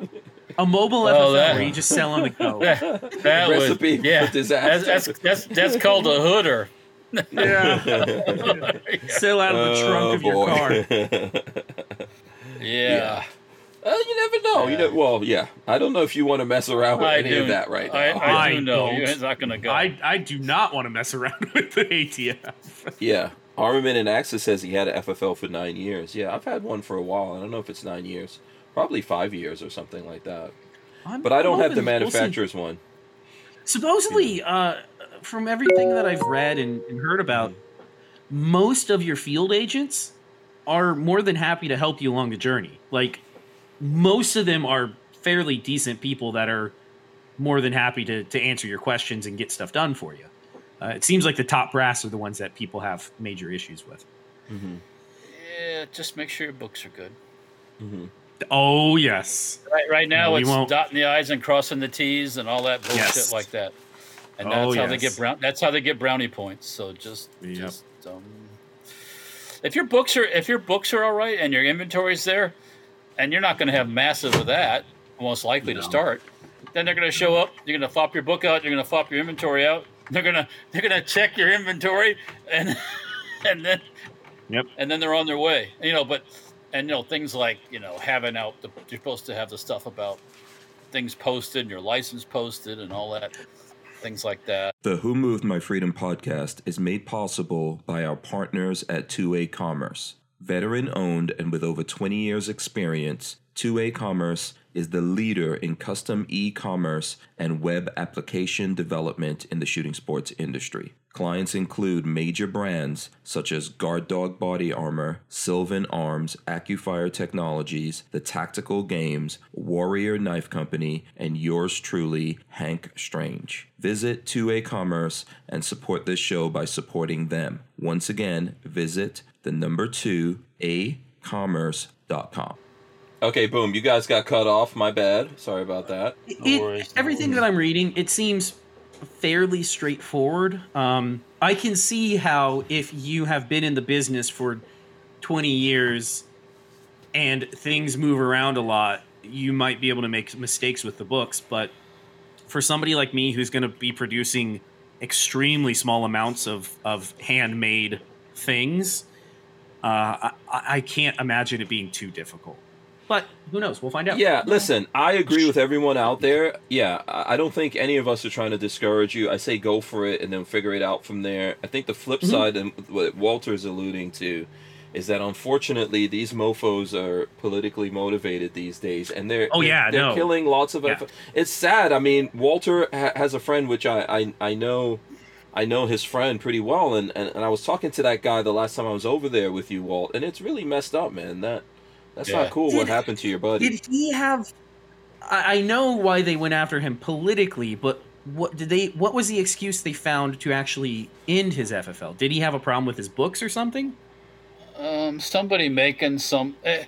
A mobile Oh, FFL that- where you just sell on the go. That, that was Recipe for yeah. disaster. That's, that's that's that's called a hooder. Yeah. Sell out of the trunk Oh, of your boy. car. Yeah. Uh, you never know. You know. Well, yeah. I don't know if you want to mess around with I any do, of that right now. I, I, I do know. don't. Going to go. I, I do not want to mess around with the ATF. yeah. Armament and Access says he had a FFL for nine years. Yeah, I've had one for a while. I don't know if it's nine years. Probably five years or something like that. I'm But I don't have the hoping- we'll manufacturer's one. Supposedly, uh, from everything that I've read and, and heard about, most of your field agents are more than happy to help you along the journey. Like, most of them are fairly decent people that are more than happy to, to answer your questions and get stuff done for you. Uh, it seems like the top brass are the ones that people have major issues with. yeah, just make sure your books are good. Oh, yes. Right, right now No, it's won't. dotting the i's and crossing the t's and all that bullshit Yes. like that. And Oh, that's how they get brown. That's how they get brownie points. So just, Yep. just um, if your books are if your books are all right and your inventory's there, and you're not going to have massive of that, most likely to start, then they're going to show up. You're going to flop your book out. You're going to flop your inventory out. They're gonna they're gonna check your inventory and and then Yep. and then they're on their way. You know, but and you know things like you know having out the you're supposed to have the stuff about things posted and your license posted and all that things like that. The Who Moved My Freedom podcast is made possible by our partners at 2A Commerce. Veteran owned and with over 20 years' experience, 2A Commerce is the leader in custom e commerce and web application development in the shooting sports industry. Clients include major brands such as Guard Dog Body Armor, Sylvan Arms, AccuFire Technologies, The Tactical Games, Warrior Knife Company, and yours truly, Hank Strange. Visit 2A Commerce and support this show by supporting them. Once again, visit the number 2 acommerce.com. Okay, boom. You guys got cut off. My bad. Sorry about that. It- worries, no everything that I'm reading, it seems fairly straightforward. Um, I can see how if you have been in the business for 20 years and things move around a lot, you might be able to make mistakes with the books. But for somebody like me who's going to be producing extremely small amounts of, of handmade things, uh, I, I can't imagine it being too difficult. But who knows? We'll find out. Yeah, listen, I agree with everyone out there. Yeah, I don't think any of us are trying to discourage you. I say go for it and then figure it out from there. I think the flip Mm-hmm. side, and what Walter's alluding to, is that unfortunately these mofo's are politically motivated these days, and they're Oh, yeah, they're no. killing lots of. Yeah. It's sad. I mean, Walter ha- has a friend which I I, I know. I know his friend pretty well, and, and, and I was talking to that guy the last time I was over there with you, Walt, and it's really messed up, man. That that's Yeah. not cool. what happened to your buddy? Did he have? I I know why they went after him politically, but what did they? What was the excuse they found to actually end his FFL? Did he have a problem with his books or something? Um, somebody making some. eh,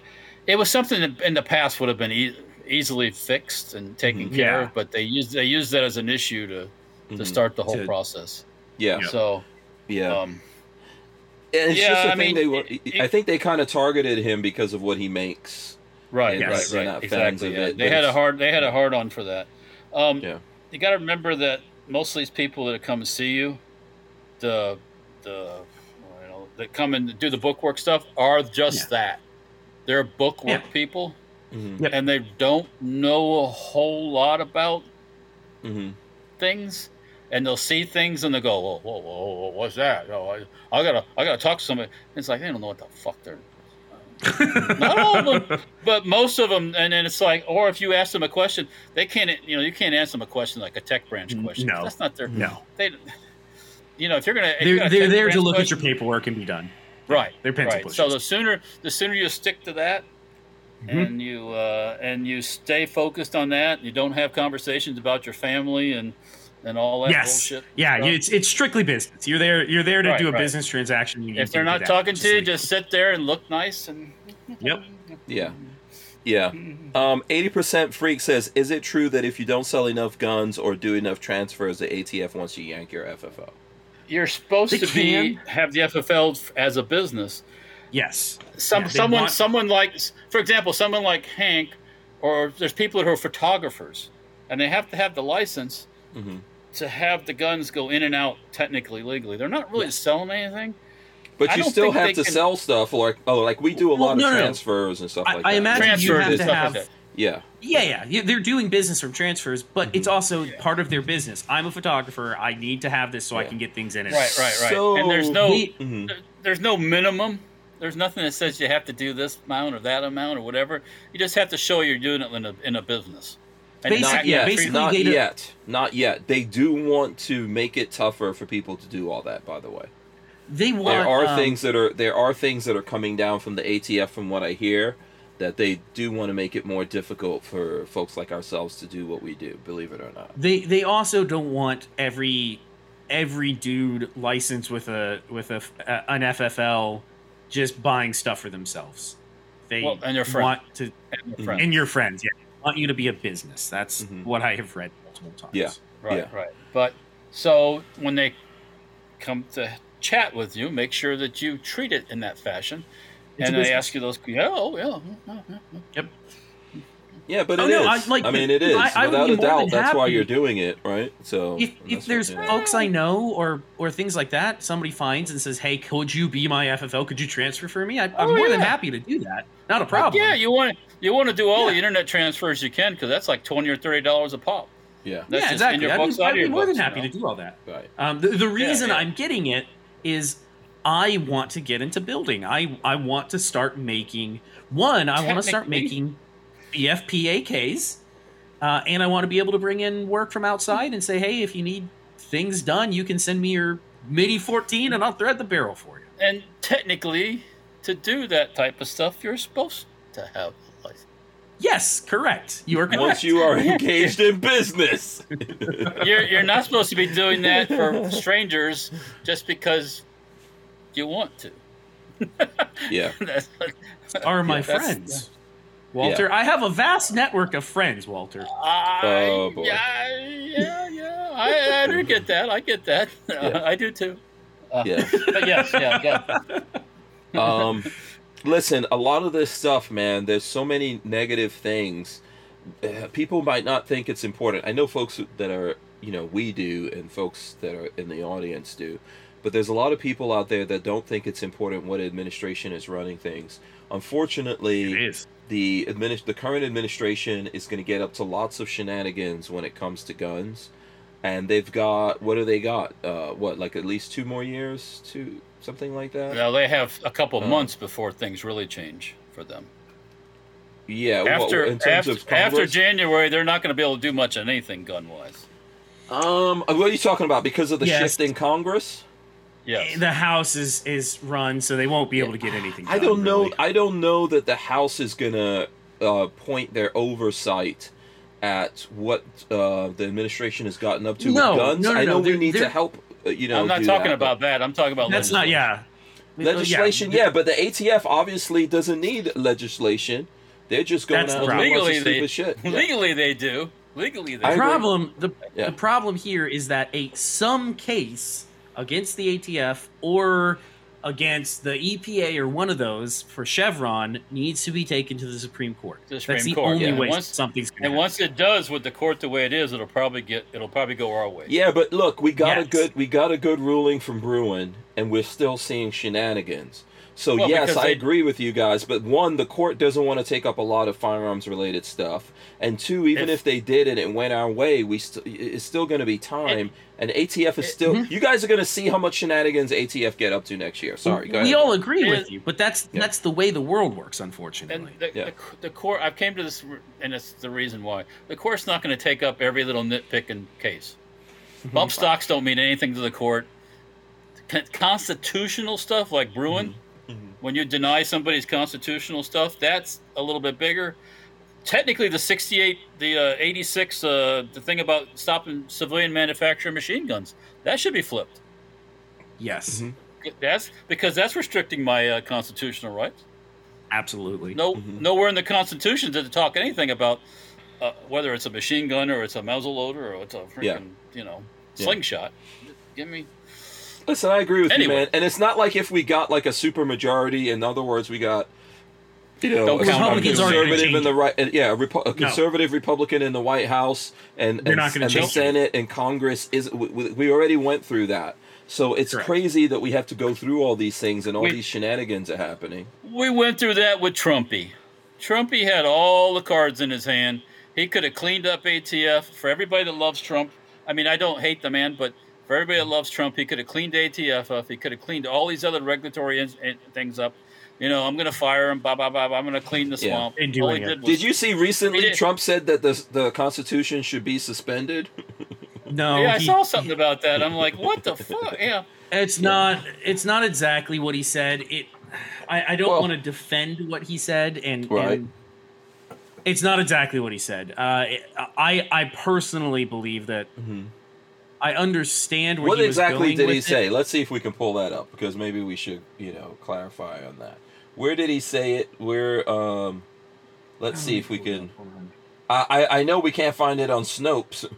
It was something that in the past would have been e- easily fixed and taken Mhm. care Yeah. of, but they used they used that as an issue to to Mhm. start the whole To- process. Yeah, So, yeah. um, And it's yeah, just a I thing mean, they were. it- I think they kind of targeted him because of what he makes. right, Yes. right, right, not fans exactly. of yeah. it, They had a hard they had a hard on for that. Um, Yeah. You got to remember that most of these people that come and see you, the the you know that come and do the bookwork stuff are just Yeah. that. They're bookwork Yeah. people, Mhm. Yep. and they don't know a whole lot about Mhm. things and they'll see things and they'll go, whoa, whoa, whoa, whoa what's that? Oh, I, I gotta, I gotta talk to somebody. It's like they don't know what the fuck they're. Not all of them, but most of them. And then it's like, or if you ask them a question, they can't. You know, you can't ask them a question like a tech branch question. no. that's not their. No, They, you know, if you're gonna, if you they're got a they're there to branch look at your paperwork and be done. Right. They're pencil right. So the sooner the sooner you stick to that Mhm. and you uh, and you stay focused on that, you don't have conversations about your family and and all that yes, bullshit. yeah, stuff. it's it's strictly business. You're there. You're there to Right, do a right. business transaction. You if they're not talking to you, leave just sit there and look nice and yep. Yeah. Yeah. Um, 80% Freak says, Is it true that if you don't sell enough guns or do enough transfers, the ATF wants you to yank your FFL? you're supposed They to be can. have the FFL as a business. Yes. Some Yeah, someone want- someone like for example, someone like Hank or there's people who are photographers and they have to have the license Mhm. To have the guns go in and out technically legally. They're not really selling anything, But I you still have to can- sell stuff, like oh, like we do a Well, lot no, of no, no. transfers and stuff I- like I that. imagine you have to have- like. Yeah, Yeah, yeah, yeah, they're doing business from transfers, but it's Mm-hmm. also part of their business. I'm a photographer. I need to have this so I can get things in it. Right, right, right. So- and there's no We- Mhm. there- there's no minimum. There's nothing that says you have to do this amount or that amount or whatever. You just have to show you're doing it in a in a business. And Basic- not- yeah, treat- basically not they do- yet, not yet. They do want to make it tougher for people to do all that. By the way, They want. there are um, things that are there are things that are coming down from the ATF, from what I hear, that they do want to make it more difficult for folks like ourselves to do what we do. Believe it or not. They they also don't want every every dude licensed with a with a uh, an FFL just buying stuff for themselves. They Well, and their friend. want to and your friends. and your friends. Yeah, want you to be a business. That's Mhm. what I have read multiple times. Yeah. Right, Yeah. right. But so when they come to chat with you, make sure that you treat it in that fashion. It's and they ask you those, yeah, oh, yeah, yeah, yeah, yeah. Yeah, but Oh, it no, is. I- I, mean, it is I- I without a doubt. than That's why you're doing it, right? So If, if there's what- yeah. folks I know or or things like that, somebody finds and says, "Hey, could you be my FFL? Could you transfer for me?" I, I'm Oh, more than happy to do that. Not a problem. Yeah, you want to you want to do all the internet transfers you can because that's like twenty or thirty dollars a pop. yeah, That's yeah, just in exactly. your I'd be, I'd be your more than books, you happy know? to do all that. right. Um, the, the reason yeah. I'm getting it is I want to get into building. I I want to start making one. I want to start Technically- making BFPAKs, uh, and I want to be able to bring in work from outside and say, hey, if you need things done, you can send me your mini 14 and I'll thread the barrel for you. And technically, to do that type of stuff, you're supposed to have a license. Yes, correct. You are correct. Once you are engaged in business, You're you're not supposed to be doing that for strangers just because you want to. yeah, That's, are my Yeah, that's- friends. Walter, I have a vast network of friends, Walter. I, Oh, boy. Yeah, yeah, yeah. I, I do get that. I get that. Yeah. I do too. Uh, yeah. But yes, yeah, yeah. um listen a lot of this stuff man there's so many negative things. Uh, people might not think it's important. I know folks that are you know we do and folks that are in the audience do. But there's a lot of people out there that don't think it's important what administration is running things. Unfortunately the adminis- the current administration is going to get up to lots of shenanigans when it comes to guns. And they've got what do they got? Uh what like at least two more years to something like that Now they have a couple Uh. months before things really change for them. Yeah, well, After in terms after, of after January, they're not going to be able to do much of anything gun wise. um, what are you talking about? Because of the Yes. shift in Congress? Yes. The house is is run, so they won't be able to get anything. I done, don't know. really. I don't know that the House is gonna uh, point their oversight at what uh, the administration has gotten up to No, with guns. no, no, I know no, we they're- need to they're- help. Uh, you know, I'm not talking that, about that. I'm talking about That's not. Yeah. legislation. Yeah. Yeah, but the ATF obviously doesn't need legislation. They're just going That's out the and doing a bunch Legally, they stupid shit. Yeah. legally they do. Legally they The problem the, Yeah. the problem here is that a some case against the ATF or against the EPA or one of those for Chevron needs to be taken to the Supreme Court. The Supreme That's the Court, only yeah. way Once- something's going And once it does with the court the way it is, it'll probably get it'll probably go our way. Yeah, but look, we got a good we got a good ruling from Bruen, and we're still seeing shenanigans. So Well, yes, I they- agree with you guys. But one, the court doesn't want to take up a lot of firearms related stuff, and two, even if, If- they did and it went our way, we st- it's still going to be time. and ATF is it- still. Mhm. You guys are going to see how much shenanigans ATF get up to next year. Sorry, go we ahead. all agree And- with you, but that's Yeah. that's the way the world works, And unfortunately. the, Yeah. the, the court, I've came to this, and it's the reason why the court's not going to take up every little nitpicking case. Mm-hmm. Bump stocks don't mean anything to the court. Constitutional stuff like Bruen, Mhm. When you deny somebody's constitutional stuff, that's a little bit bigger. Technically, the '68, the uh, '86, uh, the thing about stopping civilian manufacturing machine guns, that should be flipped. yes, Mhm. That's because that's restricting my uh, constitutional rights. absolutely. No, Mhm. nowhere in the Constitution did it talk anything about uh, whether it's a machine gun or it's a muzzle loader or it's a freaking, Yeah. you know, Yeah. slingshot. Give me. Listen, I agree with Anyway. you, man. And it's not like if we got like a super majority. In other words, we got you know Don't a, count a Republicans aren't gonna conservative in the right, uh, yeah, a, Repu- a conservative Republican in the White House, and They're and, not and the. Senate and Congress is. We, we already went through that. So it's Correct. crazy that we have to go through all these things and all We- these shenanigans are happening. We went through that with Trumpy. Trumpy had all the cards in his hand. He could have cleaned up ATF for everybody that loves Trump. I mean, I don't hate the man, but for everybody that loves Trump, he could have cleaned ATF up. He could have cleaned all these other regulatory in, in- things up. You know, I'm going to fire him. Blah blah blah. blah. I'm going to clean the Yeah. swamp. And all he it. did was Did you see recently He Trump said that the the Constitution should be suspended? No, Yeah, I he- saw something about that. I'm like, what the fuck? Yeah. It's not. It's not exactly what he said. It. I, I don't Well- want to defend what he said, and, Right. and it's not exactly what he said. Uh, it, I I personally believe that. I understand where. What he was exactly going did with he it. say? Let's see if we can pull that up because maybe we should, you know, clarify on that. Where did he say it? Where um let's see if we can I, I I know we can't find it on Snopes.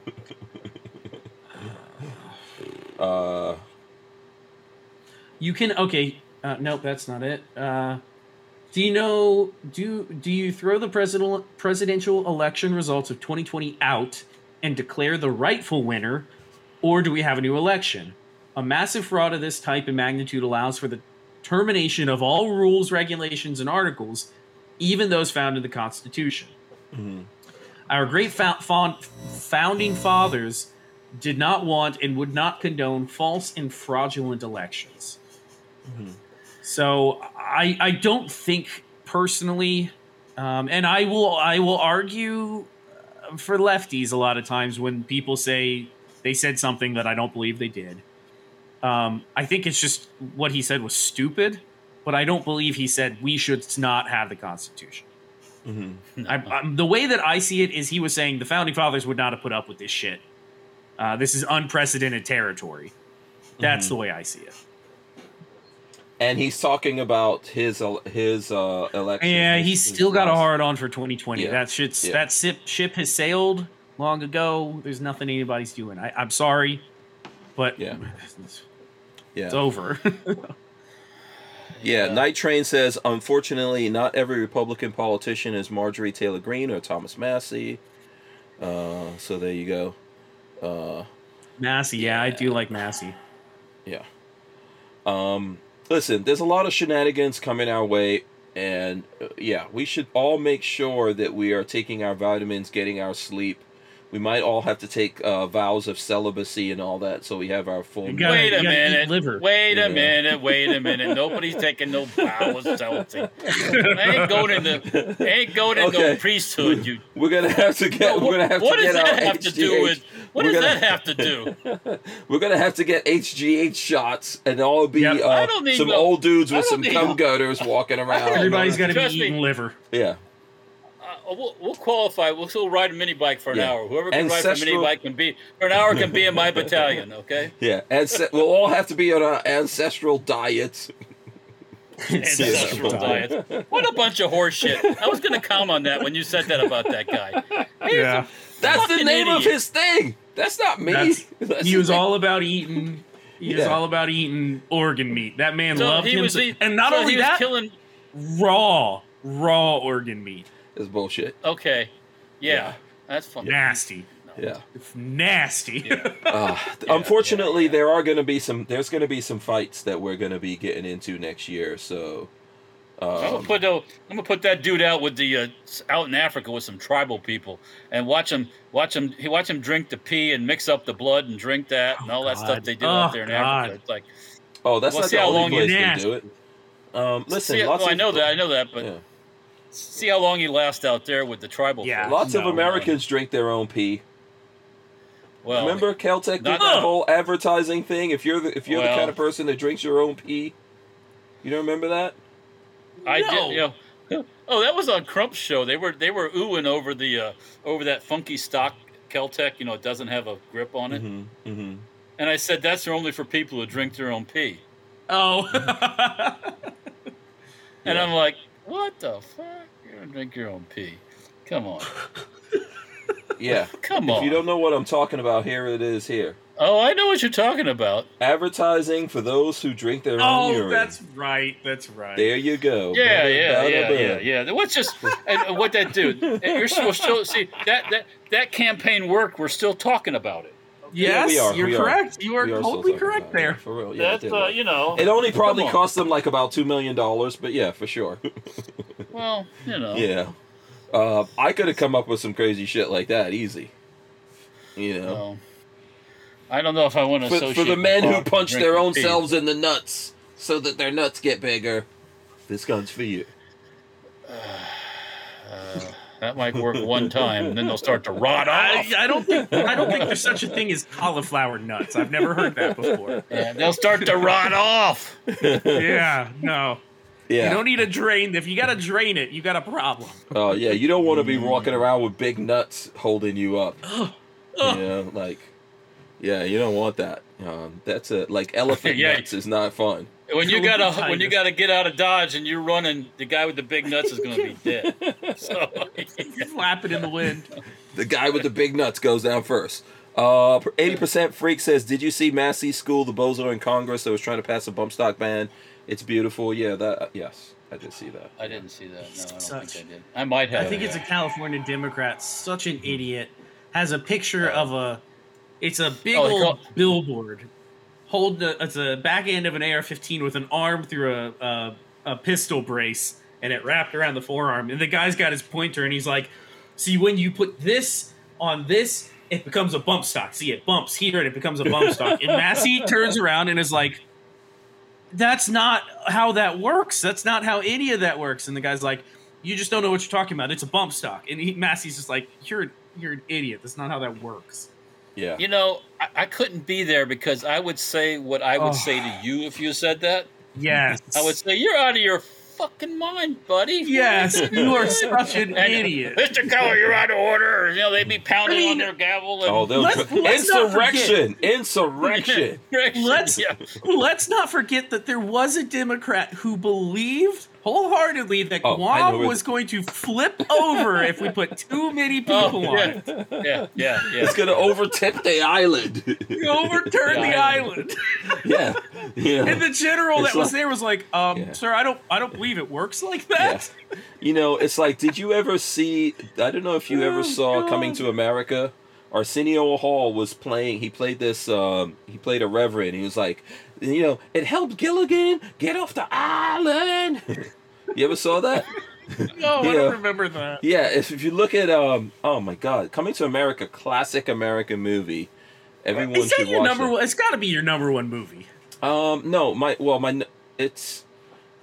uh You can okay. Uh, nope, that's not it. Uh, do you know? Do do you throw the president presidential election results of 2020 out and declare the rightful winner, or do we have a new election? A massive fraud of this type and magnitude allows for the termination of all rules, regulations, and articles, even those found in the Constitution. Our great fou- fon- founding fathers did not want and would not condone false and fraudulent elections. So I I don't think personally, um, and I will I will argue uh, for lefties a lot of times when people say they said something that I don't believe they did. Um, I think it's just what he said was stupid, but I don't believe he said we should not have the Constitution. I, I'm, the way that I see it is he was saying the founding fathers would not have put up with this shit. Uh, this is unprecedented territory. That's the way I see it. and he's talking about his his uh election. Yeah, he's his still got a hard on for 2020. Yeah. That shit's Yeah. that ship ship has sailed long ago. There's nothing anybody's doing. I, I'm sorry, but Yeah. it's, Yeah. it's over. Yeah, Night Train says, unfortunately, not every Republican politician is Marjorie Taylor Greene or Thomas Massie. Uh, so there you go. Uh, Massie, yeah, I do like Massie. yeah. Um, listen, there's a lot of shenanigans coming our way, and uh, yeah, we should all make sure that we are taking our vitamins, getting our sleep. We might all have to take uh, vows of celibacy and all that, so we have our full. Gotta- Wait a you gotta minute. liver. Wait Yeah. a minute. Wait a minute. Nobody's taking no vows of celibacy. I ain't going into I ain't going into Okay. no priesthood. You. We're gonna have to get. What, we're gonna have what to does get that our have to do with? What we're does gonna- that have to do? We're gonna have to get HGH shots, and all be Yep. uh, I don't need some no- old dudes with some don't need cum gutters walking around. Everybody's got to be Trust me. eating liver. yeah. We'll, we'll qualify. We'll still ride a mini bike for an Yeah. hour. Whoever can ride a mini bike can be for an hour can be in my battalion. Okay. Yeah, Ance- we'll all have to be on our ancestral diets. Ancestral diet. What a bunch of horseshit! I was going to comment on that when you said that about that guy. He's Yeah. That's the fucking name of his thing. That's not me. That's- That's he was name. all about eating. He was all about eating organ meat. That man So loved he him, was, and not so only he was that, killing. raw, raw organ meat. It's bullshit. Okay, yeah, Yeah. that's fun. Nasty, Yeah. It's nasty. Uh, unfortunately, there are going to be some. There's going to be some fights that we're going to be getting into next year. So, I'm um, gonna put the, I'm gonna put that dude out with the uh, out in Africa with some tribal people and watch him watch him he watch him drink the pee and mix up the blood and drink that and all that stuff they do Oh, out there in God. Africa. It's like oh, that's We'll not see the how only long place you're they do it. Um, listen, see, lots well, of I know that I know that, but Yeah. See how long you last out there with the tribal. Yeah. folks. Lots of No, Americans drink their own pee. Well, Remember Keltec did Not- that whole advertising thing? If you're the if you're the kind of person that drinks your own pee, you don't remember that? I No. did. You know, oh, that was on Crump's show. They were they were oohing over the uh, over that funky stock Keltec. You know, it doesn't have a grip on it. Mm-hmm. Mm-hmm. And I said that's only for people who drink their own pee. oh, And Yeah. I'm like, what the fuck? You don't drink your own pee? Come on, Yeah. come on. If you don't know what I'm talking about, here it is. Here, oh, I know what you're talking about. advertising for those who drink their own urine. oh, urine. that's right. That's right. There you go. Yeah, Bada, yeah, bada, yeah, bada. yeah, yeah. What's just and what that do? And you're still, still see that that that campaign worked. We're still talking about it. Yes, we are, you're we are. correct. You are are totally correct about there. For real, yeah. That's it uh, you know. It only probably on. cost them like about two million dollars, but yeah, for sure. Well, you know. yeah, uh, I could have come up with some crazy shit like that easy. You know, Well, I don't know if I want to for, associate for the men who punch their own tea. selves in the nuts so that their nuts get bigger. This gun's for you. That might work one time, and then they'll start to rot I, off. I don't think I don't think there's such a thing as cauliflower nuts. I've never heard that before. Yeah, they'll start to rot off. Yeah, no. Yeah. You don't need to drain. If you got to drain it, you got a problem. Oh yeah, you don't want to be walking around with big nuts holding you up. you know, like, yeah, you don't want that. Um, that's a like elephant Yeah. nuts is not fun. When you gotta kind when you gotta get out of Dodge and you're running, the guy with the big nuts is gonna be dead. So Flapping in the wind. The guy with the big nuts goes down first. Uh, eighty percent freak says, "Did you see Massie School, the bozo in Congress that was trying to pass a bump stock ban? It's beautiful. Yeah, that. yes, I did see that. I didn't see that. No, I don't Such- think I did. I might have. I think it's a California Democrat, such an idiot, has a picture of a, it's a big Oh, old call- billboard, hold the, it's a back end of an AR-15 with an arm through a, a a pistol brace, and it wrapped around the forearm, and the guy's got his pointer, and he's like, see when you put this on this. It becomes a bump stock. See, it bumps here and it becomes a bump stock. And Massie turns around and is like, that's not how that works. That's not how any of that works. And the guy's like, you just don't know what you're talking about. It's a bump stock. And he, Massie's just like, you're you're an idiot. That's not how that works. Yeah, You know, I, I couldn't be there because I would say what I would Oh. say to oh. you if you said that. Yes. I would say you're out of your fucking mind, buddy. Yes, you are such an And, idiot. Mr. Keller, you're out of order. You know, they'd be pounding I mean- on their gavel. And, Oh, they'll Let's- let's insurrection, insurrection. Let's Yeah. let's not forget that there was a Democrat who believed wholeheartedly that Oh, Guam was going to flip over if we put too many oh, people Oh, on yeah. it. Yeah, yeah, yeah. It's gonna overtip the island. Overturn the The island. yeah, yeah. And the general that was there was like, um, Yeah. sir, I don't I don't believe it works like Yeah. that. You know, it's like, did you ever see? I don't know if you ever Oh, saw God. Coming to America. Arsenio Hall was playing. He played this. Um, he played a reverend. He was like, you know, it helped Gilligan get off the island. you ever saw that? No, I don't remember that. Yeah. If, if you look at, um, oh my God, Coming to America, classic American movie. Everyone Is that should your watch number it. one? It's got to be your number one movie. Um, no, my well, my it's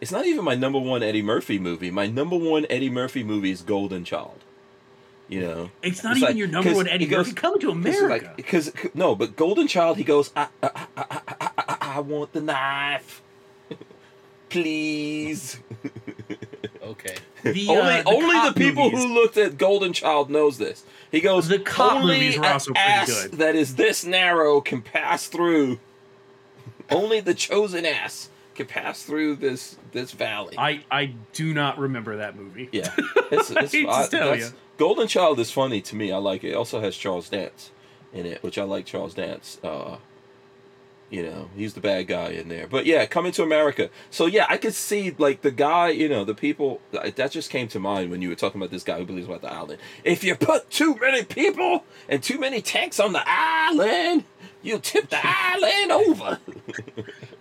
it's not even my number one Eddie Murphy movie. My number one Eddie Murphy movie is Golden Child. You know, It's not It's even like- your number one Eddie he goes- Murphy. Coming to America. because no, but Golden Child, he goes, I I I I, I, I, I want the knife, please. Okay. the, only uh, only the people movies. who looked at Golden Child knows this. He goes, The cop only movies were also pretty good." that is this narrow can pass through. Only the chosen ass can pass through this this valley. I I do not remember that movie. Yeah, it's, it's, to I- tell ya. Golden Child is funny to me. I like it. It also has Charles Dance in it, which I like. Charles Dance. Uh, you know, he's the bad guy in there. But yeah, coming to America. So yeah, I could see like the guy. You know, the people that just came to mind when you were talking about this guy who believes about the island. If you put too many people and too many tanks on the island, you tip the island over.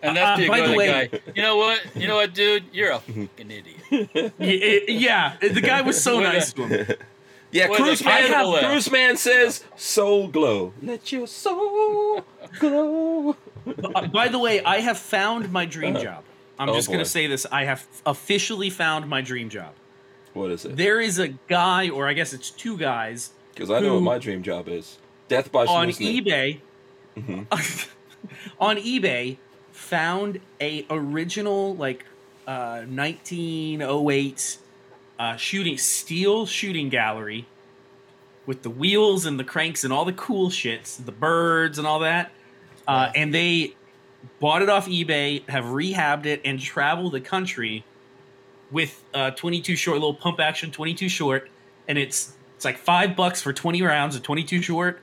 And that's Uh, the by the other way- guy. You know what? You know what, dude? You're a fucking idiot. Y- yeah, the guy was so nice to him. Yeah, With Cruise a Man. capital F. Cruise Man says, "Soul glow, let your soul glow." Uh, By the way, I have found my dream job. I'm Oh, just gonna say this. I have officially found my dream job. What is it? There is a guy, or I guess it's two guys, Because I know what my dream job is. Death by on snooze. eBay. Mhm. on eBay, found a original like uh, 1908 uh, shooting steel shooting gallery with the wheels and the cranks and all the cool shits, the birds and all that. Uh, and they bought it off eBay, have rehabbed it, and traveled the country with uh, 22 short, little pump action 22 short, and it's it's like five bucks for 20 rounds of 22 short.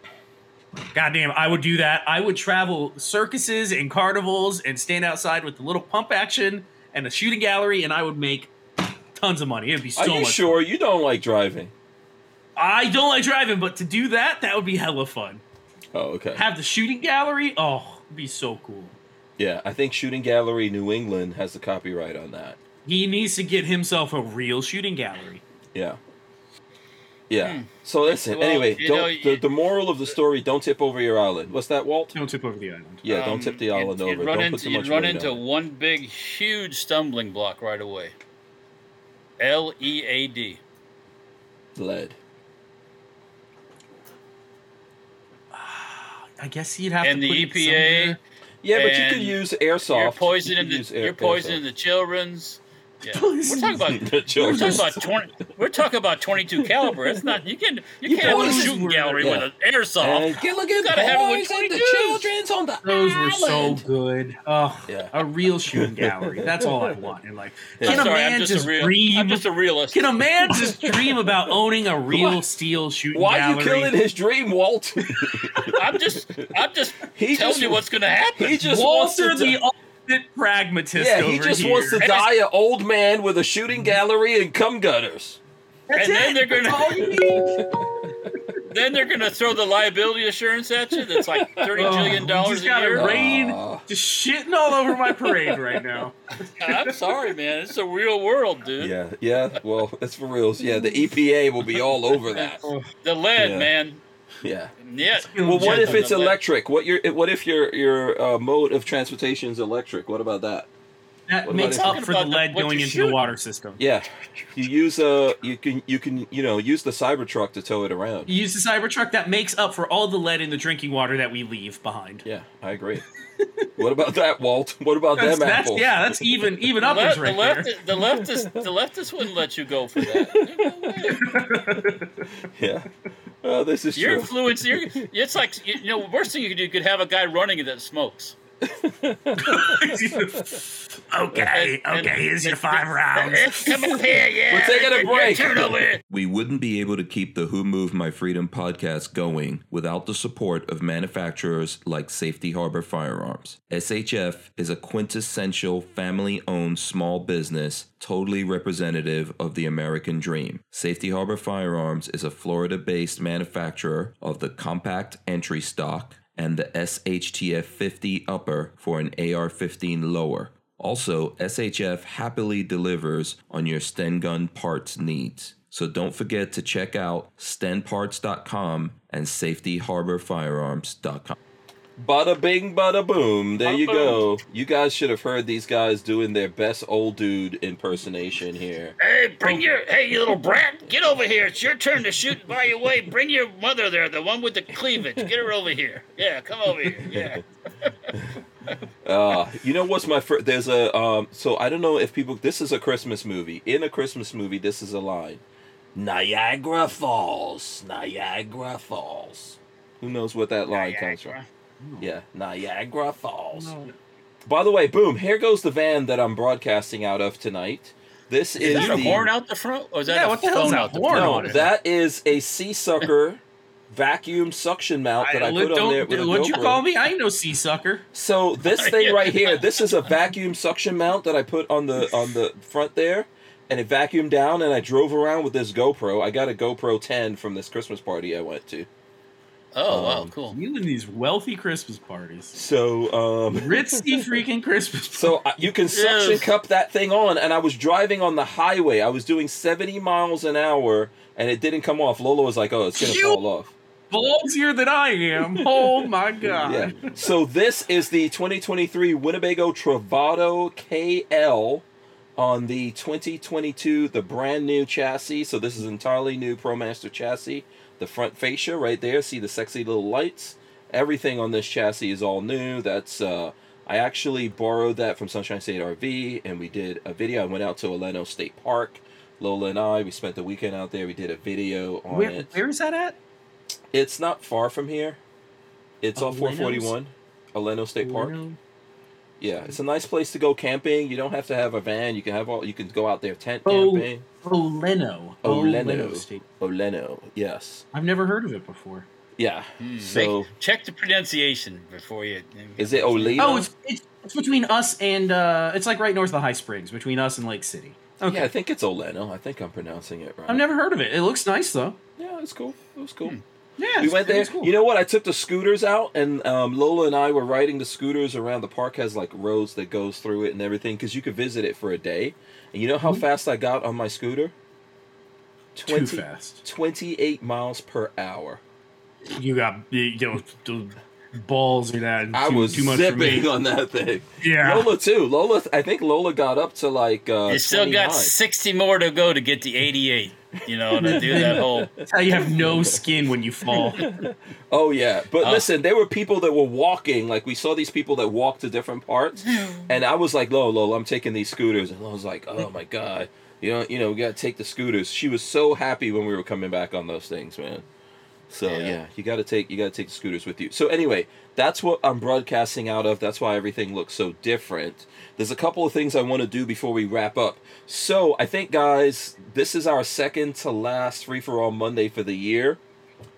Goddamn, I would do that. I would travel circuses and carnivals and stand outside with the little pump action and a shooting gallery, and I would make tons of money. It'd be so Are you much. sure you don't like driving? I don't like driving, but to do that, that would be hella fun. Oh, okay. Have the shooting gallery. Oh, it'd be so cool. Yeah, I think Shooting Gallery New England has the copyright on that. He needs to get himself a real shooting gallery. Yeah. Yeah. So listen. Well, anyway, don't. know, the, the moral of the story: don't tip over your island. What's that, Walt? Don't tip over the island. Yeah, Um, don't tip the island you'd, over. You'd run don't into, put too you'd much run weight into on it. one big, huge stumbling block right away. L E A D. lead. I guess you'd have And to the put it EPA. somewhere. Yeah, but you could use airsoft. You're poisoning could the air- you're poisoning airsoft. the children's. Yeah. We're talking about The we're talking about twenty. We're talking about twenty-two caliber. It's not you can you, You can't have a poison shooting were- gallery yeah. with an airsoft. And Gilligan gotta have it with boys and the 22s. children's on the Those were so good. Oh, Yeah. a real shooting gallery. That's all I want in life. Yeah. Can I'm a sorry, man I'm just, just a real. dream? I'm just a realist. Can a man just dream about owning a real steel shooting Why are you killing his dream, Walt? I'm just I'm just He telling just- you what's going to happen. he just wants to. the ultimate pragmatist. yeah, he over just here. wants to And die an old man with a shooting gallery and cum gutters. That's and then they're gonna- That's all you need. then they're going to throw the liability assurance at you. That's like thirty Oh, trillion you dollars just a got a year. rain, Aw. just shitting all over my parade right now. I'm sorry, man. It's a real world, dude. Yeah, yeah. Well, that's for reals. Yeah, the EPA will be all over that. The lead, Yeah. man. Yeah. Yeah. Well, what if it's electric? What your what if your your uh, mode of transportation is electric? What about that? That What makes up for the lead what going you're into the water system. Yeah, you use a you can you can you know use the Cybertruck to tow it around. You use the Cybertruck that makes up for all the lead in the drinking water that we leave behind. Yeah, I agree. what about that, Walt? What about That's, them that's apples? yeah, that's even even The, uppers right the, left, there. the leftist, the leftist wouldn't let you go for that. Yeah. Oh, this is Your true. influence, you're, it's like you know, worst thing you could do, you could have a guy running that smokes. okay, okay, here's your five rounds. Come up here, yeah. We're taking a break. turn over. We wouldn't be able to keep the Who Moved My Freedom podcast going without the support of manufacturers like Safety Harbor Firearms. SHF is a quintessential family owned small business, totally representative of the American dream. Safety Harbor Firearms is a Florida based manufacturer of the compact entry stock and the SHTF 50 upper for an AR 15 lower. Also, SHF happily delivers on your Sten gun parts needs. So don't forget to check out stenparts.com and safetyharborfirearms.com. Bada bing, bada boom. There Bada you boom. go. You guys should have heard these guys doing their best old dude impersonation here. Hey, bring your hey, you little brat, get over here. It's your turn to shoot by your way. Bring your mother there, the one with the cleavage. Get her over here. Yeah, come over here. Yeah. Uh, you know what's my first? There's a um. So I don't know if people. This is a Christmas movie. In a Christmas movie, this is a line. Niagara Falls, Niagara Falls. Who knows what that line comes from? Yeah, Niagara Falls. By the way, boom! Here goes the van that I'm broadcasting out of tonight. This is, Is that a horn out the front? Or is that Yeah, a what the hell's phone that out the horn no, on it? that is a sea sucker vacuum suction mount that I, put on there with a what'd you call me? I ain't no sea sucker. So this thing right here, this is a vacuum suction mount that I put on the on the front there, and it vacuumed down. And I drove around with this GoPro. I got a GoPro 10 from this Christmas party I went to. Oh wow, Um, cool. You and these wealthy Christmas parties. So um, Ritzy freaking Christmas so uh, you can suction Yes. cup that thing on, and I was driving on the highway. I was doing 70 miles an hour, and it didn't come off. Lola was like, "Oh, it's gonna You- fall off." ballsier than I am. Oh my god. Yeah. So this is the 2023 Winnebago Travato KL on the 2022, the brand new chassis. So this is entirely new ProMaster chassis. The front fascia right there. See the sexy little lights. Everything on this chassis is all new. That's uh, I actually borrowed that from Sunshine State RV, and we did a video. I went out to Oleno State Park. Lola and I, we spent the weekend out there. We did a video on Where, it. where is that at? It's not far from here. It's Oh, on 441, Oleno State Park. Yeah, it's a nice place to go camping. You don't have to have a van. You can have all. You can go out there tent Oh. camping. Oh, Leno. Oh, Leno Leno. State. Oleno, yes, I've never heard of it before. yeah. Hmm, So Make- check the pronunciation before you. is it Oleno? Oh, it's, it's it's between us and uh, it's like right north of the High Springs, between us and Lake City. Okay. Yeah, I think it's Oleno. I think I'm pronouncing it right. I've never heard of it. It looks nice though. Yeah, it's cool. It was cool. Yeah, we it's- went it there. was cool. You know what? I took the scooters out, and um, Lola and I were riding the scooters around. The park has like roads that goes through it and everything, because you could visit it for a day. And you know how fast I got on my scooter? Too fast. 28 miles per hour. You got you know the balls or that. I was too much zipping on that thing. Yeah. Lola too. Lola, I think Lola got up to like. Uh, You still got 60 more to go to get the 88. You know, to do that whole. That's how you have no skin when you fall. Oh yeah, but Uh. listen, there were people that were walking. Like we saw these people that walked to different parts, and I was like, "Lol, Lola, I'm taking these scooters," and Lola's like, "Oh my god, you know, you know, we gotta take the scooters." She was so happy when we were coming back on those things, man. So yeah, Yeah. you gotta take you gotta take the scooters with you. So anyway, that's what I'm broadcasting out of. That's why everything looks so different. There's a couple of things I want to do before we wrap up. So I think, guys, this is our second to last free for all Monday for the year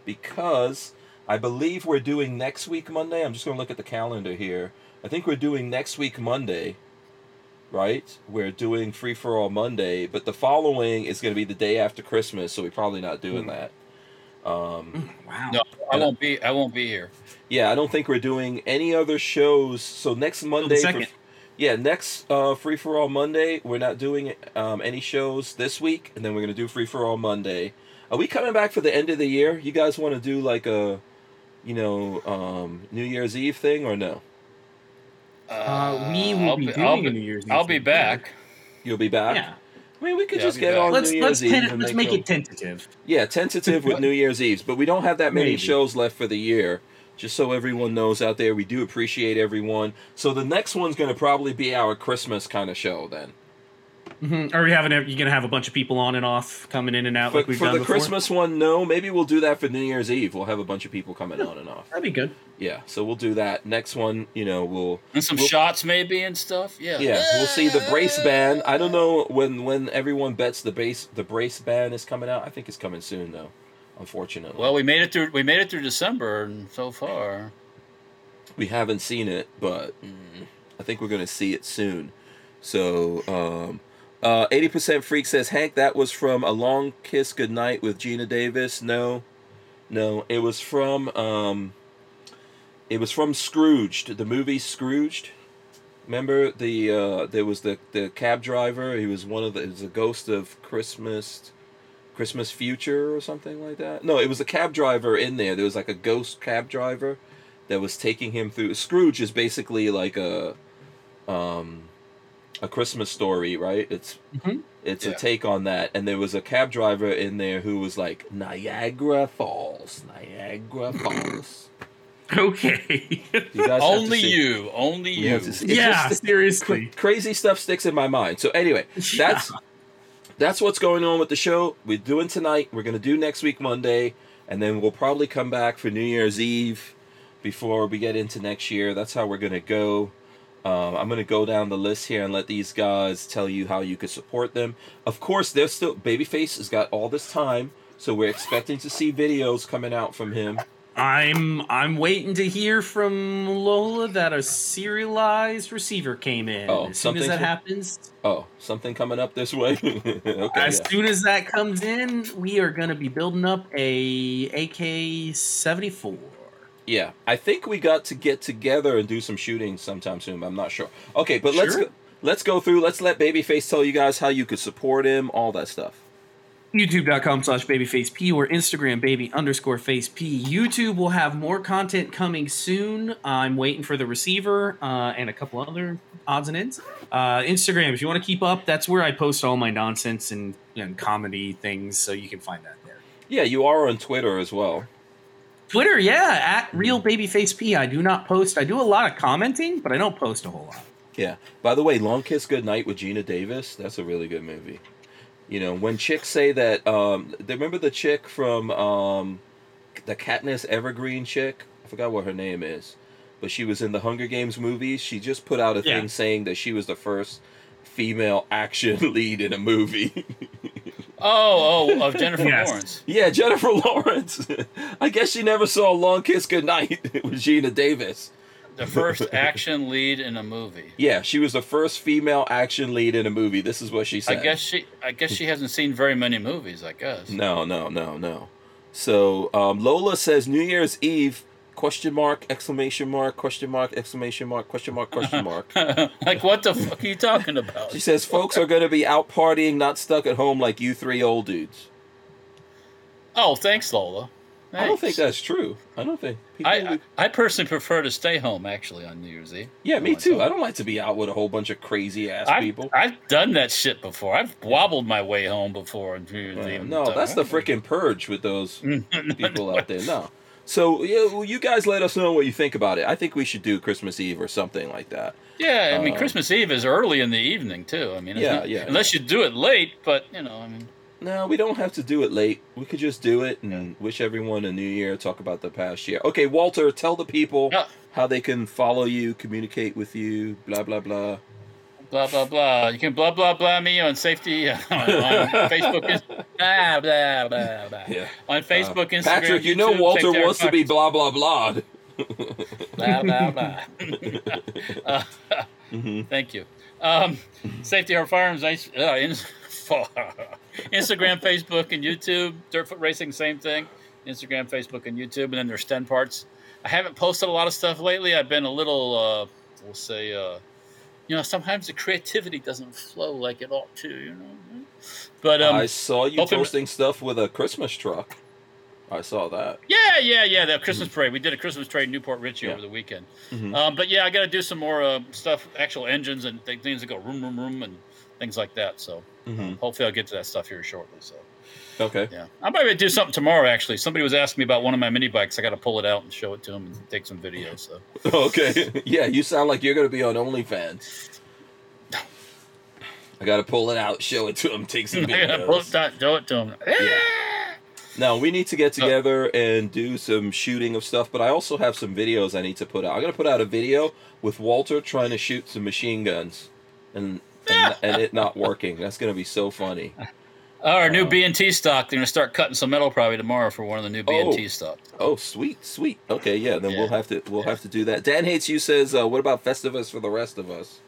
because I believe we're doing next week Monday. I'm just going to look at the calendar here. I think we're doing next week Monday, right? We're doing free for all Monday, but the following is going to be the day after Christmas, so we're probably not doing hmm. that. Um, Wow. No, I won't be. I won't be here. yeah, I don't think we're doing any other shows. So next Monday, for, yeah, next uh, free for all Monday, we're not doing um, any shows this week, and then we're gonna do free for all Monday. Are we coming back for the end of the year? You guys want to do like a, you know, um, New Year's Eve thing or no? Uh, we will I'll be be, doing I'll a be, New Year's Eve I'll be thing. back. You'll be back. Yeah. I mean, we could Yeah, just get back. on Let's New let's Year's Eve. pen, and let's make them- it tentative. Yeah, tentative with New Year's Eves, but we don't have that many Maybe. shows left for the year. Just so everyone knows out there, we do appreciate everyone. So the next one's going to probably be our Christmas kind of show then. Hmm Are we having? A, you gonna have a bunch of people on and off, coming in and out For, like we've for done For the before? Christmas one, no. Maybe we'll do that for New Year's Eve. We'll have a bunch of people coming on and off. That'd be good. Yeah, so we'll do that. Next one, you know, we'll And some We'll- shots maybe and stuff. Yeah. yeah, we'll see the brace ban. I don't know when when everyone bets the base the brace ban is coming out. I think it's coming soon though. Unfortunately. Well, we made it through. We made it through December, and so far, we haven't seen it, but mm, I think we're gonna see it soon. So, um, uh, 80% Freak says, Hank, that was from A Long Kiss Goodnight with Geena Davis. No, no, it was from, um, it was from Scrooged, the movie Scrooged. Remember the, uh, there was the, the cab driver. He was one of the, it was a ghost of Christmas, Christmas Future or something like that. No, it was a cab driver in there. There was like a ghost cab driver that was taking him through. Scrooge is basically like a, um, a Christmas story, right? It's Mhm. it's Yeah. a take on that, and there was a cab driver in there who was like Niagara Falls, Niagara Falls. Okay. You guys have to only you, only you you. have to see- it yeah, just- seriously. crazy stuff sticks in my mind. So anyway, that's that's what's going on with the show. We're doing tonight. We're gonna do next week Monday, and then we'll probably come back for New Year's Eve before we get into next year. That's how we're gonna go. Um, I'm gonna go down the list here and let these guys tell you how you could support them. Of course, they're still Babyface has got all this time, so we're expecting to see videos coming out from him. I'm I'm waiting to hear from Lola that a serialized receiver came in. Oh, as soon as that happens, Oh, something coming up this way. okay. as yeah. soon as that comes in, we are gonna be building up a AK seventy four. Yeah, I think we got to get together and do some shooting sometime soon. I'm not sure. Okay, but let's go, let's go through. Let's let Babyface tell you guys how you could support him, all that stuff. youtube.com slash babyfaceP or Instagram baby underscore face P. YouTube will have more content coming soon. I'm waiting for the receiver uh, and a couple other odds and ends. Uh, Instagram, if you want to keep up, that's where I post all my nonsense and, and comedy things, so you can find that there. Yeah, you are on Twitter as well. Twitter, yeah, at real babyface P. I do not post. I do a lot of commenting, but I don't post a whole lot. Yeah. By the way, Long Kiss Goodnight with Geena Davis. That's a really good movie. You know, when chicks say that, um, they remember the chick from um, the Katniss Evergreen chick. I forgot what her name is, but she was in the Hunger Games movies. She just put out a Yeah. thing saying that she was the first female action lead in a movie. Oh, oh, of Jennifer Yes. Lawrence. yeah, Jennifer Lawrence. I guess she never saw Long Kiss Goodnight with Geena Davis. The first action lead in a movie. Yeah, she was the first female action lead in a movie. This is what she said. I said. guess she. I guess she hasn't seen very many movies. I guess. No, no, no, no. So um, Lola says New Year's Eve question mark exclamation mark question mark exclamation mark question mark question mark. like, what the fuck are you talking about? she says folks are going to be out partying, not stuck at home like you three old dudes. Oh, thanks, Lola. I don't think that's true. I don't think. People I, would- I I personally prefer to stay home actually on New Year's Eve. yeah, me too. I don't like to be out with a whole bunch of crazy ass I've, people. I've done that shit before. I've wobbled my way home before on New Year's Uh, Eve. no, that's the freaking purge with those people out there. No. So yeah, well, you guys let us know what you think about it. I think we should do Christmas Eve or something like that. Yeah, I mean Um, Christmas Eve is early in the evening too. I mean, it's Yeah, not- yeah. Unless you do it late, but you know, I mean, No, we don't have to do it late. We could just do it and wish everyone a new year. Talk about the past year. Okay, Walter, tell the people Yeah. how they can follow you, communicate with you, blah blah blah. Blah blah blah. You can blah blah blah me on safety on, on Facebook. Is, blah blah blah blah. Yeah. On Facebook, Instagram, Patrick, you know Walter wants to be blah blah blah. blah blah blah. uh, Thank you. Um, Safety Harbor Firearms, ice, uh, in, Instagram, Facebook, and YouTube. Dirtfoot Racing, same thing. Instagram, Facebook, and YouTube. And then there's Sten Parts. I haven't posted a lot of stuff lately. I've been a little, uh, we'll say, uh, you know, sometimes the creativity doesn't flow like it ought to, you know. But um, I saw you posting stuff with a Christmas truck. I saw that. Yeah, yeah, yeah. The Christmas parade. We did a Christmas parade in Newport Richey Yeah. over the weekend. Mhm. Um, but yeah, I got to do some more uh, stuff, actual engines and th- things that go room, room, room, and things like that. So Mhm. hopefully, I'll get to that stuff here shortly. So Okay. yeah, I might do something tomorrow. Actually, somebody was asking me about one of my mini bikes. I got to pull it out and show it to them and take some videos. So Okay. yeah, you sound like you're going to be on OnlyFans. I got to pull it out, show it to him, take some I got to pull it, videos. down, show it to them. Now we need to get oh. together and do some shooting of stuff, but I also have some videos I need to put out. I'm going to put out a video with Walter trying to shoot some machine guns and and, and it not working. That's going to be so funny. Our new B&T stock. They're gonna start cutting some metal probably tomorrow for one of the new B&T Oh. stock. Oh, sweet, sweet. Okay, yeah, then we'll have to we'll have to do that. Dan hates you says, uh, "What about Festivus for the rest of us?"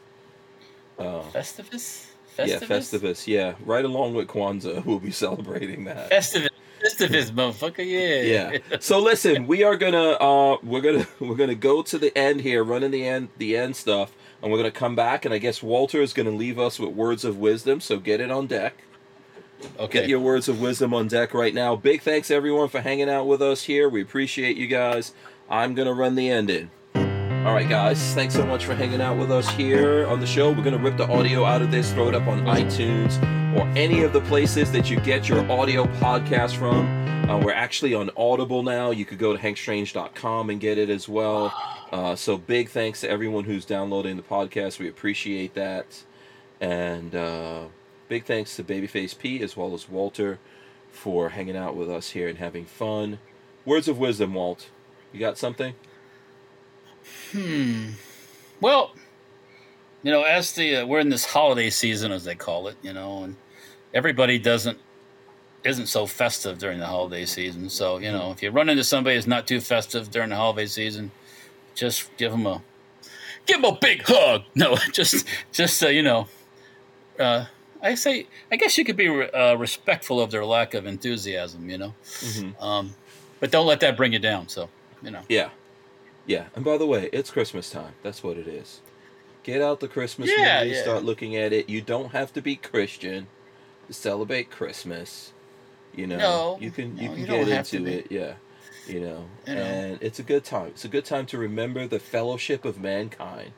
Uh, Festivus. yeah, Festivus. Yeah, right along with Kwanzaa, we'll be celebrating that. Festivus. Festivus, motherfucker. Yeah. yeah. So listen, we are gonna uh we're gonna we're gonna go to the end here, running the end the end stuff, and we're gonna come back and I guess Walter is gonna leave us with words of wisdom, so get it on deck. Okay. Get your words of wisdom on deck right now. Big thanks everyone for hanging out with us here. We appreciate you guys. I'm gonna run the ending. All right, guys. Thanks so much for hanging out with us here on the show. We're gonna rip the audio out of this, throw it up on iTunes or any of the places that you get your audio podcast from. Uh, we're actually on Audible now. You could go to hankstrange.com and get it as well. Uh, so big thanks to everyone who's downloading the podcast. We appreciate that. And uh, big thanks to Babyface P as well as Walter for hanging out with us here and having fun. Words of wisdom, Walt. You got something? Hmm. Well, you know, as the uh, we're in this holiday season, as they call it, you know, and everybody doesn't isn't so festive during the holiday season. So you know, if you run into somebody who's not too festive during the holiday season, just give them a give them a big hug. No, just just uh, you know, uh, I say I guess you could be re- uh, respectful of their lack of enthusiasm. You know, Mm-hmm. um, but don't let that bring you down. So you know. Yeah. Yeah. And by the way, it's Christmas time. That's what it is. Get out the Christmas Yeah, movie, yeah. start looking at it. You don't have to be Christian to celebrate Christmas. You know, No, you can you no, can you get don't have to into it. Yeah. You know, You know. and it's a good time. It's a good time to remember the fellowship of mankind,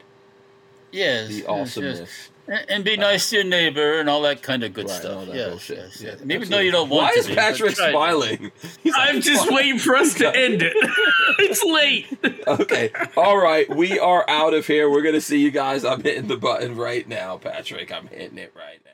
Yes, the yes, awesomeness. yes. And, and be nice to your neighbor and all that kind of good Right, stuff. all that yes, bullshit. yes, Yeah, yes. Even though absolutely. you don't want Why to is be, Patrick smiling? I'm just waiting for us to end it. it's late. okay. All right. We are out of here. We're going to see you guys. I'm hitting the button right now, Patrick. I'm hitting it right now.